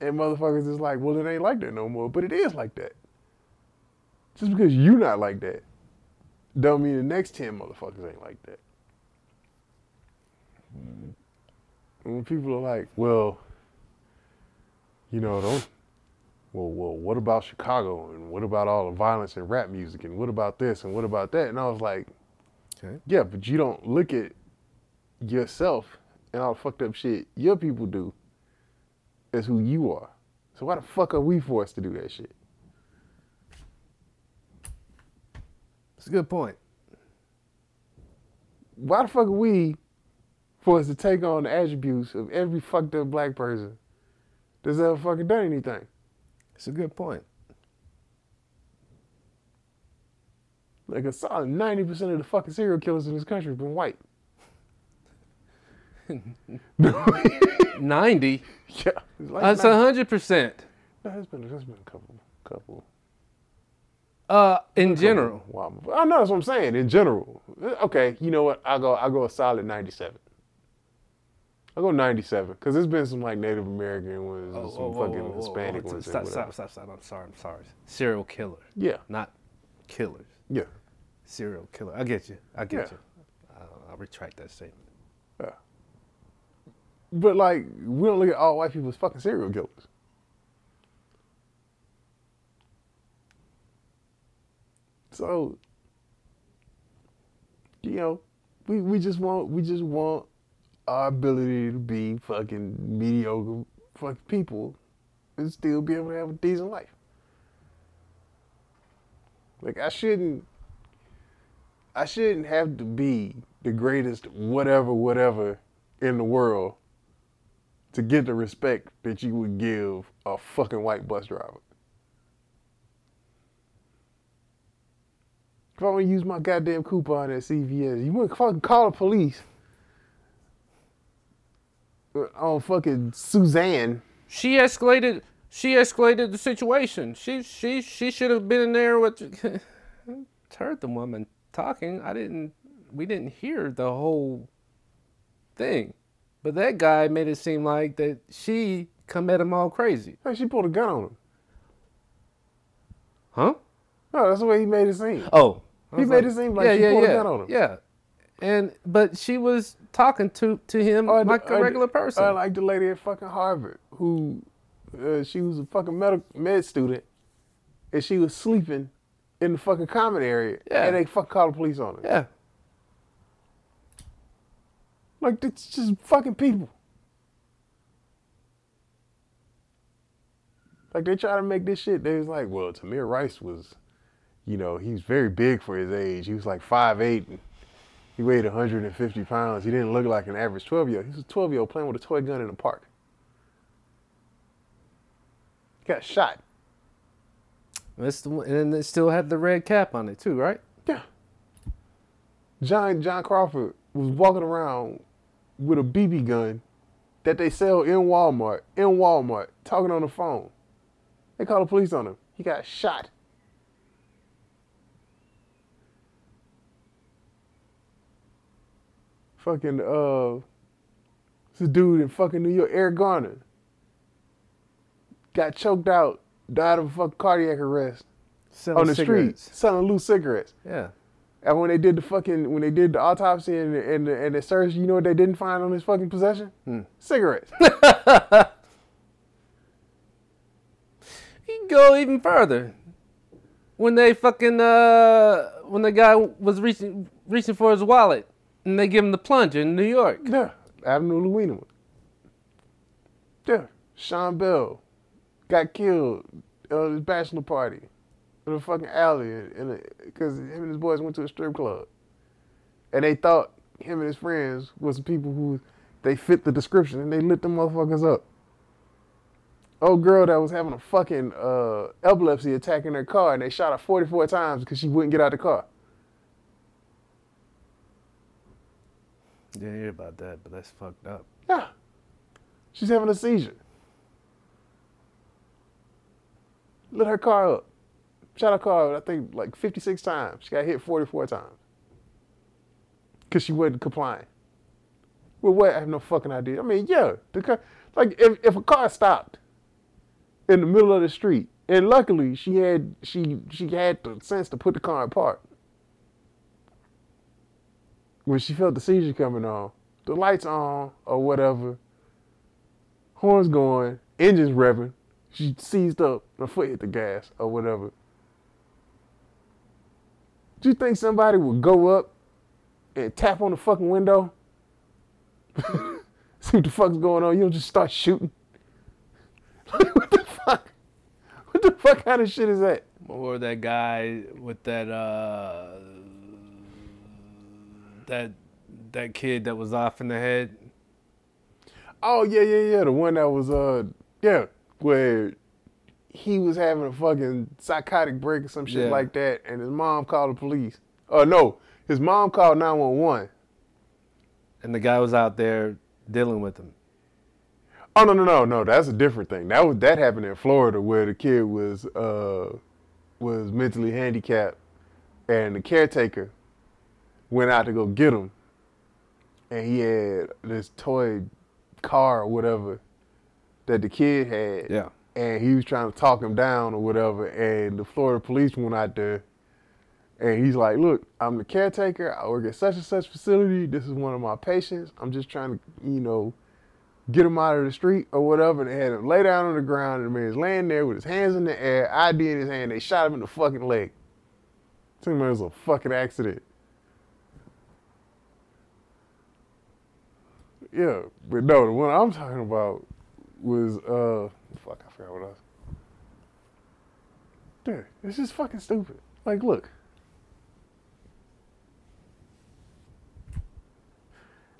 Speaker 1: And motherfuckers is like, well, it ain't like that no more. But it is like that. Just because you not like that, don't mean the next 10 motherfuckers ain't like that. And when people are like, well, you know, don't well, well, what about Chicago? And what about all the violence and rap music? And what about this? And what about that? And I was like,
Speaker 2: Okay.
Speaker 1: yeah, but you don't look at yourself and all the fucked up shit your people do is who you are. So why the fuck are we forced to do that shit?
Speaker 2: It's a good point.
Speaker 1: Why the fuck are we forced to take on the attributes of every fucked up black person that's ever fucking done anything?
Speaker 2: It's a good point.
Speaker 1: Like a solid 90% of the fucking serial killers in this country have been white.
Speaker 2: 90?
Speaker 1: Yeah. Like
Speaker 2: That's
Speaker 1: 90
Speaker 2: 100%.
Speaker 1: No, there's been there's been a couple couple.
Speaker 2: Uh, in general.
Speaker 1: Wow. I know that's what I'm saying. In general, okay. You know what? I go I go a solid 97. I go 97 because there's been some like Native American ones, and some fucking Hispanic ones.
Speaker 2: Stop, stop, stop, stop. I'm sorry. I'm sorry. Serial killer,
Speaker 1: Yeah,
Speaker 2: not killers.
Speaker 1: yeah,
Speaker 2: Serial killer. I get you. I get
Speaker 1: Yeah.
Speaker 2: you. I'll, I'll retract that statement.
Speaker 1: yeah. But like, we don't look at all white people as fucking serial killers. So, you know, we, we just want we just want our ability to be fucking mediocre fucking people and still be able to have a decent life. Like I shouldn't I shouldn't have to be the greatest whatever whatever in the world to get the respect that you would give a fucking white bus driver. If I to use my goddamn coupon at CVS, you wouldn't fucking call the police uh, on fucking Suzanne.
Speaker 2: She escalated. She escalated the situation. She she she should have been in there with. heard the woman talking. I didn't. We didn't hear the whole thing, but that guy made it seem like that she come at him all crazy.
Speaker 1: Hey, she pulled a gun on him.
Speaker 2: Huh?
Speaker 1: No, that's the way he made it seem.
Speaker 2: Oh,
Speaker 1: He made it seem like she pulled a gun on him.
Speaker 2: Yeah, and but she was talking to to him
Speaker 1: the-
Speaker 2: like a regular person.
Speaker 1: Like the lady at fucking Harvard who, uh, she was a fucking med, med student, and she was sleeping in the fucking common area,
Speaker 2: Yeah.
Speaker 1: and they fucking called the police on her.
Speaker 2: yeah,
Speaker 1: Like it's just fucking people. Like they try to make this shit. They was like, well, Tamir Rice was, you know, he's very big for his age. He was like 5'8", and he weighed 150 pounds. He didn't look like an average 12 year old. He was a 12 year old playing with a toy gun in the park. He got shot.
Speaker 2: that's the one, and it still had the red cap on it too, right?
Speaker 1: Yeah. John John Crawford was walking around with a BB gun that they sell in Walmart, in Walmart, talking on the phone. They called the police on him. He got shot. Fucking uh this dude in fucking New York, Eric Garner. Got choked out, died of a fucking cardiac arrest
Speaker 2: Selling
Speaker 1: on the
Speaker 2: cigarettes.
Speaker 1: street, selling loose cigarettes.
Speaker 2: Yeah.
Speaker 1: And when they did the fucking, when they did the autopsy and the, and the, and the search, you know what they didn't find on his fucking possession? Cigarettes.
Speaker 2: You can go even further. When they fucking uh when the guy was reaching reaching for his wallet and they give him the plunger in New York.
Speaker 1: yeah, Abner Louima. Yeah, Sean Bell got killed at his bachelor party in a fucking alley, and because him and his boys went to a strip club, and they thought him and his friends was the people who they fit the description, and they lit them motherfuckers up. Old girl that was having a fucking uh, epilepsy attack in her car, and they shot her 44 times because she wouldn't get out the car.
Speaker 2: Didn't hear about that, but that's fucked up.
Speaker 1: Yeah. She's having a seizure. Lit her car up. Shot her car, I think, like 56 times. She got hit 44 times. Because she wasn't complying. Well, what? I have no fucking idea. I mean, yeah. The car, like, if, if a car stopped in the middle of the street, and luckily she had she she had the sense to put the car in park. When she felt the seizure coming on, the lights on or whatever, horns going, engines revving. She seized up, her foot hit the gas or whatever. Do you think somebody would go up and tap on the fucking window? See what the fuck's going on? You don't just start shooting. what the fuck? What the fuck kind of shit is that?
Speaker 2: Or that guy with that uh that that kid that was off in the head.
Speaker 1: Oh yeah, yeah, yeah. The one that was uh yeah, where he was having a fucking psychotic break or some shit
Speaker 2: Yeah.
Speaker 1: like that, and his mom called the police. Oh no, his mom called nine one one.
Speaker 2: And the guy was out there dealing with him.
Speaker 1: Oh no no no no, that's a different thing. That was that happened in Florida where the kid was uh was mentally handicapped, and the caretaker went out to go get him, and he had this toy car or whatever that the kid had.
Speaker 2: Yeah.
Speaker 1: And he was trying to talk him down or whatever. And the Florida police went out there, and he's like, "Look, I'm the caretaker. I work at such and such facility. This is one of my patients. I'm just trying to, you know, get him out of the street or whatever." And they had him lay down on the ground, and the man's laying there with his hands in the air, ID in his hand. They shot him in the fucking leg. Think it was a fucking accident. Yeah, but no, the one I'm talking about was uh fuck, I forgot what I was. Dude, this is fucking stupid. Like, look.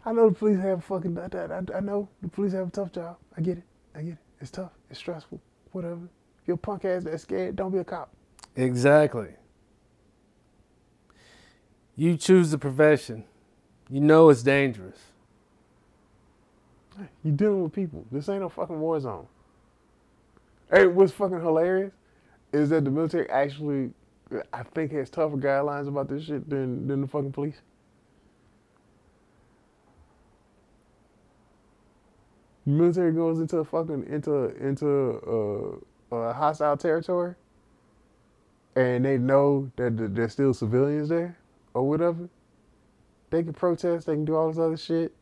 Speaker 1: I know the police have a fucking. I, I, I know the police have a tough job. I get it. I get it. It's tough. It's stressful. Whatever. You're a punk ass that's scared. Don't be a cop.
Speaker 2: Exactly. You choose the profession. You know it's dangerous.
Speaker 1: You're dealing with people. This ain't no fucking war zone. Hey, what's fucking hilarious is that the military actually, I think, has tougher guidelines about this shit than than the fucking police. Military goes into a fucking into into uh, a hostile territory, and they know that th- there's still civilians there or whatever. They can protest. They can do all this other shit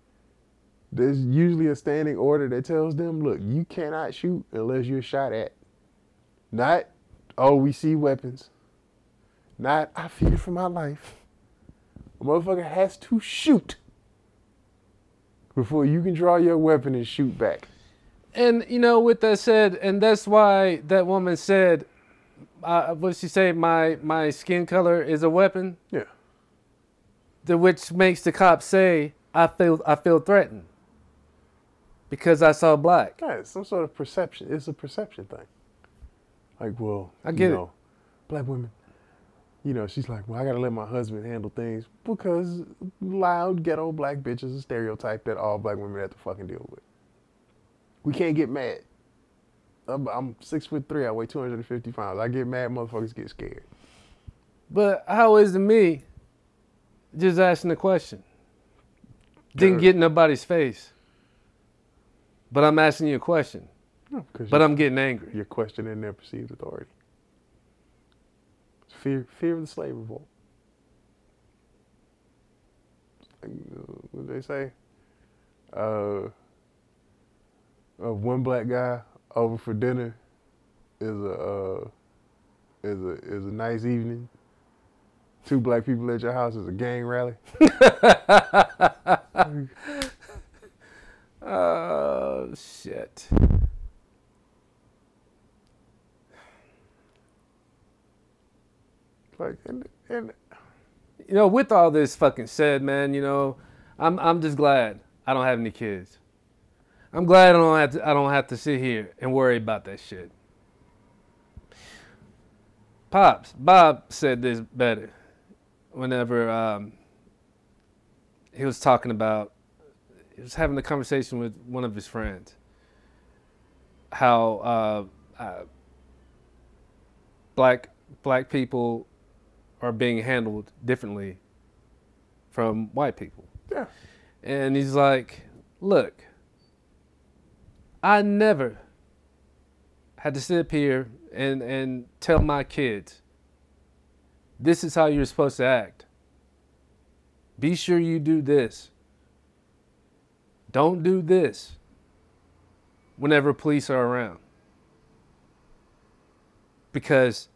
Speaker 1: there's usually a standing order that tells them, look, you cannot shoot unless you're shot at. Not, oh, we see weapons. Not, I fear for my life. A motherfucker has to shoot before you can draw your weapon and shoot back.
Speaker 2: And you know, with that said, and that's why that woman said, uh, what did she say? My my skin color is a weapon.
Speaker 1: Yeah.
Speaker 2: The which makes the cop say, I feel I feel threatened because I saw black.
Speaker 1: Yeah, it's some sort of perception. It's a perception thing. Like, well,
Speaker 2: I
Speaker 1: you
Speaker 2: get it.
Speaker 1: black women. You know, she's like, well, I gotta let my husband handle things because loud ghetto black bitch is a stereotype that all black women have to fucking deal with. We can't get mad. I'm, I'm six foot three. I weigh 250 pounds. I get mad. Motherfuckers get scared.
Speaker 2: But how is it me just asking the question? Didn't get in nobody's face. But I'm asking you a question.
Speaker 1: No,
Speaker 2: But I'm getting angry.
Speaker 1: you're questioning their perceived authority. Fear, fear of the slave revolt. What did they say. Uh, uh, one black guy over for dinner is a uh, is a is a nice evening. Two black people at your house is a gang rally.
Speaker 2: Oh shit.
Speaker 1: Like and and
Speaker 2: You know, with all this fucking said, man, you know, I'm I'm just glad I don't have any kids. I'm glad I don't have to I don't have to sit here and worry about that shit. Pops, Bob said this better whenever um, he was talking about he was having a conversation with one of his friends. How uh, uh, black black people are being handled differently from white people.
Speaker 1: yeah,
Speaker 2: And he's like, Look, I never had to sit up here and, and tell my kids, this is how you're supposed to act. Be sure you do this. Don't do this whenever police are around. Because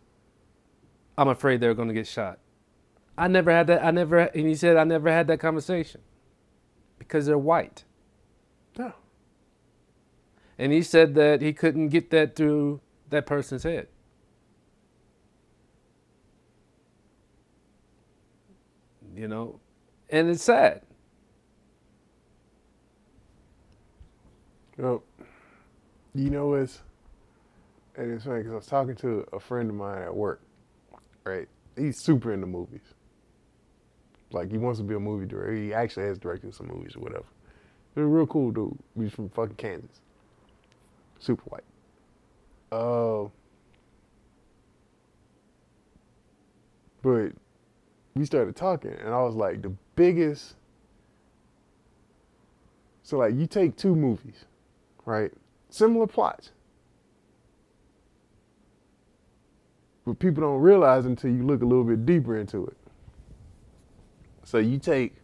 Speaker 2: I'm afraid they're going to get shot. I never had that. I never, and he said, I never had that conversation because they're white.
Speaker 1: yeah.
Speaker 2: And he said that he couldn't get that through that person's head. You know, and it's sad.
Speaker 1: Well, you know it's and it's funny because I was talking to a friend of mine at work. Right, he's super into movies. Like he wants to be a movie director. He actually has directed some movies or whatever. He's a real cool dude. He's from fucking Kansas. Super white. Uh, but we started talking, and I was like, the biggest. So like, you take two movies, right? Similar plots. But people don't realize until you look a little bit deeper into it. So you take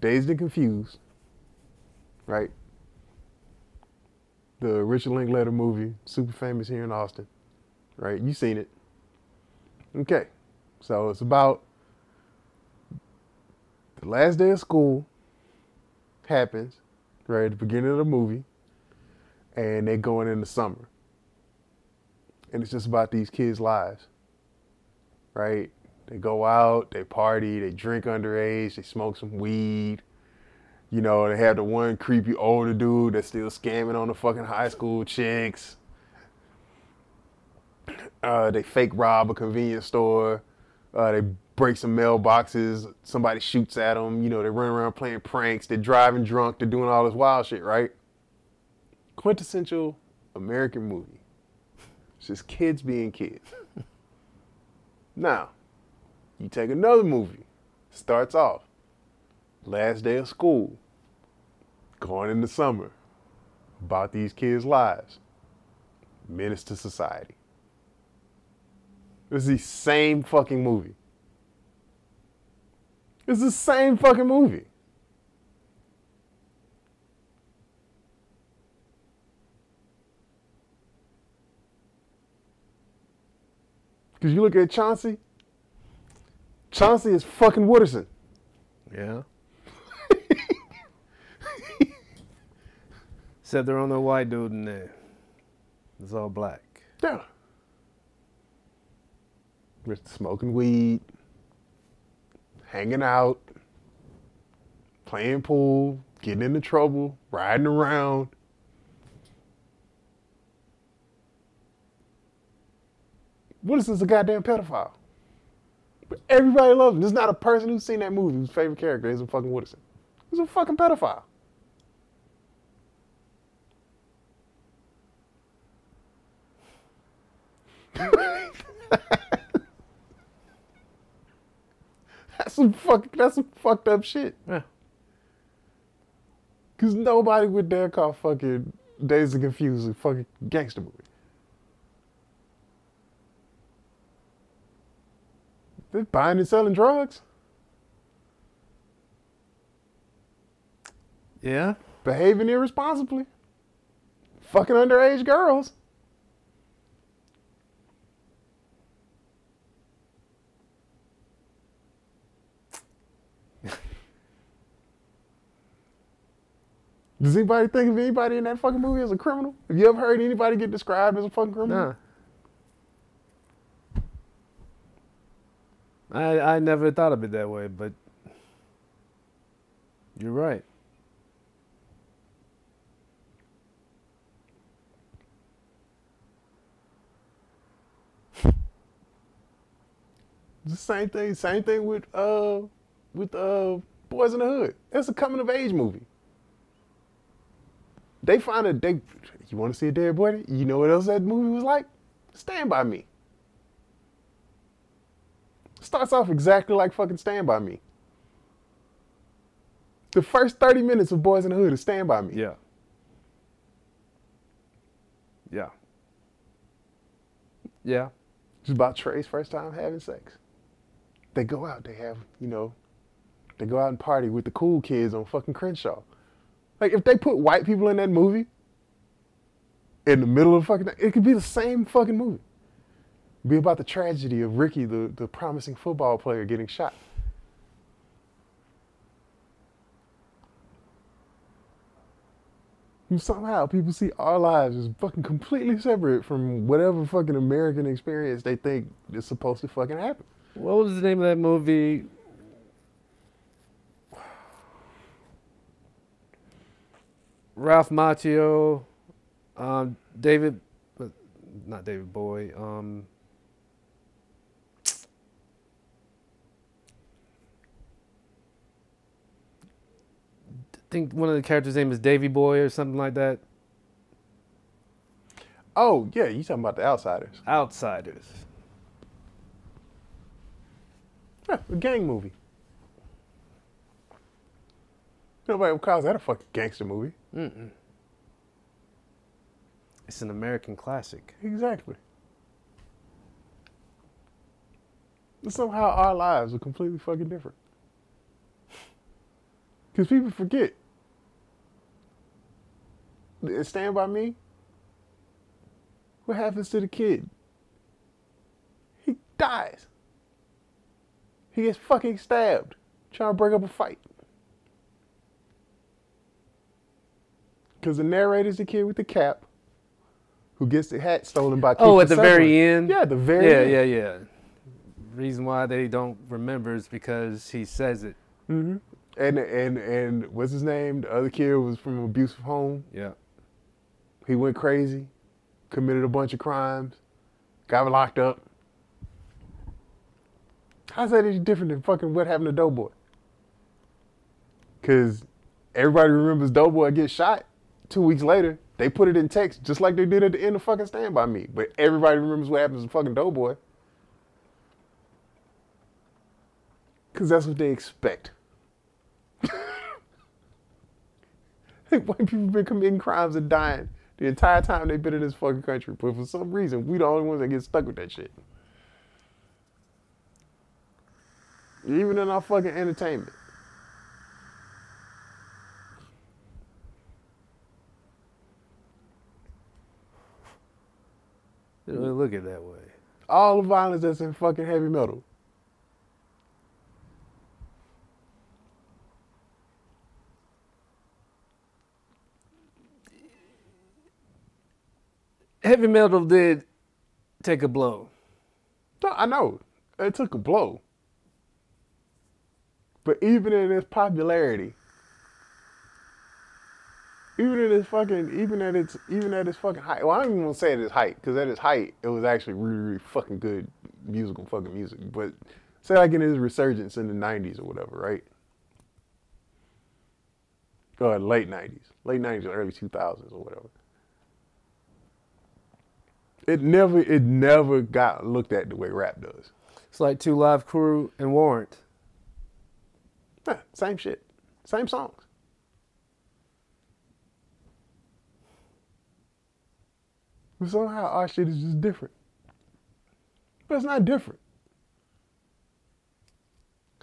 Speaker 1: Dazed and Confused, right? The Richard Linklater movie, super famous here in Austin, right? You seen it. Okay. So it's about the last day of school happens, right at the beginning of the movie, and they're going in the summer. And it's just about these kids' lives, right? They go out, they party, they drink underage, they smoke some weed. You know, they have the one creepy older dude that's still scamming on the fucking high school chicks. Uh, they fake rob a convenience store. Uh, they break some mailboxes. Somebody shoots at them. You know, they run around playing pranks. They're driving drunk. They're doing all this wild shit, right? Quintessential American movie. It's just kids being kids. now, you take another movie. Starts off. Last day of school. Going into summer. About these kids' lives. Menace II Society. It's the same fucking movie. It's the same fucking movie. Because you look at Chauncey, Chauncey is fucking Wooderson.
Speaker 2: Yeah. Except there ain't no white dude in there. It's all black.
Speaker 1: Yeah. We're smoking weed, hanging out, playing pool, getting into trouble, riding around. Wooderson's a goddamn pedophile. But everybody loves him. There's not a person who's seen that movie whose favorite character isn't fucking Wooderson. He's a fucking pedophile. That's some fuck. That's some fucked up shit.
Speaker 2: Yeah.
Speaker 1: Cause nobody would dare call fucking Dazed and Confused a fucking gangster movie. They're buying and selling drugs.
Speaker 2: Yeah.
Speaker 1: behaving irresponsibly, fucking underage girls. Does anybody think of anybody in that fucking movie as a criminal? Have you ever heard anybody get described as a fucking criminal?
Speaker 2: Nah. I I never thought of it that way, but you're right.
Speaker 1: The same thing. Same thing with uh with uh Boyz n the Hood. It's a coming of age movie. They find a they. You want to see a dead body? You know what else that movie was like? Stand by Me. Starts off exactly like fucking Stand by Me. The first thirty minutes of Boyz n the Hood is Stand by Me.
Speaker 2: Yeah. Yeah. Yeah.
Speaker 1: It's about Trey's first time having sex. They go out, they have, you know, they go out and party with the cool kids on fucking Crenshaw. Like, if they put white people in that movie, in the middle of fucking, it could be the same fucking movie. Be about the tragedy of Ricky, the, the promising football player, getting shot. And somehow people see our lives as fucking completely separate from whatever fucking American experience they think is supposed to fucking happen.
Speaker 2: What was the name of that movie? Ralph Macchio, um, David, not David Boy. Um, think one of the characters' name is Davy Boy or something like that.
Speaker 1: Oh, yeah, you talking about the outsiders.
Speaker 2: Outsiders.
Speaker 1: Yeah, a gang movie. Nobody calls that a fucking gangster movie.
Speaker 2: It's an American classic.
Speaker 1: Exactly. And somehow our lives are completely fucking different. Because people forget. Stand by me. What happens to the kid? He dies. He gets fucking stabbed trying to break up a fight. Because the narrator's the kid with the cap who gets the hat stolen by
Speaker 2: Oh, at the
Speaker 1: Sutherland.
Speaker 2: very end?
Speaker 1: Yeah, the very
Speaker 2: yeah,
Speaker 1: end.
Speaker 2: yeah, yeah. Reason why they don't remember is because he says it.
Speaker 1: hmm And and and what's his name? The other kid was from an abusive home.
Speaker 2: Yeah.
Speaker 1: He went crazy, committed a bunch of crimes, got locked up. How's that any different than fucking what happened to Doughboy? Cause everybody remembers Doughboy get shot. Two weeks later, they put it in text just like they did at the end of fucking Stand By Me. But everybody remembers what happens to fucking Doughboy. Cause that's what they expect. White people been committing crimes and dying the entire time they've been in this fucking country. But for some reason, we the only ones that get stuck with that shit. Even in our fucking entertainment.
Speaker 2: Look at it that way.
Speaker 1: All the violence that's in fucking heavy metal.
Speaker 2: Heavy metal did take a blow.
Speaker 1: I know. It took a blow. But even in its popularity, even in its fucking, even at its, even at its fucking height. Well, I don't even want to say at its height, because at its height, it was actually really, really fucking good musical fucking music. But say like in its resurgence in the '90s or whatever, right? Or late '90s, late '90s or early 2000s or whatever. It never, it never got looked at the way rap does.
Speaker 2: It's like Two Live Crew and Warrant.
Speaker 1: Same shit. Same songs. But somehow our shit is just different. But it's not different.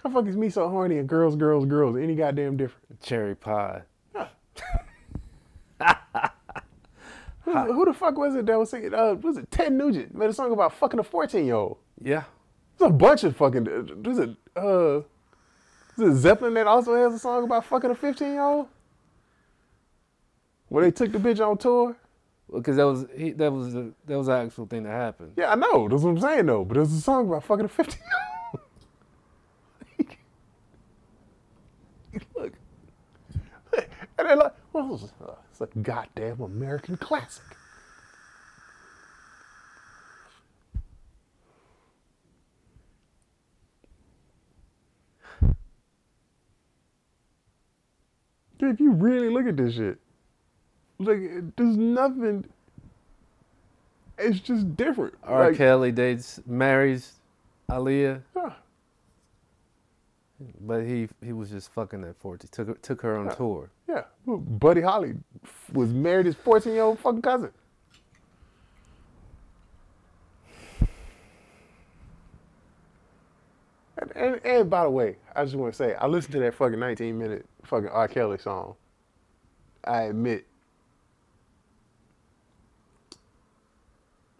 Speaker 1: How the fuck is me so horny and girls, girls, girls any goddamn different?
Speaker 2: Cherry Pie.
Speaker 1: Was, who the fuck was it that was singing? Uh, was it Ted Nugent made a song about fucking a fourteen year old?
Speaker 2: Yeah.
Speaker 1: There's a bunch of fucking. There's a uh, is it Zeppelin that also has a song about fucking a fifteen year old? Where they took the bitch on tour.
Speaker 2: Because that was he, that was the, that was the actual thing that happened.
Speaker 1: Yeah, I know. That's what I'm saying though. But there's a song about fucking a fifteen year old. Look. And they're like, well, it's a- it's a goddamn American classic. Dude, if you really look at this shit, like, there's nothing. It's just different.
Speaker 2: R.
Speaker 1: Like,
Speaker 2: Kelly dates marries Aaliyah,
Speaker 1: yeah.
Speaker 2: but he he was just fucking at 40. Took took her on tour.
Speaker 1: Yeah, Buddy Holly was married his 14 year old fucking cousin. And, and, and by the way, I just want to say, I listened to that fucking 19 minute fucking R. Kelly song. I admit.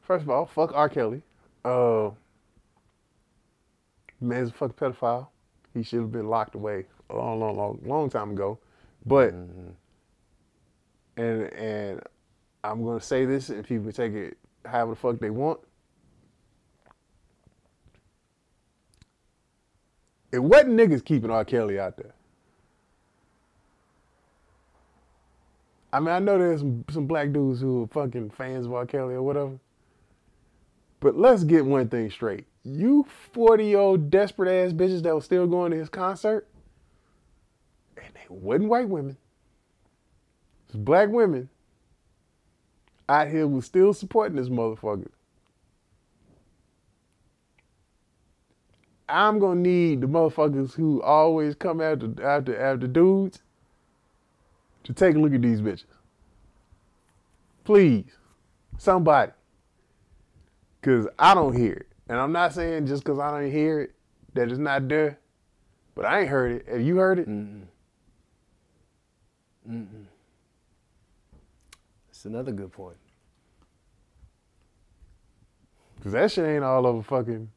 Speaker 1: First of all, fuck R. Kelly. Uh, man's a fucking pedophile. He should have been locked away a long, long, long, long time ago. But mm-hmm. and and I'm gonna say this, and people take it however the fuck they want. It wasn't niggas keeping R. Kelly out there. I mean, I know there's some, some black dudes who are fucking fans of R. Kelly or whatever. But let's get one thing straight. You 40 year old desperate ass bitches that were still going to his concert, they wasn't white women. It's black women out here was still supporting this motherfucker. I'm gonna need the motherfuckers who always come after after after dudes to take a look at these bitches. Please, somebody, cause I don't hear it, and I'm not saying just cause I don't hear it that it's not there, but I ain't heard it. Have you heard it?
Speaker 2: It's another good point.
Speaker 1: Cause that shit ain't all over fucking.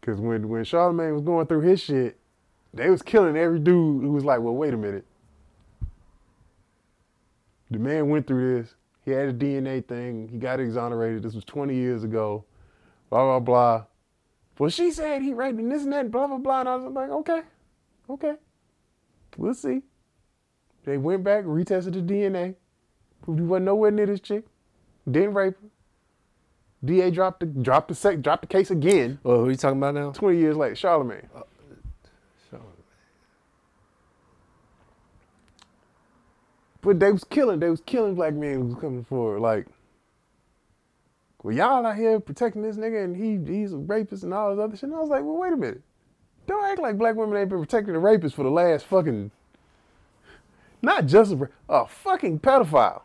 Speaker 1: Cause when when Charlamagne was going through his shit, they was killing every dude who was like, well, wait a minute. The man went through this. He had a DNA thing. He got exonerated. This was 20 years ago. Blah blah blah. Well, she said he raped and this and that. Blah blah blah. And I was like, okay, okay, we'll see. They went back, retested the DNA. Proved he wasn't nowhere near this chick. Didn't rape her. DA dropped the dropped the sec, dropped the case again.
Speaker 2: Well, who are you talking about now?
Speaker 1: 20 years later, Charlamagne. Uh, Charlamagne. But they was killing, they was killing black men who was coming forward. Like, well, y'all out here protecting this nigga and he he's a rapist and all this other shit. And I was like, well, wait a minute. Don't act like black women ain't been protecting the rapists for the last fucking, not just a, a fucking pedophile.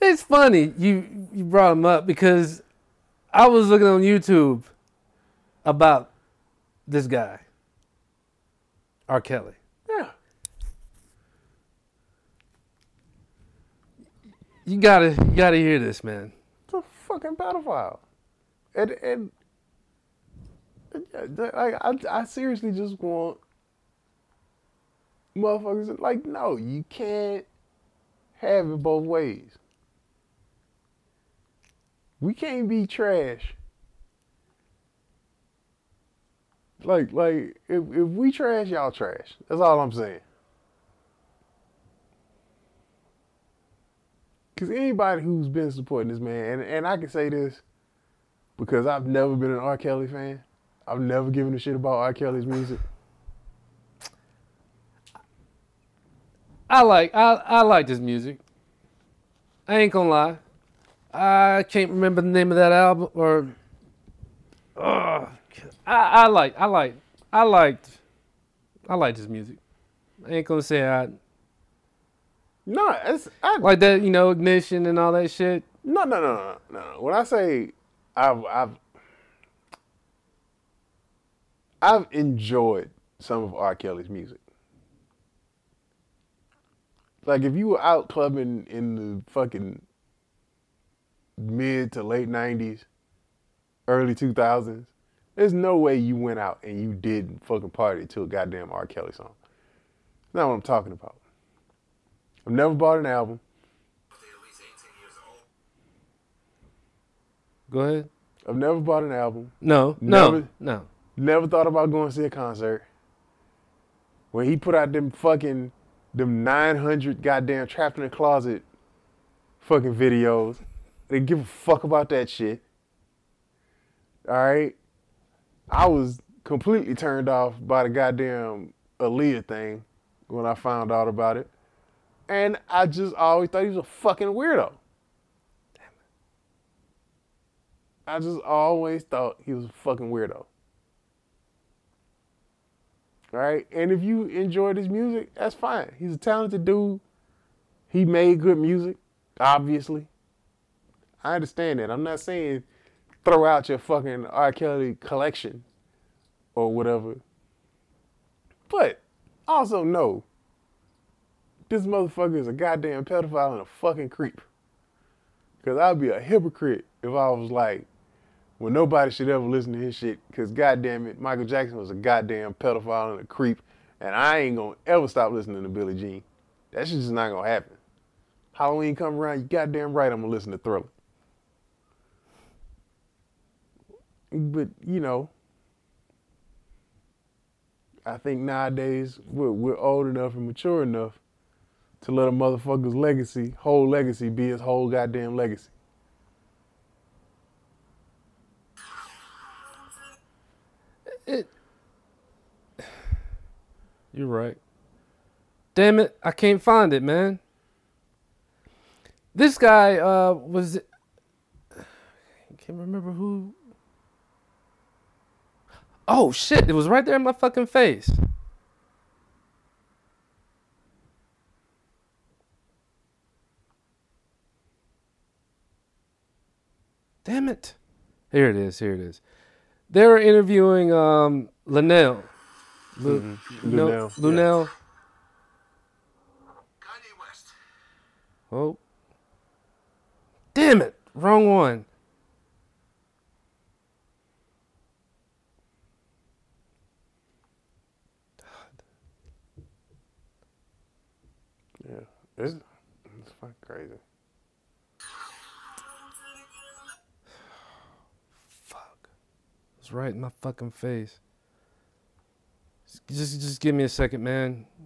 Speaker 2: It's funny you you brought him up because I was looking on YouTube about this guy, R. Kelly.
Speaker 1: Yeah.
Speaker 2: You gotta you gotta hear this, man.
Speaker 1: It's a fucking pedophile. And and like I I seriously just want motherfuckers like no, you can't have it both ways. We can't be trash. Like like if if we trash, y'all trash. That's all I'm saying. Cause anybody who's been supporting this man, and, and I can say this because I've never been an R. Kelly fan. I've never given a shit about R. Kelly's music.
Speaker 2: I like I I like this music. I ain't gonna lie. I can't remember the name of that album or. Uh, I I like I like I liked I like this music. I ain't gonna say I
Speaker 1: No, it's I,
Speaker 2: like that. You know, ignition and all that shit.
Speaker 1: no, no, no, no, no. When I say I've, I've, I've enjoyed some of R. Kelly's music. Like if you were out clubbing in the fucking mid to late nineties, early two thousands, there's no way you went out and you didn't fucking party to a goddamn R. Kelly song. That's not what I'm talking about. I've never bought an album.
Speaker 2: Go ahead.
Speaker 1: I've never bought an album.
Speaker 2: No, no, no.
Speaker 1: Never thought about going to see a concert. When he put out them fucking them 900 goddamn trapped in the closet fucking videos, they give a fuck about that shit. All right, I was completely turned off by the goddamn Aaliyah thing when I found out about it, and I just always thought he was a fucking weirdo. Damn it. I just always thought he was a fucking weirdo. Right. And if you enjoyed his music, that's fine. He's a talented dude. He made good music, obviously. I understand that. I'm not saying throw out your fucking R. Kelly collection or whatever. But also know this motherfucker is a goddamn pedophile and a fucking creep. Because I'd be a hypocrite if I was like, well, nobody should ever listen to his shit because, goddamn it, Michael Jackson was a goddamn pedophile and a creep, and I ain't gonna ever stop listening to Billie Jean. That shit's just not gonna happen. Halloween come around, you goddamn right, I'm gonna listen to Thriller. But you know, I think nowadays we're, we're old enough and mature enough to let a motherfucker's legacy, whole legacy, be his whole goddamn legacy.
Speaker 2: It. You're right. Damn it, I can't find it, man. This guy uh was I can't remember who Oh shit, it was right there in my fucking face. Damn it. Here it is, here it is. They were interviewing um Linnell. Lu- no,
Speaker 1: Luenell, yeah.
Speaker 2: Luenell.
Speaker 5: Kanye West.
Speaker 2: Oh. Damn it. Wrong one.
Speaker 1: Yeah, it's, it's fucking crazy.
Speaker 2: Right in my fucking face. Just just give me a second, man.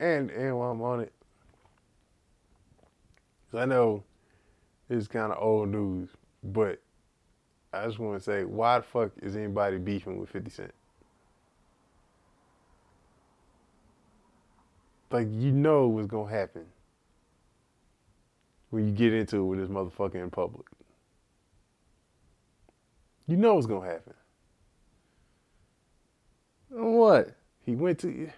Speaker 1: And and while I'm on it, I know it's kind of old news, but I just want to say, why the fuck is anybody beefing with 50 Cent? Like you know what's gonna happen when you get into it with this motherfucker in public. You know what's gonna happen.
Speaker 2: What?
Speaker 1: He went to.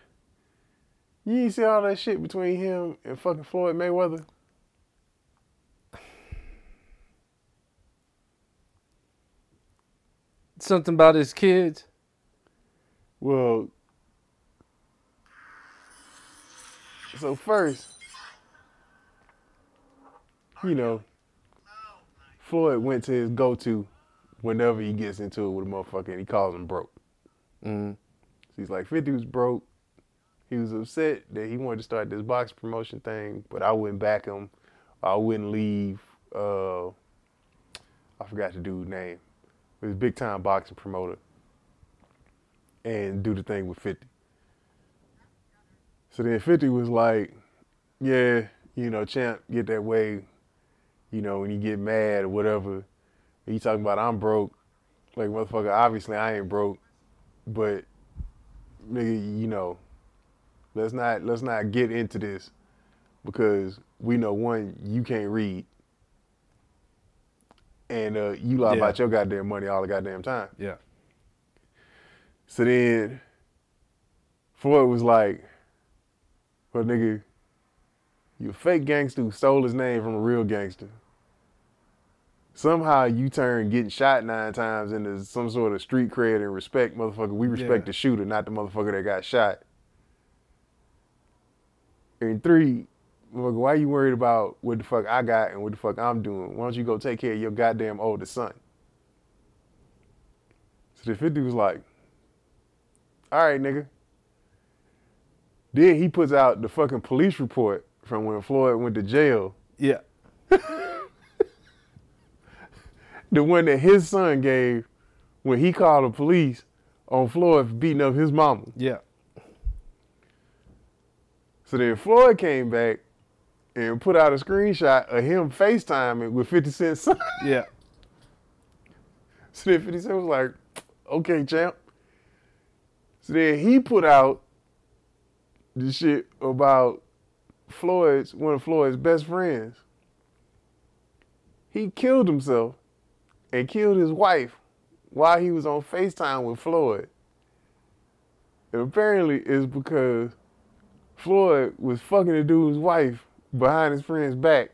Speaker 1: You ain't see all that shit between him and fucking Floyd Mayweather.
Speaker 2: Something about his kids?
Speaker 1: Well, so first, you know, Floyd went to his go-to whenever he gets into it with a motherfucker, and he calls him broke.
Speaker 2: Mm.
Speaker 1: He's like, 50 was broke. He was upset that he wanted to start this box promotion thing, but I wouldn't back him. I wouldn't leave. Uh, I forgot the dude's name. He was a big time boxing promoter and do the thing with 50. So then 50 was like, yeah, you know, champ, get that way, you know, when you get mad or whatever. You talking about I'm broke. Like, motherfucker, obviously I ain't broke, but nigga, you know, let's not let's not get into this because we know one, you can't read. And uh, you lie
Speaker 2: Yeah.
Speaker 1: about your goddamn money all the goddamn time.
Speaker 2: Yeah.
Speaker 1: So then Floyd was like, Well nigga, You a fake gangster who stole his name from a real gangster. Somehow you turn getting shot nine times into some sort of street cred and respect, motherfucker. We respect
Speaker 2: Yeah.
Speaker 1: the shooter, not the motherfucker that got shot. And three, motherfucker, why you worried about what the fuck I got and what the fuck I'm doing? Why don't you go take care of your goddamn oldest son? So the 50 was like, all right, nigga. Then he puts out the fucking police report from when Floyd went to jail.
Speaker 2: Yeah.
Speaker 1: The one that his son gave when he called the police on Floyd for beating up his mama.
Speaker 2: Yeah.
Speaker 1: So then Floyd came back and put out a screenshot of him FaceTiming with 50 Cent's son.
Speaker 2: Yeah.
Speaker 1: So then 50 Cent was like, okay, champ. So then he put out the shit about Floyd's, one of Floyd's best friends. He killed himself and killed his wife while he was on FaceTime with Floyd. And apparently it's because Floyd was fucking the dude's wife behind his friend's back.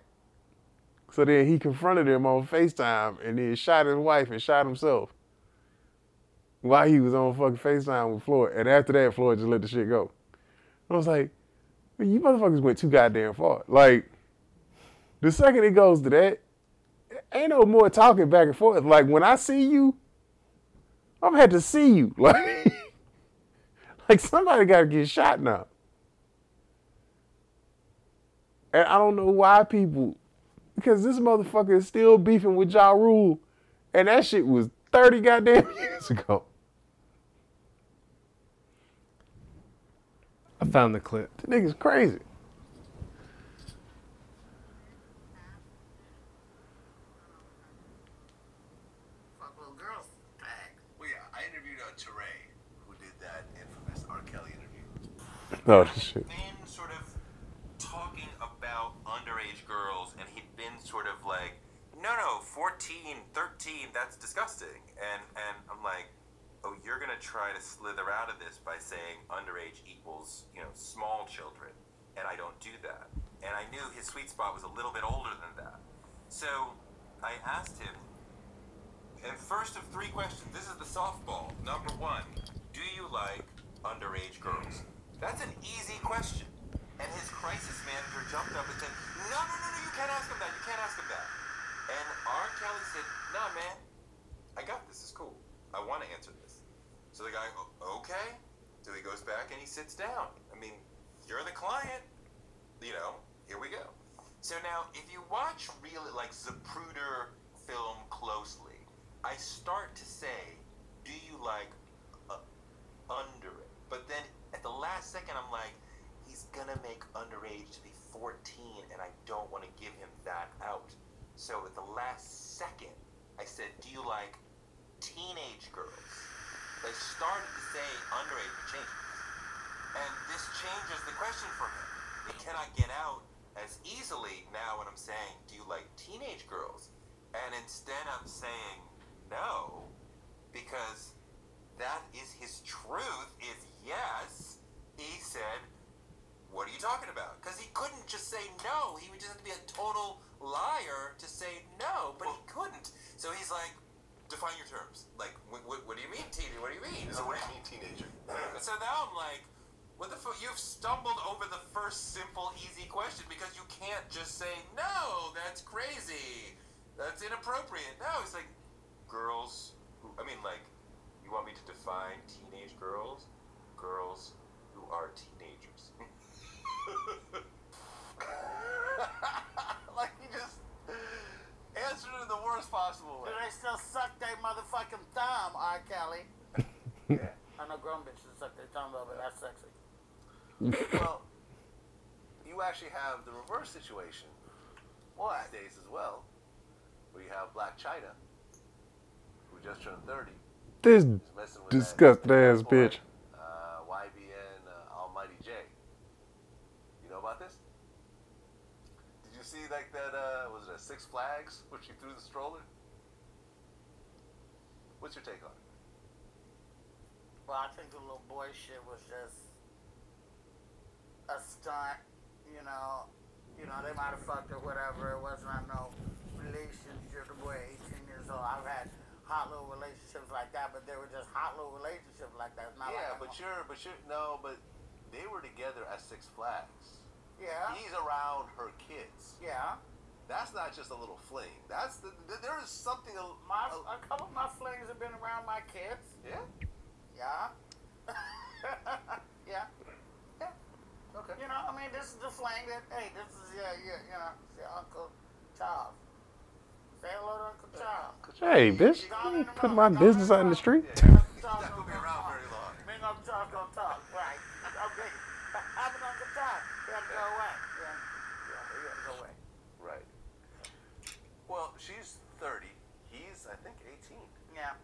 Speaker 1: So then he confronted him on FaceTime and then shot his wife and shot himself while he was on fucking FaceTime with Floyd. And after that, Floyd just let the shit go. I was like, "Man, you motherfuckers went too goddamn far. Like, the second it goes to that, ain't no more talking back and forth. Like, when I see you, I'm had to see you. Like, like somebody got to get shot now. And I don't know why people, because this motherfucker is still beefing with Ja Rule, and that shit was 30 goddamn years ago.
Speaker 2: I found the clip.
Speaker 1: The nigga's crazy.
Speaker 3: Fuck little girls tag.
Speaker 6: Well, yeah, I interviewed uh, Touré, who did that infamous R. Kelly interview.
Speaker 1: Oh, shit.
Speaker 5: been sort of talking about underage girls, and he'd been sort of like, no, no, 14, 13, that's disgusting. And, and I'm like, oh, you're going to try to slither out of this by saying underage equals, you know, small children. And I don't do that. And I knew his sweet spot was a little bit older than that. So I asked him, and first of three questions, this is the softball. Number one, do you like underage girls? That's an easy question. And his crisis manager jumped up and said, No, no, no, no, you can't ask him that. You can't ask him that. And R. Kelly said, Nah, man, I got this. It's cool. I want to answer this. So the guy, okay. So he goes back and he sits down. I mean, you're the client. You know, here we go. So now, if you watch really like Zapruder film closely, I start to say, do you like uh, under it? But then at the last second, I'm like, he's gonna make underage to be 14, and I don't want to give him that out. So at the last second, I said, do you like teenage girls? They started to say underage but changes. And this changes the question for him. He cannot get out as easily now when I'm saying, do you like teenage girls? And instead I'm saying no, because that is his truth, is yes, he said, what are you talking about? Because he couldn't just say no. He would just have to be a total liar to say no, but he couldn't. So he's like, define your terms. Like, what, what, what do you mean, teeny? What do you mean?
Speaker 6: So what do you mean, teenager?
Speaker 5: So now I'm like, what the fuck? You've stumbled over the first simple, easy question because you can't just say, no, that's crazy. That's inappropriate. No, it's like, girls who, I mean, like, you want me to define teenage girls? Girls who are teenagers.
Speaker 6: like he answered it in the worst possible way.
Speaker 7: Do they still suck their motherfucking thumb, R. Kelly?
Speaker 6: Yeah.
Speaker 7: I know grown bitches suck their thumb though, but that's sexy.
Speaker 6: well, you actually have the reverse situation
Speaker 7: What?
Speaker 6: these days as well, where you have Blac Chyna, who just turned 30,
Speaker 1: This
Speaker 6: is messing with
Speaker 1: disgusting
Speaker 6: that
Speaker 1: ass
Speaker 6: boy,
Speaker 1: bitch.
Speaker 6: Uh, YBN uh, Almighty Jay. You know about this? Did you see like that? Uh, was Six Flags where she threw the stroller? What's your take on it?
Speaker 7: Well, I think the little boy shit was just a stunt, you know. You know, they might have fucked or whatever. It wasn't I no relationship. The boy 18 years old. I've had hot little relationships like that, but they were just hot little relationships like that. It's not
Speaker 6: Yeah,
Speaker 7: like
Speaker 6: but you're, but you're no, but they were together at Six Flags.
Speaker 7: yeah,
Speaker 6: He's around her kids.
Speaker 7: yeah.
Speaker 6: That's not just a little fling. That's the, th- there is something. A,
Speaker 7: My
Speaker 6: a-
Speaker 7: a couple of my flings have been around my kids.
Speaker 6: yeah.
Speaker 7: Yeah. yeah. Yeah.
Speaker 6: Okay.
Speaker 7: You know, I mean, this is the fling that, hey, this is, yeah, yeah, you know, it's your Uncle Charles. Say hello to Uncle Charles.
Speaker 1: Hey, bitch, you ain't put my business out in the street.
Speaker 6: Yeah, he's not gonna be around very long.
Speaker 7: Me and Uncle Charles gonna talk, right? Okay. How about Uncle Charles? He had to go away. Yeah. Yeah, he had to go away.
Speaker 6: Right. Well, she's 30. He's, I think, 18.
Speaker 7: Yeah.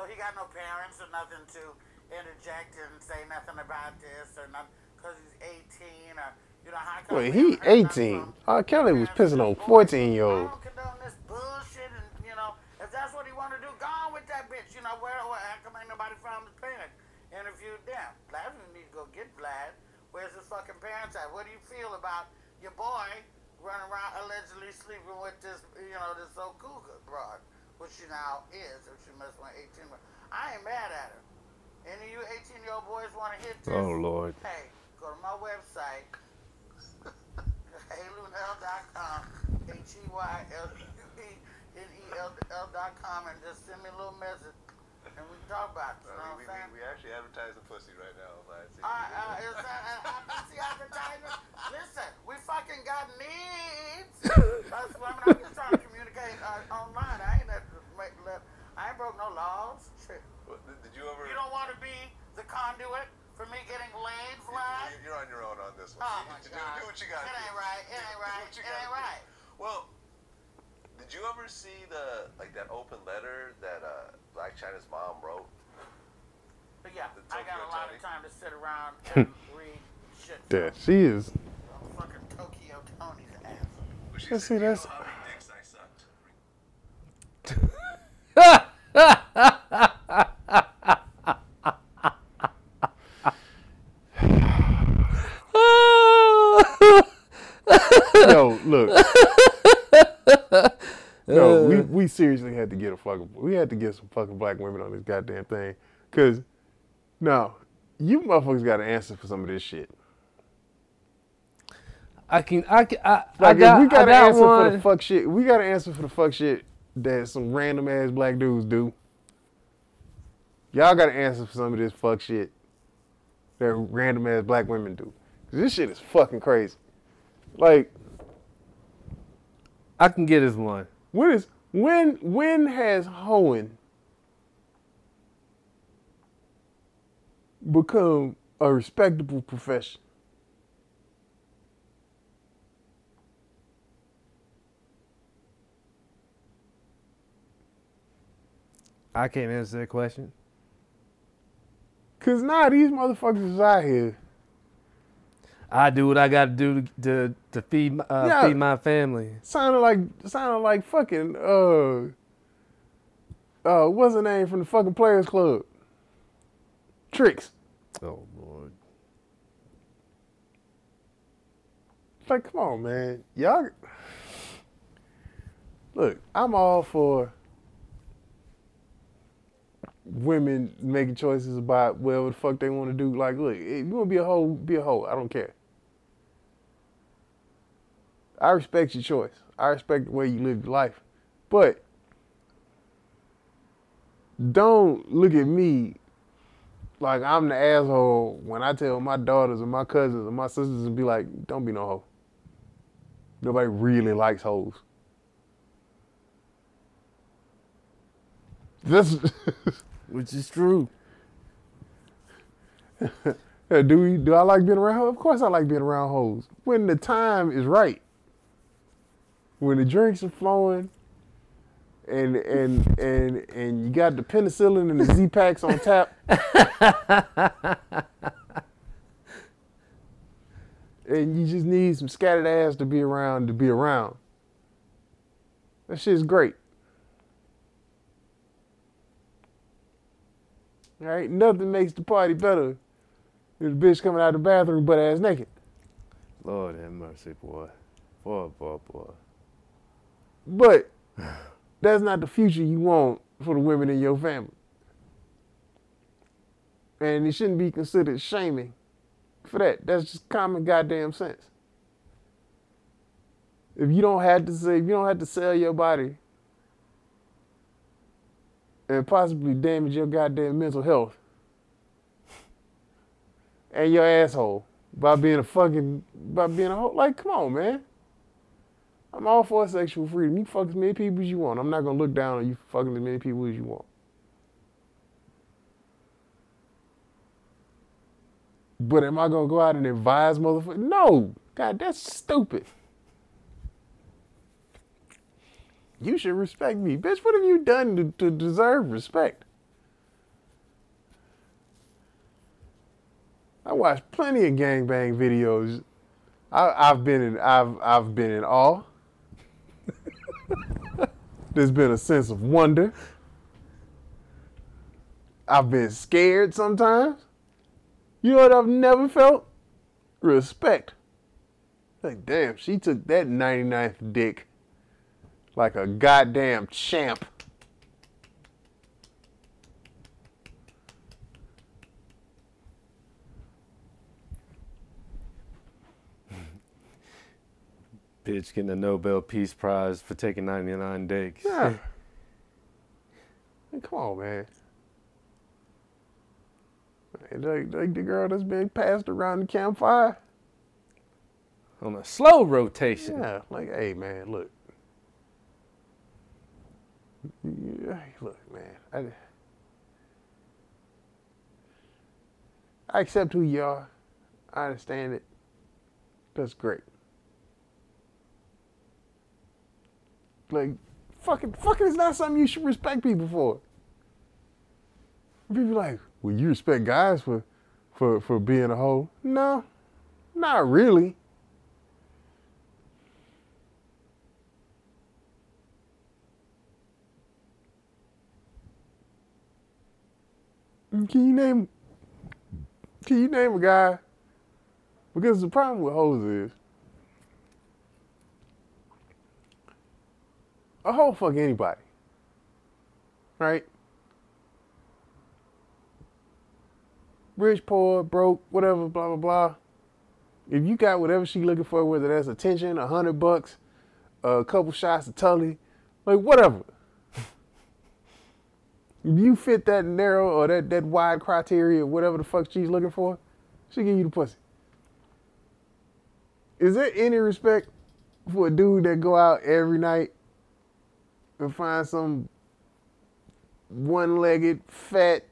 Speaker 7: So he got no parents or nothing to interject and say nothing about this or nothing because he's 18 or you know how come
Speaker 1: Well, he
Speaker 7: haven't heard nothing
Speaker 1: 18. R. Kelly was pissing on 14 year
Speaker 7: I don't condone this bullshit and you know if that's what he want to do, go on with that bitch. You know where? where how come ain't nobody found his parents? Interviewed them. Vlad, you need to go get Vlad. Where's his fucking parents at? What do you feel about your boy running around allegedly sleeping with this, you know, this old cougar broad, which she now is, if she messed with 18. I ain't mad at her. Any of you 18 year old boys want to hit this?
Speaker 2: Oh Lord.
Speaker 7: Hey, go to my website, heyluenell.com, H E Y L U E N E L L.com, and just send me a little message, and we can talk about it. You know
Speaker 6: Uh,
Speaker 7: what
Speaker 6: we,
Speaker 7: I'm saying?
Speaker 6: we, we actually advertise the pussy right now. Vlad. See,
Speaker 7: Uh, uh, is that a happy advertisement? Listen, we fucking got needs. That's what I'm, I'm just trying to communicate uh, online. I ain't let, I ain't broke no laws. Shit.
Speaker 6: What- did- did you ever?
Speaker 7: You don't want to be the conduit for me getting laid, Vlad?
Speaker 6: You- You're on your own on this one.
Speaker 7: Oh
Speaker 6: You-
Speaker 7: my
Speaker 6: do,
Speaker 7: God.
Speaker 6: do what you got.
Speaker 7: It ain't right. It ain't right. It ain't right.
Speaker 6: Well, did you ever see the like that open letter that uh, Blac Chyna's mom wrote?
Speaker 7: But yeah, I got a lot
Speaker 6: Toni?
Speaker 7: of time to sit around and read shit.
Speaker 1: Yeah, she is.
Speaker 7: Fucking Tokyo Toni's ass.
Speaker 6: Well, she
Speaker 1: Let's see,
Speaker 6: "You
Speaker 1: that's-
Speaker 6: know how many dicks I sucked?"
Speaker 1: Yo, look. No, we, we seriously had to get a fucking we had to get some fucking black women on this goddamn thing. Cause no, you motherfuckers gotta answer for some of this shit.
Speaker 2: I can. I can. I, I
Speaker 1: Like
Speaker 2: got.
Speaker 1: if we gotta
Speaker 2: I got
Speaker 1: answer
Speaker 2: one.
Speaker 1: for the fuck shit. We gotta answer for the fuck shit that some random ass black dudes do. Y'all gotta answer for some of this fuck shit that random ass black women do. 'Cause this shit is fucking crazy. Like
Speaker 2: I can get us one.
Speaker 1: When is when when has hoeing become a respectable profession?
Speaker 2: I can't answer that question.
Speaker 1: Cause now these motherfuckers is out here.
Speaker 2: I do what I got to do to to, to feed my- uh,
Speaker 1: Yeah.
Speaker 2: feed my family.
Speaker 1: Sounded like sounding like fucking uh uh what's the name from the fucking Players Club? Tricks.
Speaker 2: Oh Lord.
Speaker 1: Like, come on, man. Y'all look, I'm all for women making choices about whatever the fuck they want to do. Like, look, if you want to be a hoe, be a hoe. I don't care. I respect your choice. I respect the way you live your life. But don't look at me like I'm the asshole when I tell my daughters and my cousins and my sisters and be like, don't be no hoe. Nobody really likes hoes. This
Speaker 2: Which is true.
Speaker 1: Do we do I like being around hoes? Of course I like being around hoes. When the time is right. When the drinks are flowing and and and and you got the penicillin and the Z packs on tap. and you just need some scattered ass to be around to be around. That shit's great. All right, nothing makes the party better than a bitch coming out of the bathroom butt ass naked.
Speaker 2: Lord have mercy, boy. Boy, boy, boy.
Speaker 1: But that's not the future you want for the women in your family. And it shouldn't be considered shaming for that. That's just common goddamn sense. If you don't have to say, if you don't have to sell your body and possibly damage your goddamn mental health and your asshole by being a fucking by being a hoe, like come on, man. I'm all for sexual freedom. You fuck as many people as you want. I'm not gonna look down on you fucking as many people as you want. But am I gonna go out and advise motherfuckers? No. God, that's stupid. You should respect me. Bitch, what have you done to, to deserve respect? I watched plenty of gangbang videos. I, I've been in I've I've been in awe. There's been a sense of wonder. I've been scared sometimes. You know what I've never felt? Respect. Like, damn, she took that 99th dick like a goddamn champ.
Speaker 2: Bitch getting a Nobel Peace Prize for taking 99 dicks.
Speaker 1: Yeah. Come on, man. Like, like the girl that's been passed around the campfire.
Speaker 2: On a slow rotation.
Speaker 1: Yeah, like, hey, man, look. Look, man. I, I accept who you are. I understand it. That's great. Like, fucking, fucking is not something you should respect people for. People like, well, you respect guys for, for, for being a hoe? No, not really. Can you name can you name a guy? Because the problem with hoes is a hoe fuck anybody. Right? Rich, poor, broke, whatever, blah blah blah. If you got whatever she looking for, whether that's attention, a hundred bucks, a couple shots of Tully, like whatever. You fit that narrow or that, that wide criteria, whatever the fuck she's looking for, she give you the pussy. Is there any respect for a dude that go out every night and find some one-legged, fat,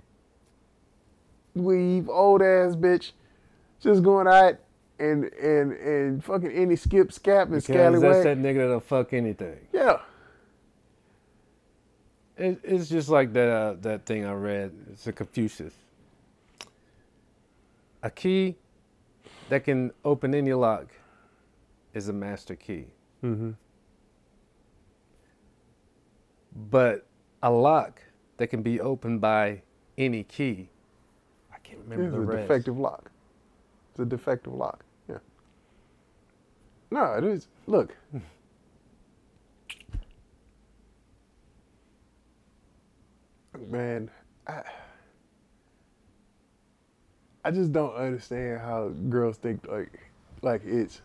Speaker 1: weave, old ass bitch just going out and and and fucking any skip, scap, and
Speaker 2: Because that's
Speaker 1: scallywag?
Speaker 2: that nigga that'll fuck anything.
Speaker 1: Yeah.
Speaker 2: It, it's just like that uh, that thing I read. It's a Confucius. A key that can open any lock is a master key.
Speaker 1: Mm-hmm.
Speaker 2: But a lock that can be opened by any key, I can't remember
Speaker 1: It's
Speaker 2: the
Speaker 1: a
Speaker 2: rest.
Speaker 1: defective lock. It's a defective lock. Yeah. No, it is. Look. Man, I, I just don't understand how girls think like like it's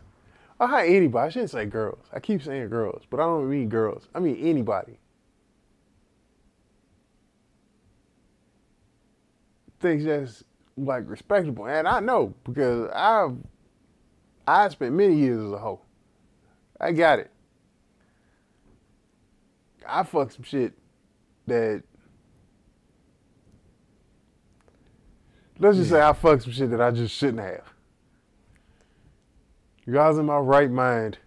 Speaker 1: or how anybody. I shouldn't say girls. I keep saying girls, but I don't mean girls. I mean anybody. Things that's like respectable, and I know because I've I spent many years as a hoe. I got it. I fucked some shit that. Let's just say I fucked some shit that I just shouldn't have. You guys in my right mind,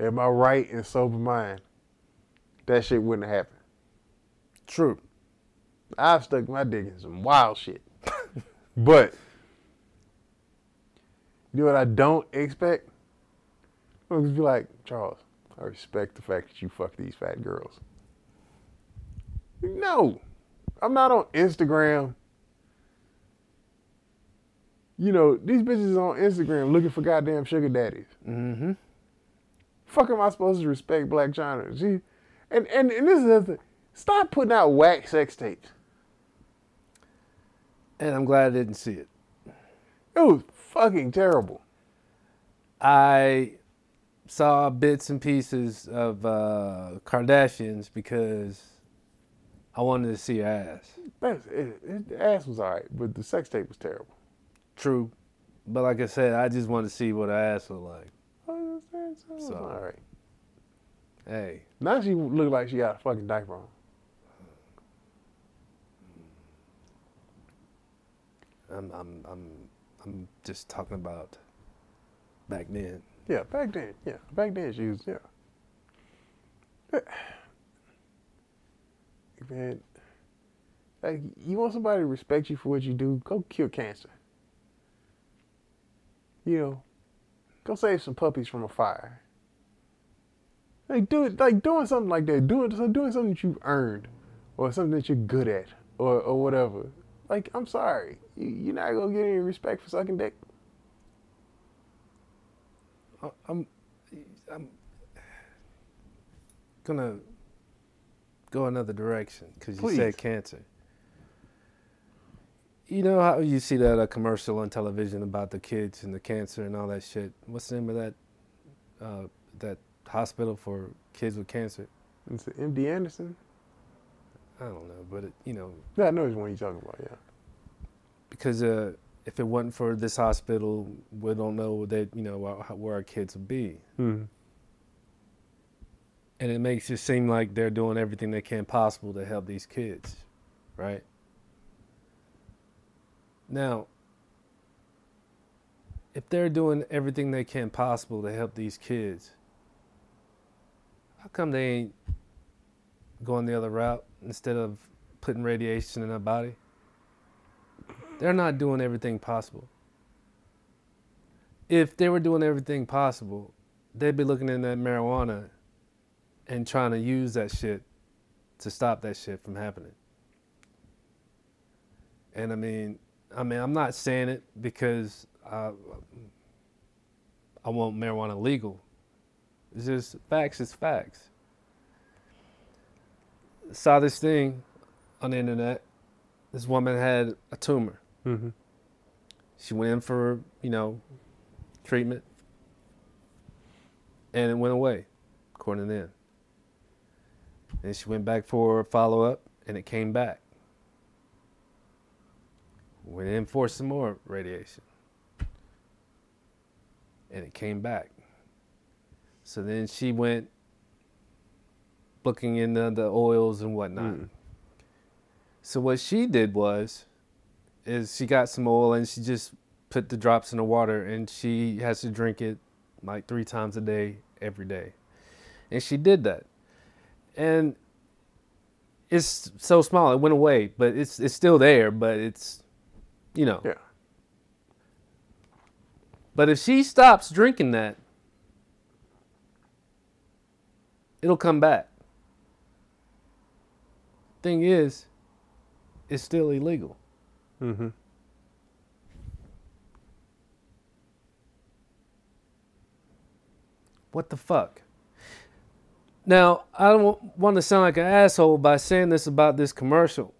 Speaker 1: in my right and sober mind, that shit wouldn't have happened.
Speaker 2: True.
Speaker 1: I've stuck my dick in some wild shit. but you know what I don't expect? I'm just be like, Charles, I respect the fact that you fuck these fat girls. No. I'm not on Instagram. You know, these bitches on Instagram looking for goddamn sugar daddies.
Speaker 2: Mm-hmm.
Speaker 1: Fuck am I supposed to respect Blac Chyna? She, and, and, and this is the thing. Stop putting out whack sex tapes.
Speaker 2: And I'm glad I didn't see it.
Speaker 1: It was fucking terrible.
Speaker 2: I saw bits and pieces of uh, Kardashians because I wanted to see her ass.
Speaker 1: That's, it, it, the ass was alright, but the sex tape was terrible.
Speaker 2: True. But like I said, I just wanted to see what her ass looked like.
Speaker 1: Oh,
Speaker 2: So-
Speaker 1: alright.
Speaker 2: Hey,
Speaker 1: Now she look like she got a fucking diaper on.
Speaker 2: I'm I'm I'm I'm just talking about back then.
Speaker 1: Yeah, back then. Yeah, back then she was. Yeah. Man, like you want somebody to respect you for what you do, go cure cancer. You know, go save some puppies from a fire. Like do it, like doing something like that, doing doing something that you've earned, or something that you're good at, or or whatever. Like I'm sorry, you, you're not gonna get any respect for sucking dick.
Speaker 2: I'm I'm gonna go another direction because you said cancer. You know how you see that uh, commercial on television about the kids and the cancer and all that shit. What's the name of that uh, that hospital for kids with cancer?
Speaker 1: It's MD Anderson.
Speaker 2: I don't know, but it, you know
Speaker 1: Yeah, I know which one you're talking about. Yeah.
Speaker 2: because uh, if it wasn't for this hospital, we don't know that you know where, where our kids would be.
Speaker 1: Mm-hmm.
Speaker 2: and it makes it seem like they're doing everything they can possible to help these kids, right? Now, if they're doing everything they can possible to help these kids, how come they ain't going the other route instead of putting radiation in their body? They're not doing everything possible. If they were doing everything possible, they'd be looking in that marijuana and trying to use that shit to stop that shit from happening. And I mean, I mean, I'm not saying it because I, I want marijuana legal. It's just facts is facts. Saw this thing on the internet. This woman had a tumor.
Speaker 1: Mm-hmm.
Speaker 2: She went in for, you know, treatment. And it went away, according to them. And she went back for a follow up and it came back. Went in for some more radiation. And it came back. So then she went looking into the oils and whatnot.
Speaker 1: Mm.
Speaker 2: So what she did was is she got some oil and she just put the drops in the water and she has to drink it like three times a day every day. And she did that. And it's so small, it went away, but it's it's still there, but it's you know.
Speaker 1: Yeah.
Speaker 2: But if she stops drinking that, it'll come back. Thing is, it's still illegal.
Speaker 1: Mm-hmm.
Speaker 2: What the fuck? Now, I don't want to sound like an asshole by saying this about this commercial.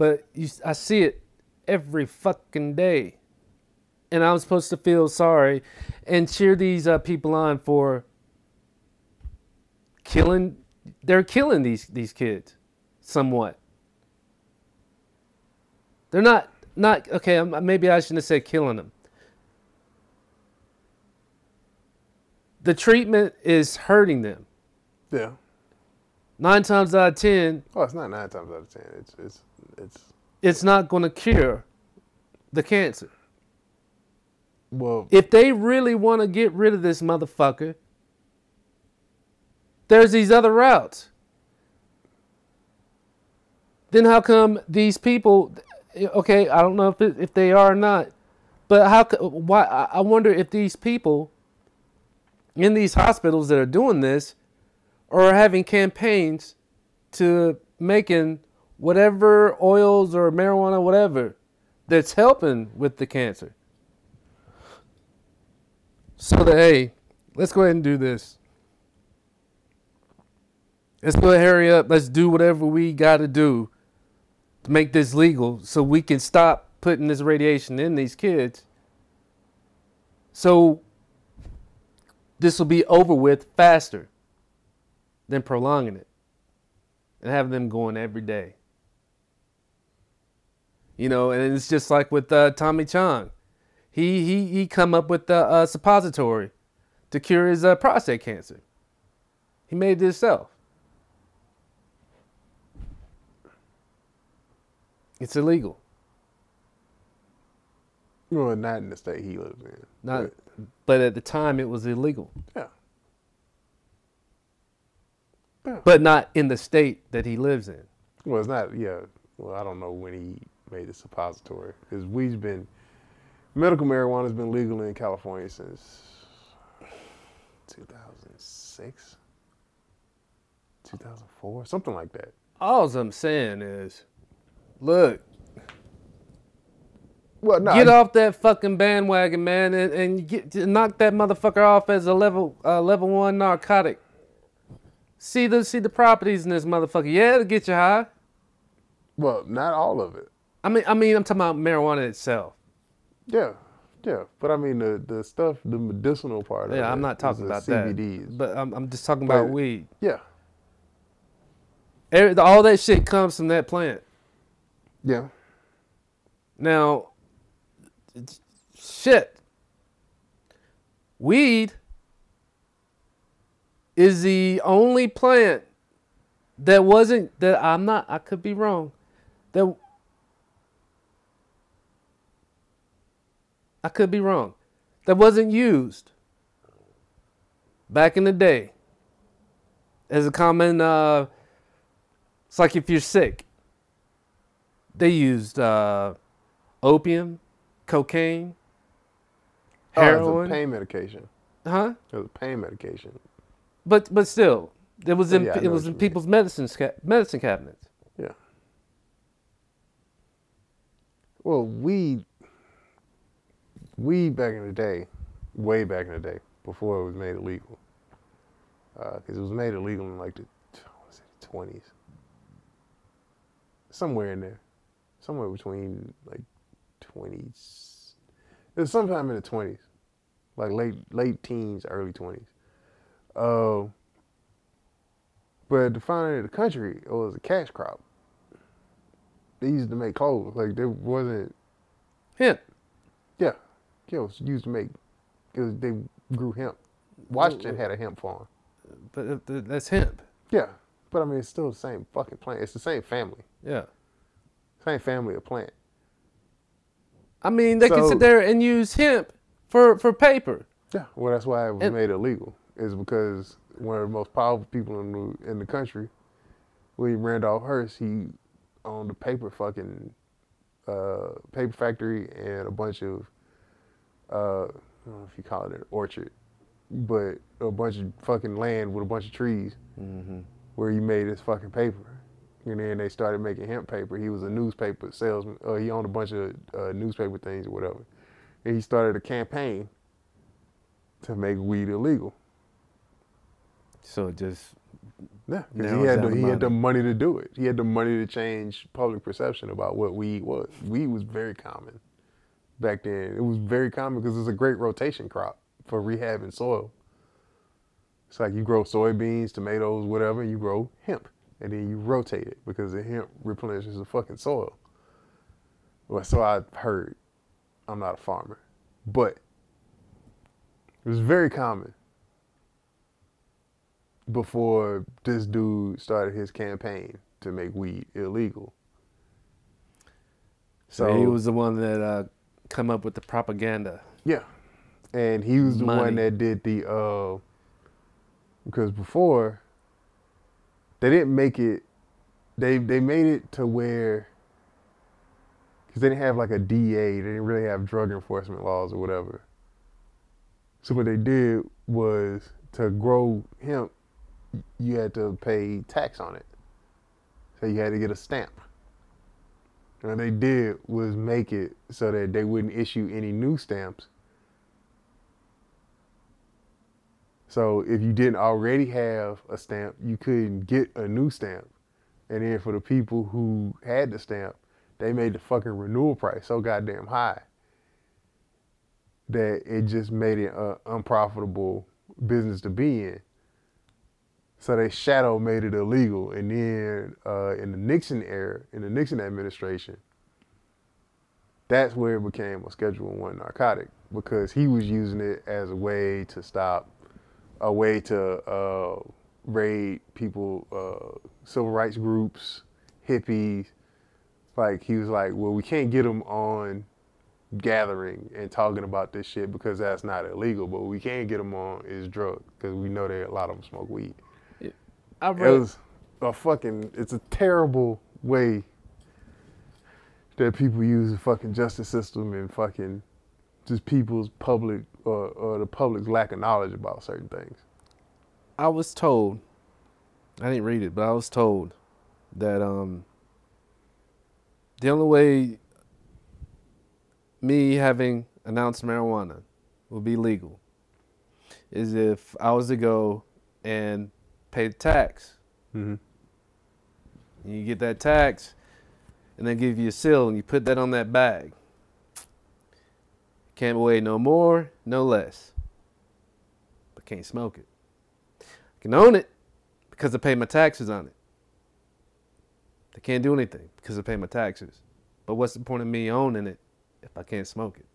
Speaker 2: But you, I see it every fucking day. And I'm supposed to feel sorry and cheer these uh, people on for killing. They're killing these, these kids somewhat. They're not, not okay, maybe I shouldn't have said killing them. the treatment is hurting them.
Speaker 1: Yeah.
Speaker 2: Nine times out of ten,
Speaker 1: Oh, it's not nine times out of ten. It's it's it's
Speaker 2: it's not going to cure the cancer.
Speaker 1: well.
Speaker 2: If they really want to get rid of this motherfucker, there's these other routes. Then how come these people? Okay, I don't know if it, if they are or not, but how? Why? I wonder if these people in these hospitals that are doing this are having campaigns to making whatever oils or marijuana, whatever, that's helping with the cancer. So that hey, let's go ahead and do this. Let's go hurry up. Let's do whatever we got to do to make this legal, so we can stop putting this radiation in these kids. So this will be over with faster than prolonging it and having them going every day. You know, and it's just like with uh, Tommy Chong. He he he come up with the uh, suppository to cure his uh, prostate cancer. He made it himself. It's illegal.
Speaker 1: Well, not in the state he lives in.
Speaker 2: Not, but at the time it was illegal.
Speaker 1: Yeah.
Speaker 2: But not in the state that he lives in.
Speaker 1: Well, it's not. Yeah. Well, I don't know when he made the suppository because weed's been medical marijuana has been legal in California since 2006, 2004, something like that.
Speaker 2: All I'm saying is, look,
Speaker 1: Well, no,
Speaker 2: get
Speaker 1: I-
Speaker 2: off that fucking bandwagon, man, and, and get knock that motherfucker off as a level uh, level one narcotic. See the see the properties in this motherfucker. Yeah, it'll get you high.
Speaker 1: Well, not all of it.
Speaker 2: I mean, I mean, I'm talking about marijuana itself.
Speaker 1: Yeah, yeah. But I mean, the the stuff, the medicinal part. of
Speaker 2: Yeah, I'm not talking
Speaker 1: the uh,
Speaker 2: about
Speaker 1: CBDs.
Speaker 2: that. But I'm, I'm just talking about weed.
Speaker 1: yeah,
Speaker 2: Every, all that shit comes from that plant.
Speaker 1: yeah.
Speaker 2: Now, shit. Weed is the only plant that wasn't that I'm not I could be wrong. That I could be wrong. That wasn't used back in the day as a common uh it's like if you're sick. They used uh opium, cocaine,
Speaker 1: Oh,
Speaker 2: heroin,
Speaker 1: a pain medication.
Speaker 2: huh?
Speaker 1: It was a pain medication.
Speaker 2: But but still, it was oh, in
Speaker 1: Yeah,
Speaker 2: it was in
Speaker 1: mean.
Speaker 2: people's medicine ca- medicine cabinets.
Speaker 1: Yeah. Well, weed, weed back in the day, way back in the day, before it was made illegal, uh, because it was made illegal in like the what was it, 20s, somewhere in there, somewhere between like 20s. It was sometime in the 20s, like late late teens, early 20s. Uh, but find it in the country, it was a cash crop. They used to make clothes. Like there wasn't
Speaker 2: Hemp.
Speaker 1: yeah. Yeah, it was used to make because they grew hemp. Washington had a hemp farm.
Speaker 2: But uh, that's hemp.
Speaker 1: Yeah. But I mean it's still the same fucking plant. It's the same family.
Speaker 2: Yeah.
Speaker 1: Same family of plant.
Speaker 2: I mean, they can sit there and use hemp for for paper.
Speaker 1: Yeah. Well that's why it was
Speaker 2: And-
Speaker 1: made illegal. Is because one of the most powerful people in the in the country, William Randolph Hearst, he owned a paper fucking uh, paper factory and a bunch of uh, I don't know if you call it an orchard, but a bunch of fucking land with a bunch of trees where he made his fucking paper. And then they started making hemp paper. He was a newspaper salesman. Uh, he owned a bunch of uh, newspaper things or whatever. And he started a campaign to make weed illegal.
Speaker 2: So just
Speaker 1: Yeah, because he had the, he had the
Speaker 2: money.
Speaker 1: to do it. He had the money to change public perception about what weed was. Weed was very common back then. It was very common because it's a great rotation crop for rehabbing soil. It's like you grow soybeans, tomatoes, whatever. You grow hemp, and then you rotate it because the hemp replenishes the fucking soil. Well, so I've heard. I'm not a farmer, but it was very common before this dude started his campaign to make weed illegal.
Speaker 2: so he was the one that uh, come up with the propaganda.
Speaker 1: Yeah. And he was the one that did the uh because before they didn't make it they they made it to where because they didn't have like a DA, they didn't really have drug enforcement laws or whatever. So what they did was to grow hemp, you had to pay tax on it. So you had to get a stamp. And what they did was make it so that they wouldn't issue any new stamps. So if you didn't already have a stamp, you couldn't get a new stamp. And then for the people who had the stamp, they made the fucking renewal price so goddamn high that it just made it an unprofitable business to be in. So they shadow made it illegal. And then uh, in the Nixon era, in the Nixon administration, that's where it became a Schedule One narcotic because he was using it as a way to stop, a way to uh, raid people, uh, civil rights groups, hippies. Like he was like, well, we can't get them on gathering and talking about this shit because that's not illegal, but we can get them on is drugs because we know that a lot of them smoke weed.
Speaker 2: I
Speaker 1: It was a fucking. It's a terrible way that people use the fucking justice system and fucking just people's public or, or the public's lack of knowledge about certain things.
Speaker 2: I was told, I didn't read it, but I was told that um, the only way me having announced marijuana will be legal is if I was to go and pay the tax.
Speaker 1: Mm-hmm.
Speaker 2: You get that tax, and they give you a seal, and you put that on that bag. Can't weigh no more, no less. But can't smoke it. I can own it because I pay my taxes on it. I can't do anything because I pay my taxes. But what's the point of me owning it if I can't smoke it?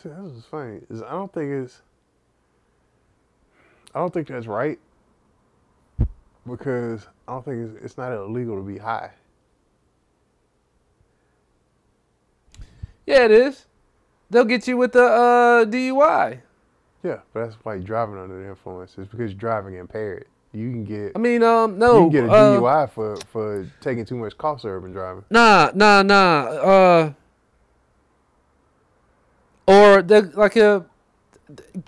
Speaker 1: Saying this is funny. Is I don't think it's. I don't think that's right. Because I don't think it's, it's not illegal to be high.
Speaker 2: Yeah, it is. They'll get you with the uh, DUI.
Speaker 1: Yeah, but that's like driving under the influence. It's because you're driving impaired. You can get
Speaker 2: I mean, um, no.
Speaker 1: you can get a
Speaker 2: uh,
Speaker 1: DUI for for taking too much cough syrup and driving.
Speaker 2: Nah, nah, nah. Uh, or the like a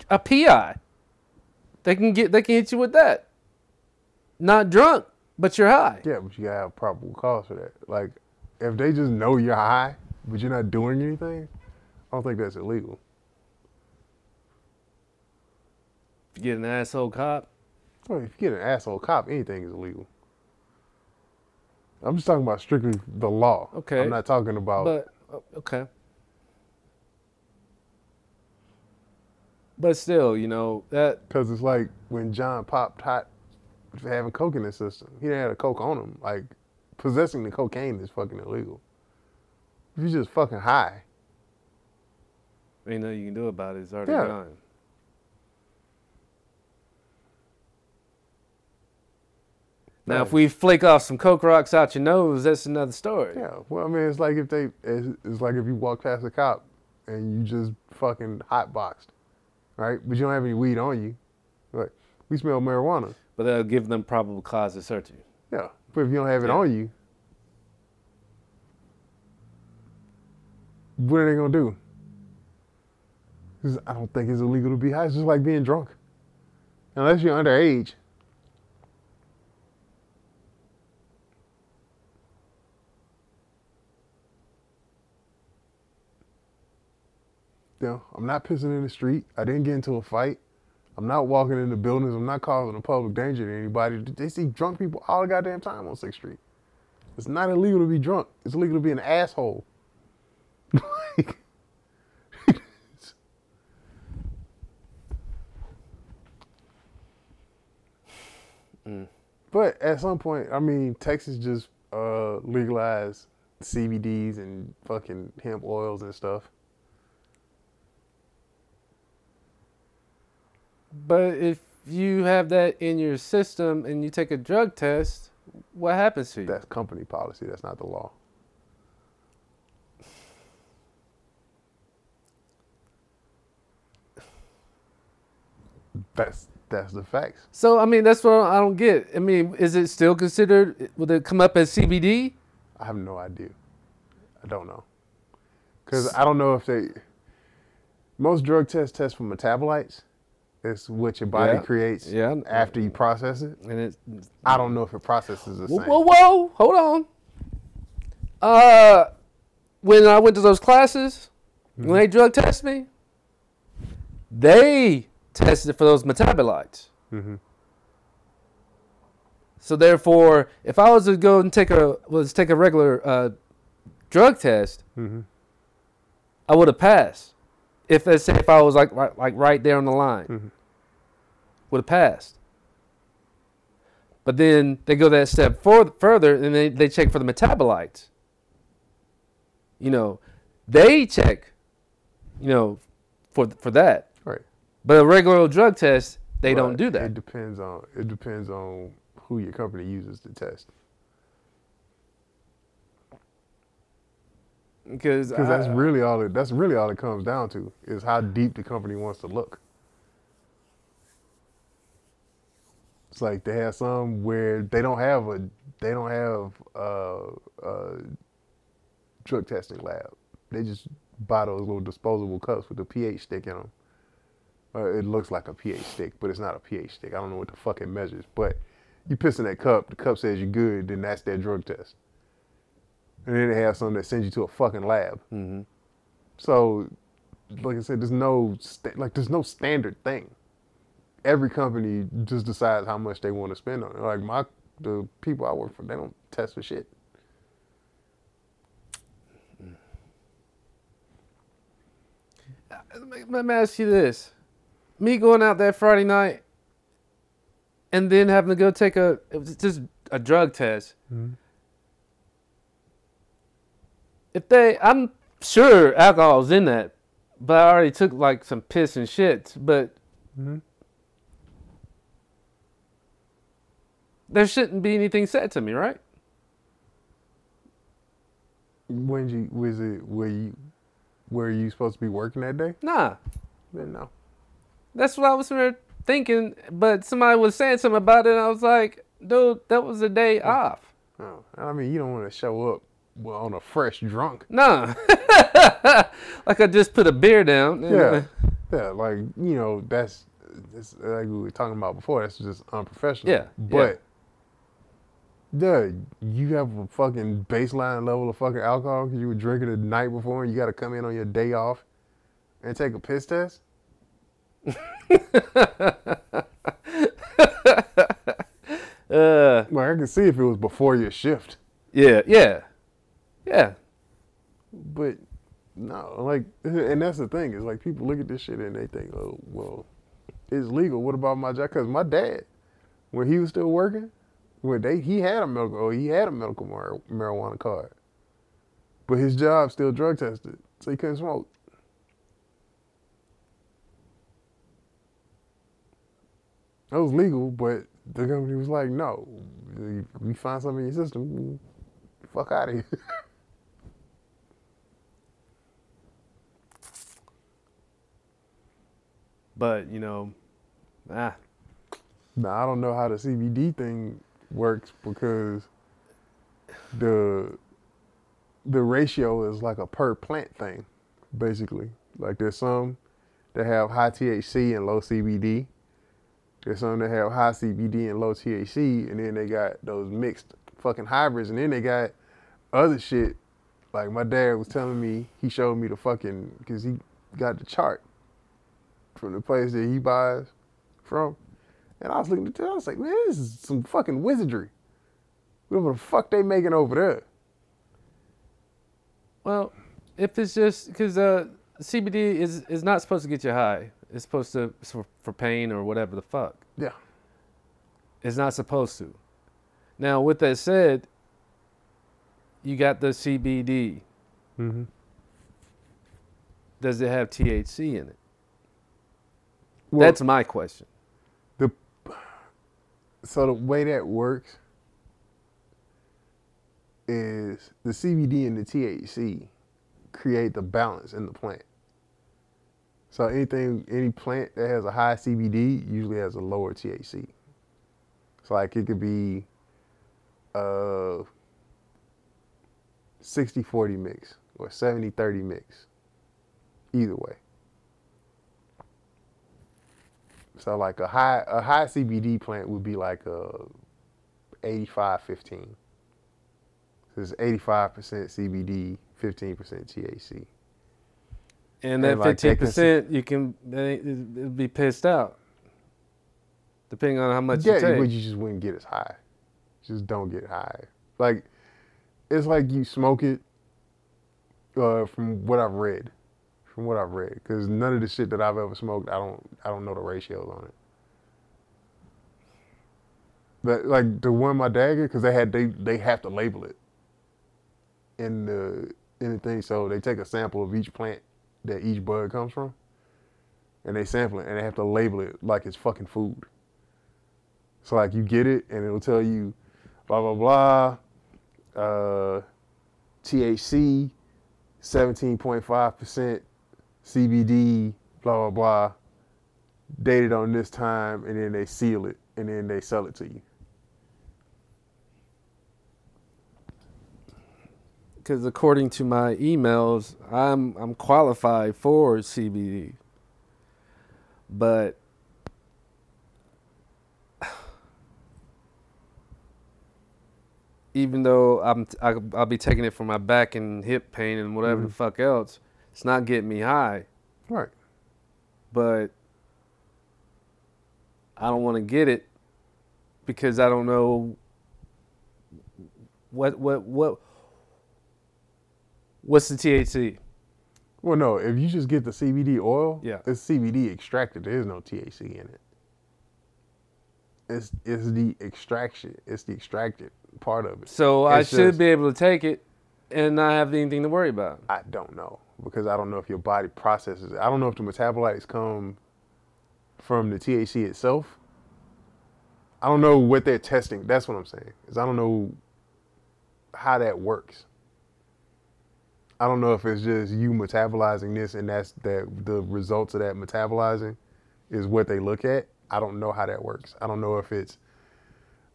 Speaker 2: a PI. They can get they can hit you with that. Not drunk, but you're high.
Speaker 1: Yeah, but you gotta have probable cause for that. Like, if they just know you're high, but you're not doing anything, I don't think that's illegal.
Speaker 2: If you get an asshole cop.
Speaker 1: Well, if you get an asshole cop, anything is illegal. I'm just talking about strictly the law.
Speaker 2: Okay.
Speaker 1: I'm not talking about.
Speaker 2: But oh, okay. But still, you know that
Speaker 1: Because it's like when John popped hot for having coke in his system. He didn't have a coke on him. Like, possessing the cocaine is fucking illegal. If you're just fucking high,
Speaker 2: ain't nothing you can do about it. It's already
Speaker 1: Yeah.
Speaker 2: gone. Now, if we flake off some coke rocks out your nose, that's another story.
Speaker 1: yeah. Well, I mean, it's like if they, it's, it's like if you walk past a cop and you just fucking hotboxed, right? But you don't have any weed on you. Like, we smell marijuana.
Speaker 2: But that'll give them probable cause to search you.
Speaker 1: Yeah. But if you don't have it
Speaker 2: Yeah.
Speaker 1: on you, what are they gonna do? 'Cause I don't think it's illegal to be high. It's just like being drunk, unless you're underage. I'm not pissing in the street. I didn't get into a fight. I'm not walking into buildings. I'm not causing a public danger to anybody. They see drunk people all the goddamn time on Sixth Street. It's not illegal to be drunk. It's illegal to be an asshole. But at some point, I mean, Texas just uh, legalized CBDs and fucking hemp oils and stuff.
Speaker 2: But if you have that in your system and you take a drug test, what happens to you?
Speaker 1: That's company policy. That's not the law. That's that's the facts.
Speaker 2: so I mean, that's what I don't get. I mean, is it still considered? Would it come up as CBD?
Speaker 1: I have no idea. I don't know. Because I don't know if they. Most drug tests test for metabolites, It's what your body
Speaker 2: Yeah.
Speaker 1: creates
Speaker 2: Yeah.
Speaker 1: after you process it.
Speaker 2: And it's
Speaker 1: I don't know if it processes the
Speaker 2: whoa,
Speaker 1: same.
Speaker 2: whoa, whoa, hold on. Uh, when I went to those classes, when they drug test me, they tested for those metabolites.
Speaker 1: Mhm.
Speaker 2: So therefore, if I was to go and take a was take a regular uh, drug test,
Speaker 1: Mhm.
Speaker 2: I would have passed. If let's say if I was like right, like right there on the line,
Speaker 1: Mhm.
Speaker 2: would have passed. But then they go that step for, further and they, they check for the metabolites. You know, they check, you know, for for that.
Speaker 1: Right.
Speaker 2: But a regular drug test, they don't do that.
Speaker 1: It depends on it depends on who your company uses to test.
Speaker 2: Because
Speaker 1: that's really all it that's really all it comes down to is how deep the company wants to look. It's like they have some where they don't have a they don't have a, a drug testing lab. They just buy those little disposable cups with the pH stick in them. Uh, it looks like a pH stick, but it's not a pH stick. I don't know what the fuck it measures. But you piss in that cup, the cup says you're good, then that's their drug test. And then they have some that sends you to a fucking lab.
Speaker 2: Mhm.
Speaker 1: So, like I said, there's no sta- like there's no standard thing. Every company just decides how much they want to spend on it. Like my the people I work for, they don't test for shit.
Speaker 2: Let me ask you this: Me going out there Friday night, and then having to go take a it was just a drug test. If they, I'm sure alcohol's in that, but I already took like some piss and shit. But
Speaker 1: Mhm.
Speaker 2: there shouldn't be anything said to me, right?
Speaker 1: When you was it were you were you supposed to be working that day?
Speaker 2: Nah,
Speaker 1: Then no.
Speaker 2: that's what I was thinking. But somebody was saying something about it, and I was like, dude, that was a day off.
Speaker 1: No. I mean, you don't want to show up well, on a fresh drunk.
Speaker 2: Nah. like I just put a beer down.
Speaker 1: Yeah. Yeah, like you know, that's, that's like we were talking about before. That's just unprofessional.
Speaker 2: Yeah,
Speaker 1: but yeah, you have a fucking baseline level of fucking alcohol because you were drinking the night before, and you got to come in on your day off and take a piss test.
Speaker 2: uh,
Speaker 1: Like I can see if it was before your shift,
Speaker 2: yeah, yeah, yeah.
Speaker 1: but no, like, and that's the thing is like people look at this shit and they think, oh, well, it's legal. What about my job? Because my dad, when he was still working, when they he had a medical, oh, he had a medical mar- marijuana card, but his job still drug tested, so he couldn't smoke. That was legal, but the company was like, no, we find something in your system, fuck out of here.
Speaker 2: But you know, ah,
Speaker 1: Now I don't know how the CBD thing works because the the ratio is like a per plant thing, basically. Like there's some that have high THC and low CBD. There's some that have high CBD and low THC, and then they got those mixed fucking hybrids, and then they got other shit. Like my dad was telling me, he showed me the fucking because he got the chart from the place that he buys from. And I was looking at that, I was like, man, this is some fucking wizardry. Whatever the fuck they making over there.
Speaker 2: well, if it's just because uh, CBD is is not supposed to get you high. It's supposed to it's for, for pain or whatever the fuck.
Speaker 1: Yeah.
Speaker 2: It's not supposed to. Now, with that said, you got the CBD.
Speaker 1: Mm-hmm.
Speaker 2: Does it have THC in it?
Speaker 1: Well,
Speaker 2: That's my question.
Speaker 1: the so the way that works is the CBD and the THC create the balance in the plant. So anything, any plant that has a high CBD usually has a lower THC. So like it could be uh, a 60-40 mix or 70-30 mix. Either way. So like a high a high CBD plant would be like a 85 15. So it's 85% CBD, 15% THC.
Speaker 2: And that fifteen percent, you can they, it'll be pissed out, depending on how much
Speaker 1: yeah,
Speaker 2: you take.
Speaker 1: but you just wouldn't get as high. Just don't get high. Like it's like you smoke it. Uh, from what I've read, from what I've read, because none of the shit that I've ever smoked, I don't, I don't know the ratios on it. But like the one my dad because they had they they have to label it in the in the thing, so they take a sample of each plant that each bud comes from, and they sample it and they have to label it like it's fucking food. So like you get it and it'll tell you blah blah blah uh, THC 17.5% CBD blah blah blah dated on this time and then they seal it and then they sell it to you.
Speaker 2: because according to my emails, I'm I'm qualified for CBD, but even though I'm I, I'll be taking it for my back and hip pain and whatever the
Speaker 1: Mhm.
Speaker 2: fuck else, it's not getting me high.
Speaker 1: Right.
Speaker 2: But I don't want to get it because I don't know what what what what's the THC.
Speaker 1: Well, no, if you just get the CBD oil,
Speaker 2: Yeah.
Speaker 1: it's CBD extracted. There is no THC in it. It's it's the extraction. It's the extracted part of it.
Speaker 2: So I should
Speaker 1: just-
Speaker 2: be able to take it and not have anything to worry about.
Speaker 1: I don't know because I don't know if your body processes it. I don't know if the metabolites come from the THC itself. I don't know what they're testing. That's what I'm saying. Is I don't know how that works. I don't know if it's just you metabolizing this and that's that the results of that metabolizing is what they look at. I don't know how that works. I don't know if it's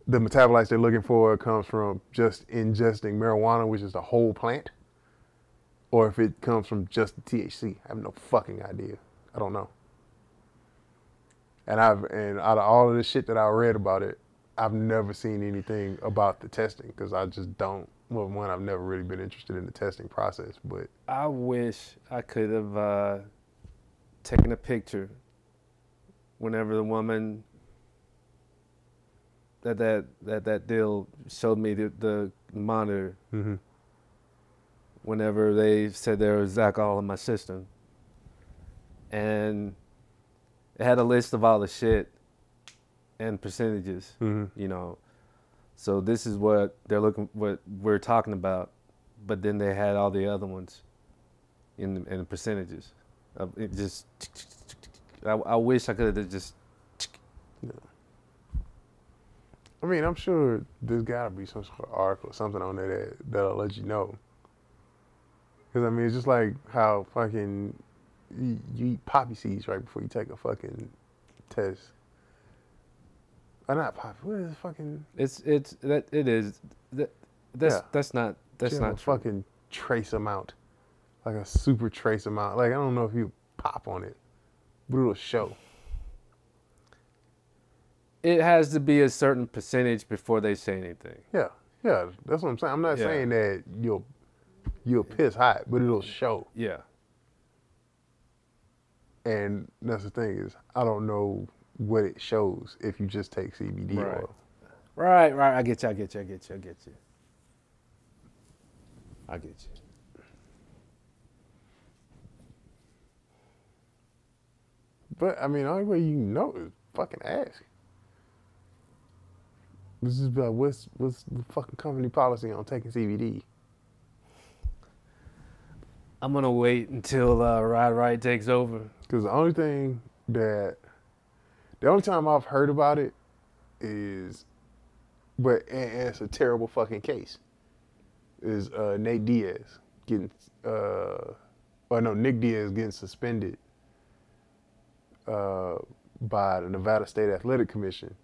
Speaker 1: the metabolites they're looking for comes from just ingesting marijuana, which is the whole plant, or if it comes from just the THC. I have no fucking idea. I don't know. And I've and out of all of the shit that I read about it, I've never seen anything about the testing because I just don't. Well, one, I've never really been interested in the testing process, but
Speaker 2: I wish I could have uh, taken a picture whenever the woman that that that that deal showed me the, the monitor
Speaker 1: Mhm.
Speaker 2: Whenever they said there was alcohol in my system and it had a list of all the shit and percentages
Speaker 1: Mhm.
Speaker 2: you know so this is what they're looking what we're talking about but then they had all the other ones in the, in the percentages it just I, I wish i could have just
Speaker 1: I mean, I'm sure there's got to be some sort of article or something on there that that'll let you know. Because I mean, it's just like how fucking you, you eat poppy seeds right before you take a fucking test. Or not poppy. What is it fucking?
Speaker 2: it's it's that it is that that's
Speaker 1: Yeah.
Speaker 2: that's not that's not true.
Speaker 1: fucking trace amount, like a super trace amount. Like I don't know if you pop on it, but it'll show.
Speaker 2: it has to be a certain percentage before they say anything
Speaker 1: Yeah, yeah. That's what I'm saying. I'm not
Speaker 2: Yeah.
Speaker 1: saying that you'll you'll piss hot, but it'll show.
Speaker 2: yeah
Speaker 1: And that's the thing is, I don't know what it shows if you just take CBD
Speaker 2: Right.
Speaker 1: oil.
Speaker 2: right right i get you i get you i get you i get you i get you
Speaker 1: But I mean, the only way you know is fucking ask. This is like, what's what's the fucking company policy on taking CBD?
Speaker 2: I'm gonna wait until uh, ride right takes over.
Speaker 1: Because the only thing that, the only time I've heard about it is, but and, it's a terrible fucking case, is uh, Nate Diaz getting, uh, or no, Nick Diaz getting suspended uh, by the Nevada State Athletic Commission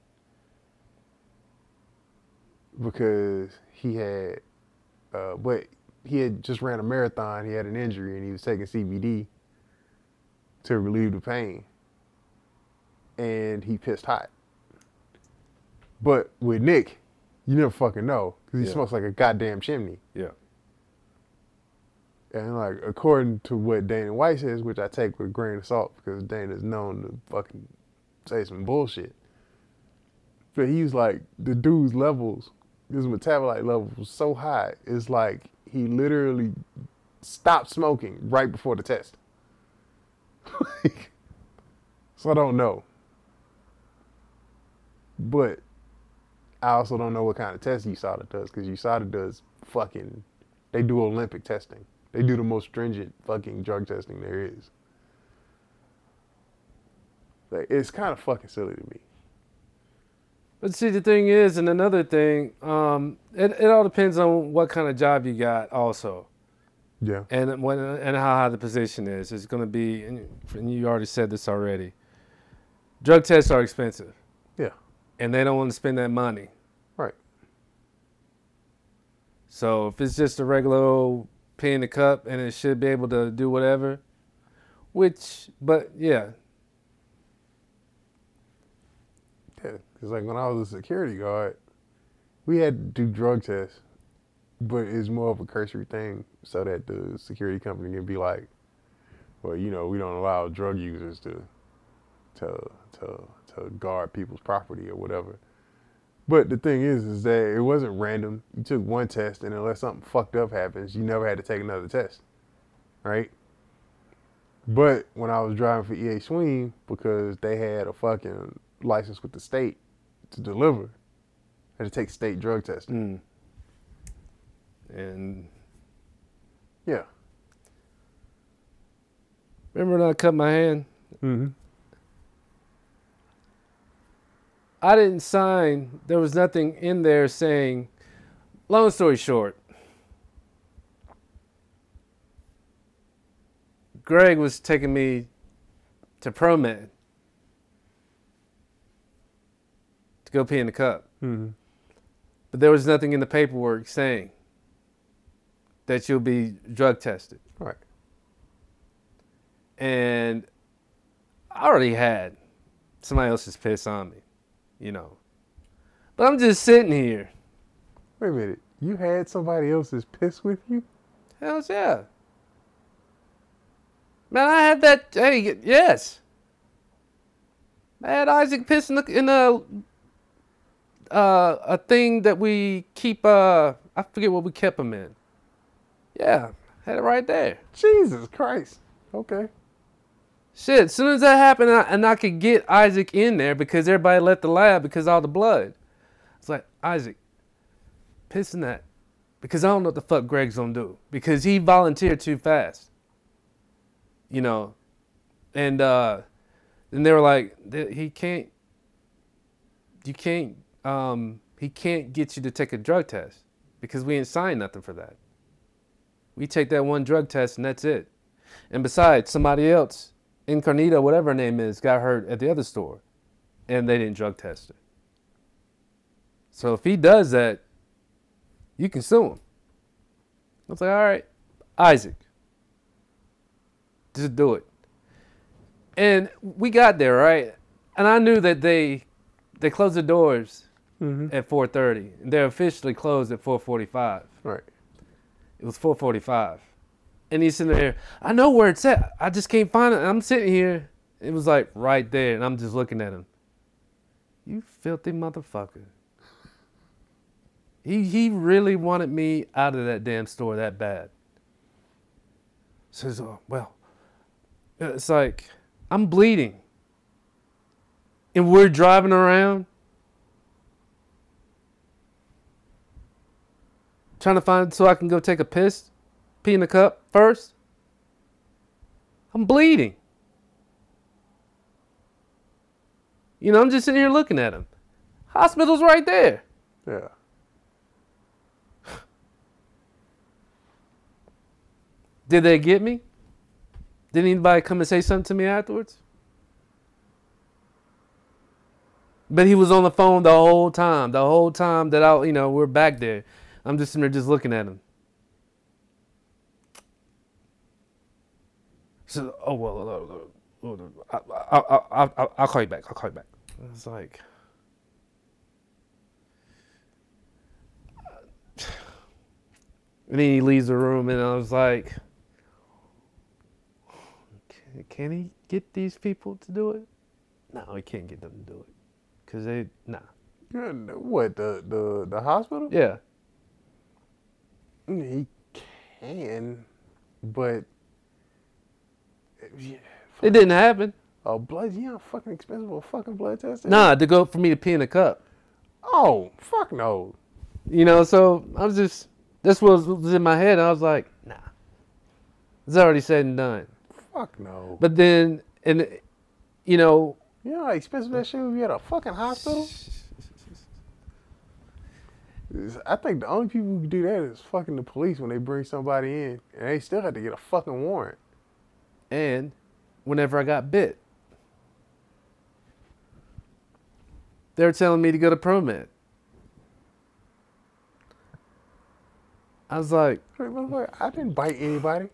Speaker 1: because he had, uh, but he had just ran a marathon. He had an injury and he was taking CBD to relieve the pain. and he pissed hot. But with Nick, you never fucking know because he
Speaker 2: Yeah.
Speaker 1: smokes like a goddamn chimney.
Speaker 2: Yeah.
Speaker 1: And like according to what Dana White says, which I take with a grain of salt because Dana's known to fucking say some bullshit. But he's like the dude's levels, his metabolite level was so high. It's like he literally stopped smoking right before the test. So I don't know. But I also don't know what kind of test USADA does because USADA does fucking. They do Olympic testing. They do the most stringent fucking drug testing there is. Like, it's kind of fucking silly to me.
Speaker 2: But see, the thing is, and another thing, um, it, it all depends on what kind of job you got, also,
Speaker 1: Yeah.
Speaker 2: and when and how high the position is. It's going to be, and and you already said this already. Drug tests are expensive,
Speaker 1: Yeah.
Speaker 2: and they don't want to spend that money.
Speaker 1: Right.
Speaker 2: So if it's just a regular old pee in the cup, and it should be able to do whatever, which, but yeah,
Speaker 1: Yeah. Because like when I was a security guard, we had to do drug tests, but it's more of a cursory thing so that the security company can be like, well, you know, we don't allow drug users to to to to guard people's property or whatever. But the thing is, is that it wasn't random. You took one test, and unless something fucked up happens, you never had to take another test, right? But when I was driving for EA Swing, because they had a fucking license with the state to deliver, I had to take state drug testing.
Speaker 2: mm. and
Speaker 1: Yeah.
Speaker 2: remember when I cut my hand?
Speaker 1: Mm-hmm.
Speaker 2: I didn't sign. There was nothing in there saying. Long story short, Greg was taking me to ProMed to go pee in the cup,
Speaker 1: Mm-hmm.
Speaker 2: but there was nothing in the paperwork saying that you'll be drug tested.
Speaker 1: Right.
Speaker 2: and I already had somebody else's piss on me, you know. But I'm just sitting here.
Speaker 1: Wait a minute. You had somebody else's piss with you?
Speaker 2: Hell's yeah. Man, I had that. Hey, yes. I had Isaac piss in, the, in a uh, a thing that we keep. Uh, I forget what we kept him in. Yeah, had it right there.
Speaker 1: Jesus Christ. Okay.
Speaker 2: Shit, as soon as that happened, and I, and I could get Isaac in there because everybody left the lab because all the blood. It's like, Isaac, piss in that. Because I don't know what the fuck Greg's gonna do. Because he volunteered too fast. You know? And uh and they were like, he can't you can't um he can't get you to take a drug test because we ain't signed nothing for that. We take that one drug test and that's it. And besides, somebody else, Incarnita, whatever her name is, got hurt at the other store, and they didn't drug test her. So if he does that, you can sue him. I was like, all right, Isaac, just do it. And we got there right, and I knew that they they closed the doors
Speaker 1: Mm-hmm.
Speaker 2: at 4:30. They're officially closed at 4:45.
Speaker 1: Right.
Speaker 2: It was 4:45, and he's sitting there. I know where it's at. I just can't find it. And I'm sitting here. It was like right there, and I'm just looking at him. You filthy motherfucker. He he really wanted me out of that damn store that bad. Says, oh well. It's like I'm bleeding, and we're driving around. Trying to find so I can go take a piss, pee in the cup first. I'm bleeding. You know, I'm just sitting here looking at him. Hospital's right there.
Speaker 1: Yeah.
Speaker 2: Did they get me? Did anybody come and say something to me afterwards? But he was on the phone the whole time. The whole time that I, you know, we're back there. I'm just sitting there just looking at him. So, oh well, I, I, I, I'll call you back. I'll call you back. I was like, and then he leaves the room, and I was like, can, can he get these people to do it? No, he can't get them to do it. Cause they, nah.
Speaker 1: What the the the hospital?
Speaker 2: Yeah.
Speaker 1: He can, but yeah,
Speaker 2: It didn't happen.
Speaker 1: Oh, blood. You know how fucking expensive a fucking blood test is?
Speaker 2: Nah, to go for me to pee in a cup.
Speaker 1: Oh fuck no.
Speaker 2: You know, so I was just this was, was in my head. I was like, nah, it's already said and done.
Speaker 1: Fuck no.
Speaker 2: But then, and you know,
Speaker 1: You know how expensive that shit would be at a fucking hospital? I think the only people who can do that is fucking the police when they bring somebody in, and they still have to get a fucking warrant.
Speaker 2: and whenever I got bit, they were telling me to go to ProMed. I was like,
Speaker 1: I didn't bite anybody.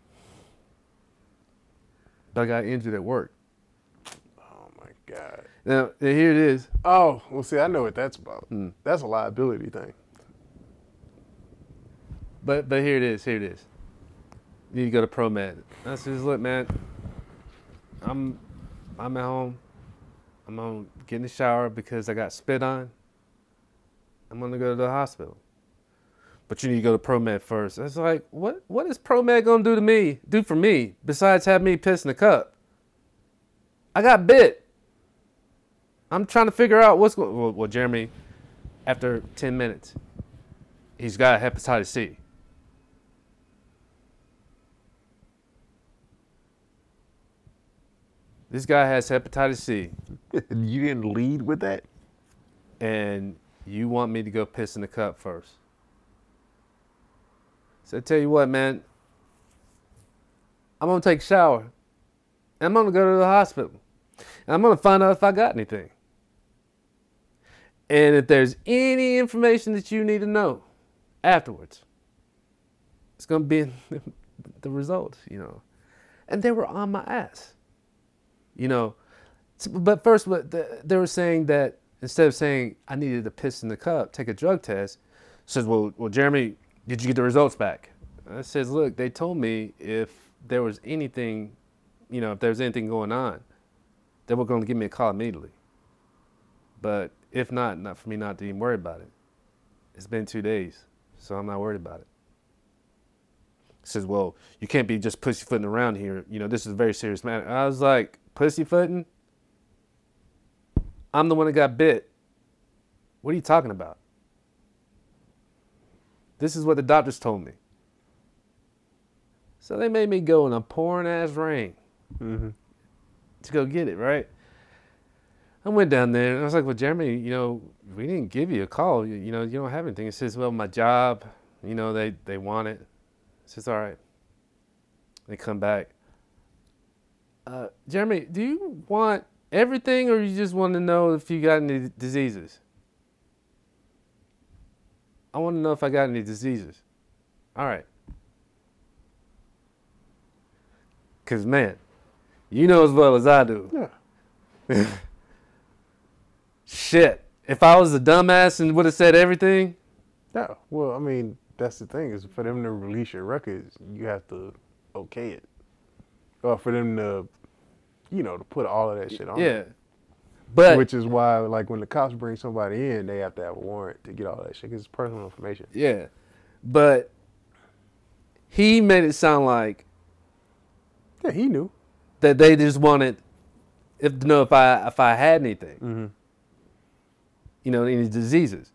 Speaker 2: but I got injured at work.
Speaker 1: Oh my god.
Speaker 2: Now here it is.
Speaker 1: Oh, well, see, I know what that's about.
Speaker 2: Hmm.
Speaker 1: That's a liability thing.
Speaker 2: But but here it is. Here it is. You need to go to ProMed. I says, look, man, I'm I'm at home. I'm gonna get in the shower because I got spit on. I'm gonna go to the hospital. But you need to go to ProMed first. I was like, what what is ProMed gonna do to me? Do for me besides have me piss in the cup? I got bit. I'm trying to figure out what's going. Well, well, Jeremy, after ten minutes, he's got hepatitis C. This guy has hepatitis C,
Speaker 1: you didn't lead with that?
Speaker 2: and you want me to go piss in the cup first. So I tell you what, man, I'm gonna take a shower. And I'm gonna go to the hospital. And I'm gonna find out if I got anything. And if there's any information that you need to know afterwards, it's gonna be the results, you know. And they were on my ass. You know, but first, they were saying that instead of saying I needed to piss in the cup, take a drug test, says, "Well, well, Jeremy, did you get the results back?" I says, "Look, they told me if there was anything, you know, if there was anything going on, they were going to give me a call immediately. But if not, not for me not to even worry about it. It's been two days, so I'm not worried about it." Says, "Well, you can't be just pussyfooting around here. You know, this is a very serious matter." I was like, "Pussyfooting." I'm the one that got bit. What are you talking about? This is what the doctors told me. So they made me go in a pouring ass rain
Speaker 1: Mm-hmm.
Speaker 2: to go get it, right? I went down there and I was like, well, Jeremy, you know, we didn't give you a call. You, you know, you don't have anything. It says, well, my job, you know, they, they want it. Says, all right. They come back. Uh, Jeremy, do you want everything or you just want to know if you got any diseases? I want to know if I got any diseases. All right. Because, man, you know as well as I do.
Speaker 1: Yeah.
Speaker 2: Shit. If I was a dumbass and would have said everything,
Speaker 1: Yeah. Well, I mean, that's the thing is for them to release your records, you have to okay it, or for them to, you know, to put all of that shit on.
Speaker 2: yeah. But
Speaker 1: Which is why, like, when the cops bring somebody in, they have to have a warrant to get all that shit because it's personal information.
Speaker 2: yeah, but he made it sound like
Speaker 1: Yeah, he knew.
Speaker 2: that they just wanted if to know if I if I had anything,
Speaker 1: Mm-hmm.
Speaker 2: you know, any diseases.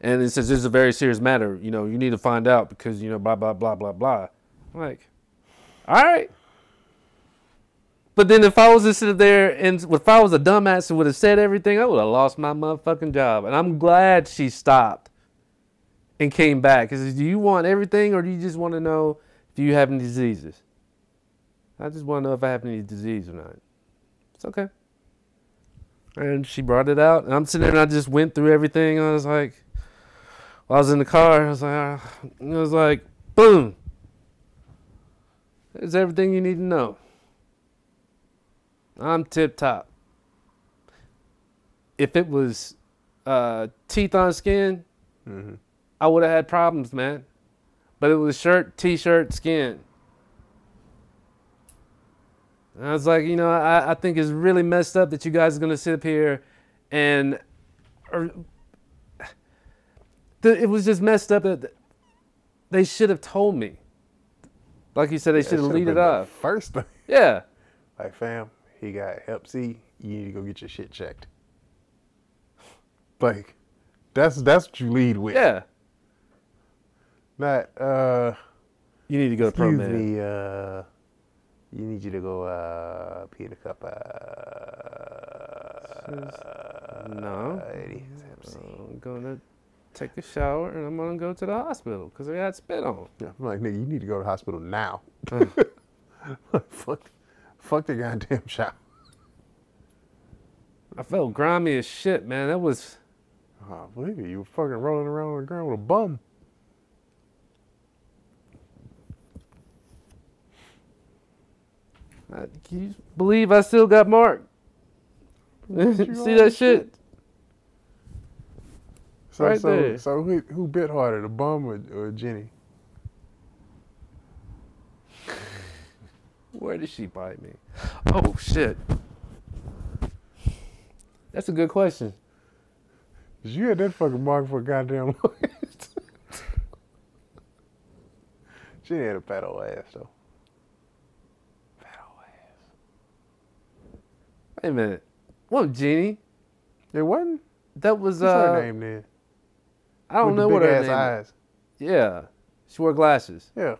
Speaker 2: And it says this is a very serious matter. You know, you need to find out because you know blah blah blah blah blah. I'm like, all right. But then if I was to sit there and if I was a dumbass and would have said everything, I would have lost my motherfucking job. And I'm glad she stopped and came back. Because do you want everything or do you just want to know if you have any diseases? I just want to know if I have any disease or not. It's okay. And she brought it out, and I'm sitting there, and I just went through everything. I was like, while I was in the car, I was like, it was like, boom. There's everything you need to know. I'm tip top. If it was uh, teeth on skin,
Speaker 1: Mm-hmm.
Speaker 2: I would have had problems, man. But it was shirt, t-shirt, skin. And I was like, you know, I, I think it's really messed up that you guys are gonna sit up here and or, th- it was just messed up that they should have told me. Like you said, they
Speaker 1: That
Speaker 2: should have lead it off.
Speaker 1: First thing.
Speaker 2: Yeah.
Speaker 1: Like, fam, he got Hep C. You need to go get your shit checked. Like, that's that's what you lead with.
Speaker 2: Yeah.
Speaker 1: Not uh
Speaker 2: You need to go to pro
Speaker 1: excuse me, uh you need you to go uh pee in a cup uh
Speaker 2: No.
Speaker 1: it is Hep C.
Speaker 2: I'm gonna take a shower and I'm gonna go to the hospital because I got spit on.
Speaker 1: Yeah, I'm like, nigga, you need to go to the hospital now. Fuck fuck the goddamn shower.
Speaker 2: I felt grimy as shit, man. That was
Speaker 1: Oh, believe it, you were fucking rolling around on the ground with a bum.
Speaker 2: I, can you believe I still got marked? See that
Speaker 1: the
Speaker 2: shit?
Speaker 1: So
Speaker 2: Right
Speaker 1: so
Speaker 2: there.
Speaker 1: so who who bit harder, the bum or, or Jenny?
Speaker 2: Where did she bite me? Oh shit. That's a good question.
Speaker 1: you had that fucking mark for a goddamn long She had a fat old ass though. Fat old ass.
Speaker 2: Wait a minute. What Jeannie?
Speaker 1: It wasn't?
Speaker 2: That was
Speaker 1: What's
Speaker 2: uh
Speaker 1: her name then?
Speaker 2: I don't
Speaker 1: With
Speaker 2: know what her name is.
Speaker 1: eyes.
Speaker 2: Yeah. She wore glasses.
Speaker 1: Yeah.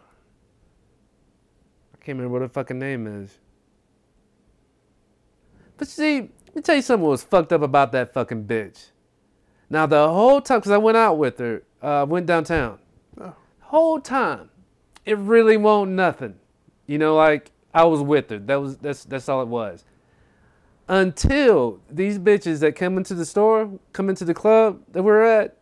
Speaker 2: I can't remember what her fucking name is. But see, let me tell you something was fucked up about that fucking bitch. Now the whole time, cause I went out with her, uh, went downtown.
Speaker 1: Oh.
Speaker 2: Whole time, it really won't nothing. You know, like I was with her. That was that's that's all it was. Until these bitches that come into the store, come into the club that we're at,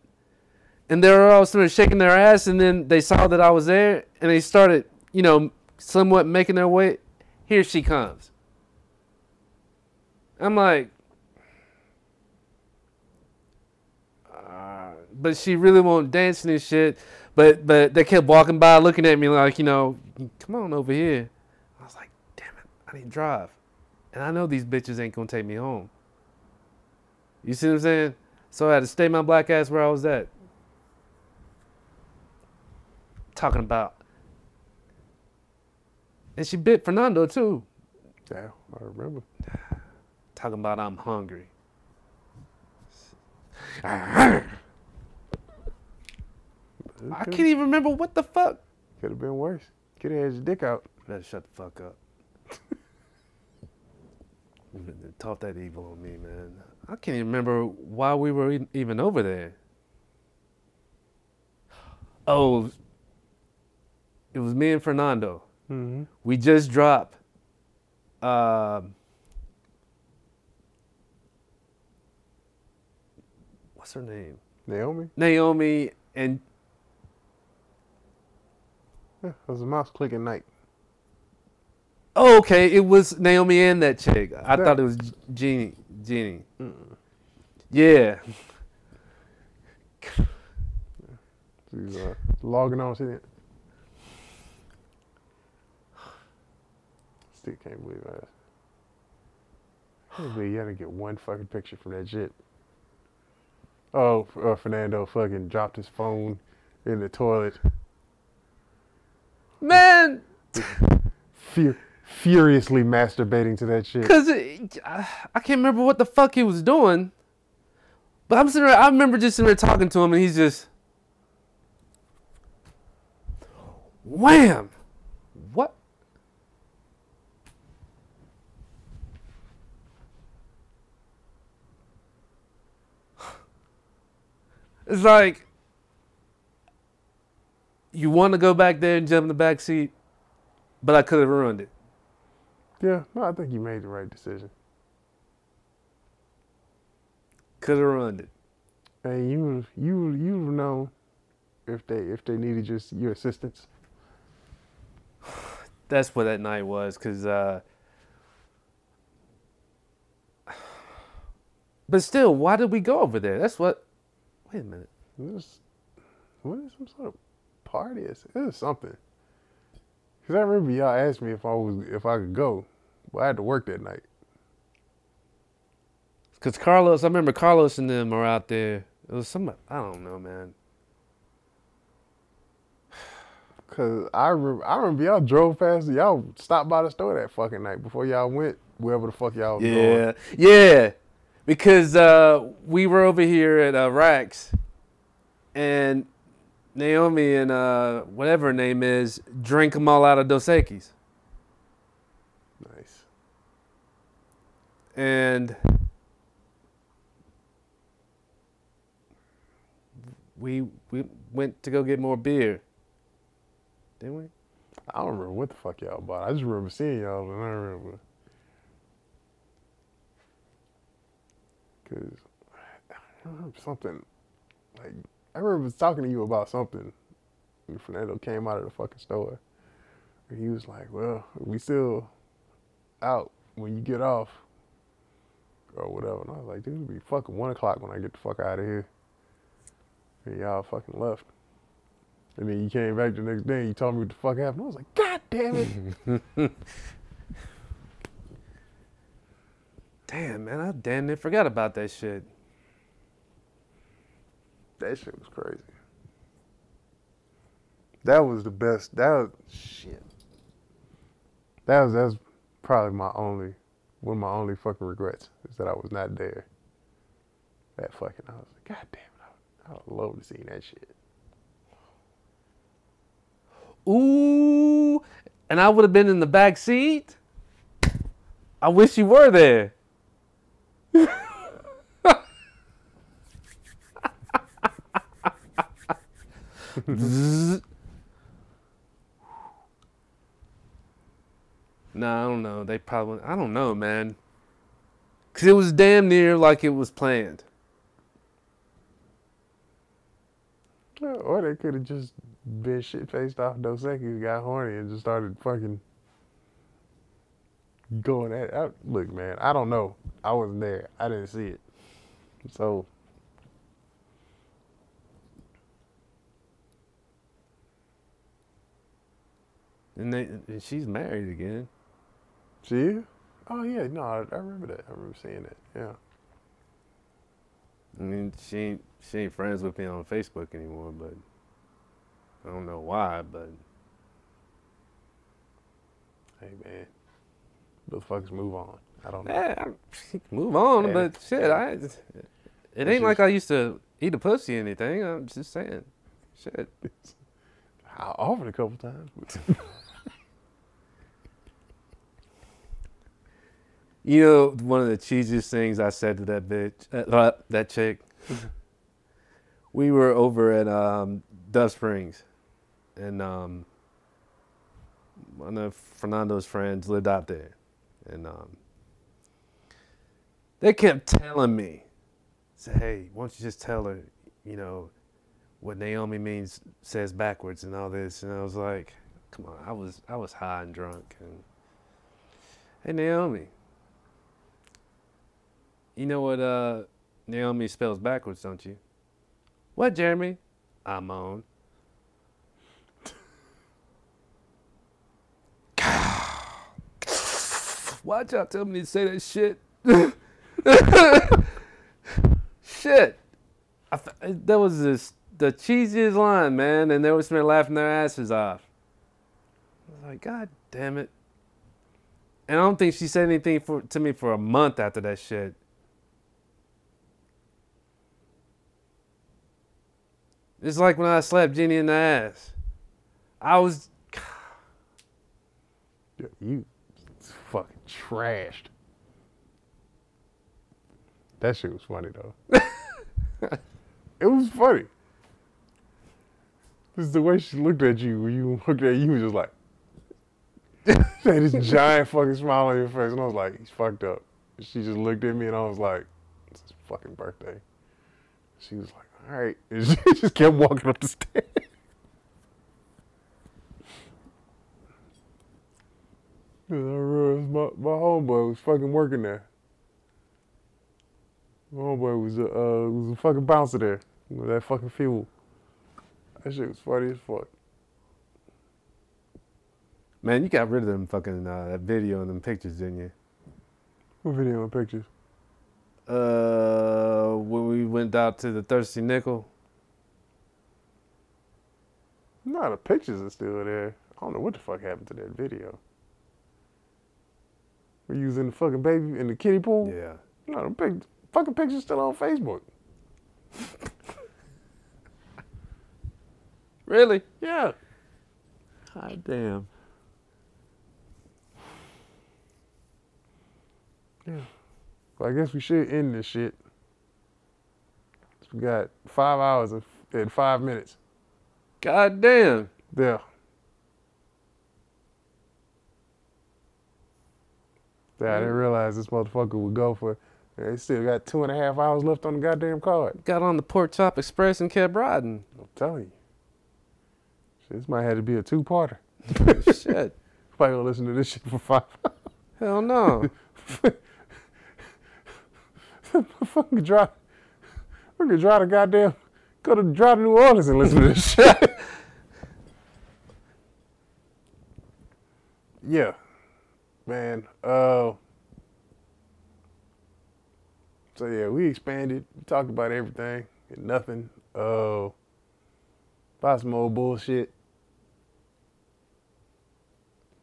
Speaker 2: and they were all sort of shaking their ass, and then they saw that I was there, and they started, you know, somewhat making their way. Here she comes. I'm like, uh, but she really won't dance and shit. But but they kept walking by, looking at me like, you know, come on over here. I was like, damn it, I need to drive, and I know these bitches ain't gonna take me home. You see what I'm saying? So I had to stay my black ass where I was at. Talking about. And she bit Fernando too.
Speaker 1: Yeah, I remember.
Speaker 2: Talking about I'm hungry. I can't even remember what the fuck.
Speaker 1: Could have been worse. Could have had your dick out.
Speaker 2: Better shut the fuck up. Talk that evil on me, man. I can't even remember why we were even over there. Oh, it was me and Fernando.
Speaker 1: Mm-hmm.
Speaker 2: We just dropped. Um, what's her name?
Speaker 1: Naomi?
Speaker 2: Naomi and
Speaker 1: Yeah, it was a mouse clicking night.
Speaker 2: oh, okay, it was Naomi and that chick. I
Speaker 1: Yeah.
Speaker 2: thought it was Jeannie. Jeannie. Yeah.
Speaker 1: She's uh, logging on, see it. Still can't believe that. I can't believe you had to get one fucking picture from that shit. Oh, uh, Fernando fucking dropped his phone in the toilet.
Speaker 2: Man,
Speaker 1: Fur- furiously masturbating to that shit.
Speaker 2: Cause it, I can't remember what the fuck he was doing, but I'm sitting. There, I remember just sitting there talking to him, and he's just, wham, what? It's like you want to go back there and jump in the back seat, but I could have ruined it.
Speaker 1: Yeah, no, I think you made the right decision.
Speaker 2: Could have ruined it.
Speaker 1: And you, you, you know, if they if they needed just your assistance.
Speaker 2: that's what that night was because uh, But still, why did we go over there? That's what. Wait a minute.
Speaker 1: Was, what is some sort of party? It was something. Cause I remember y'all asked me if I was if I could go, but I had to work that night.
Speaker 2: Cause Carlos, I remember Carlos and them are out there. It was some. I don't know, man.
Speaker 1: Cause I remember, I remember y'all drove past, y'all stopped by the store that fucking night before y'all went wherever the fuck y'all was
Speaker 2: Yeah,
Speaker 1: going.
Speaker 2: yeah. Because uh, we were over here at uh, Rax, and Naomi and uh, whatever her name is drink them all out of Dos Equis.
Speaker 1: Nice.
Speaker 2: and we we went to go get more beer. Didn't we?
Speaker 1: I don't remember what the fuck y'all bought. I just remember seeing y'all, and I remember. Cause I remember something, like I remember talking to you about something. And Fernando came out of the fucking store, and he was like, "Well, we still out when you get off, or whatever." And I was like, "Dude, it'll be fucking one o'clock when I get the fuck out of here." And y'all fucking left. And then you came back the next day and you told me what the fuck happened. I was like, God damn it.
Speaker 2: Damn, man, I damn near forgot about that shit.
Speaker 1: that shit was crazy. That was the best. That was shit. That was that's probably my only one of my only fucking regrets is that I was not there. That fucking I was like, God damn it, I I would love to see that shit.
Speaker 2: Ooh, and I would have been in the back seat. I wish you were there. No, I don't know. They probably, I don't know, man. Because it was damn near like it was planned.
Speaker 1: Or they could have just been shit faced off Dos Equis, got horny, and just started fucking going at it. I, look, man, I don't know. I wasn't there. I didn't see it. So,
Speaker 2: And, they, and she's married again.
Speaker 1: see you? Oh, yeah, no, I, I remember that. I remember seeing that. Yeah.
Speaker 2: I mean, she ain't she ain't friends with me on Facebook anymore, but I don't know why. But
Speaker 1: Hey, man. Those fuck's move on. I don't know.
Speaker 2: she move on.
Speaker 1: Yeah.
Speaker 2: But shit, I it
Speaker 1: It's
Speaker 2: ain't like
Speaker 1: just-
Speaker 2: I used to eat a pussy or anything. I'm just saying, shit.
Speaker 1: I offered a couple times.
Speaker 2: You know, one of the cheesiest things I said to that bitch, uh, that chick. we were over at um, Dove Springs, and um, one of Fernando's friends lived out there, and um, they kept telling me, "Say, hey, why don't you just tell her, you know, what Naomi means says backwards and all this?" And I was like, "Come on, I was I was high and drunk, and hey, Naomi." You know what uh, Naomi spells backwards, don't you? What, Jeremy? I moan. Why'd y'all tell me to say that shit? shit. I that was this, the cheesiest line, man, and they was been laughing their asses off. I was like, God damn it. And I don't think she said anything for, to me for a month after that shit. It's like when I slapped Jenny in the ass. I was
Speaker 1: Yeah, you trashed. That shit was funny though. it was funny. This is the way she looked at you when you looked at you, was just like had this giant fucking smile on your face, and I was like, he's fucked up. She just looked at me, and I was like, it's his fucking birthday. She was like, all right, and she just kept walking up the stairs. Yeah, I realized my, my homeboy was fucking working there. My homeboy was a uh, was a fucking bouncer there. With that fucking fuel. That shit was funny as fuck.
Speaker 2: Man, you got rid of them fucking uh, that video and them pictures, didn't you?
Speaker 1: What video and pictures?
Speaker 2: Uh, when we went out to the Thirsty Nickel.
Speaker 1: No, the pictures are still there. I don't know what the fuck happened to that video. We're using the fucking baby in the kiddie pool.
Speaker 2: Yeah.
Speaker 1: No, the pic, fucking picture's still on Facebook.
Speaker 2: Really?
Speaker 1: Yeah.
Speaker 2: God damn.
Speaker 1: Well, I guess we should end this shit. We got five hours and five minutes.
Speaker 2: God damn.
Speaker 1: Yeah. Yeah, I didn't realize this motherfucker would go for. They still got two and a half hours left on the goddamn card.
Speaker 2: Got on the Pork Chop Express and kept riding.
Speaker 1: I'm telling you. This might have to be a two-parter.
Speaker 2: Shit.
Speaker 1: Probably gonna listen to this shit for five.
Speaker 2: Hell no.
Speaker 1: fucking drive. We could drive to goddamn. Go to drive to New Orleans and listen to this shit. yeah, man. Uh. So yeah, we expanded. We talked about everything and nothing. Uh. About some old bullshit.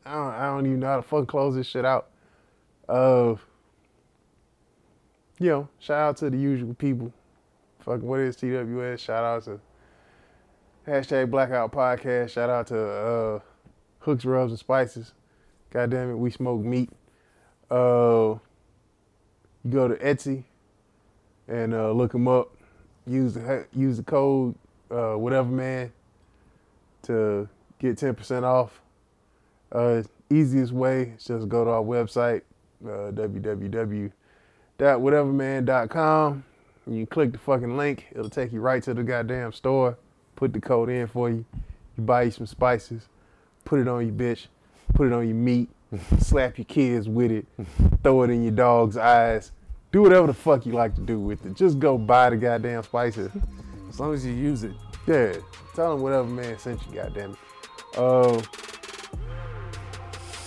Speaker 1: I don't, I don't even know how to fucking close this shit out. Uh, you know, shout out to the usual people. Fucking what is TWS? Shout out to hashtag Blackout Podcast. Shout out to uh, Hooks, Rubs, and Spices. God damn it, we smoke meat. Uh, you go to Etsy and uh, look them up. Use the use the code uh, whatever man to get ten percent off. Uh, easiest way is just go to our website, uh, www.whateverman.com. You click the fucking link. It'll take you right to the goddamn store. Put the code in for you. You buy you some spices. Put it on your bitch. Put it on your meat. slap your kids with it. Throw it in your dog's eyes. Do whatever the fuck you like to do with it. Just go buy the goddamn spices.
Speaker 2: As long as you use it.
Speaker 1: Yeah. Tell them whatever man sent you, goddamn it. Uh,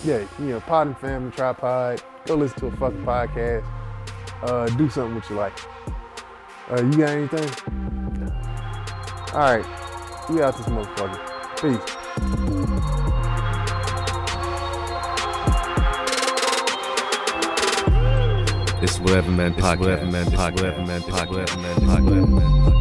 Speaker 1: yeah, you know, pod and family, tripod. Go listen to a fucking podcast. Uh, do something with your life. Uh, you got anything? All right, we out this motherfucker. Peace.
Speaker 8: It's whatever man podcast. Whatever man podcast. Whatever man podcast. Whatever man podcast.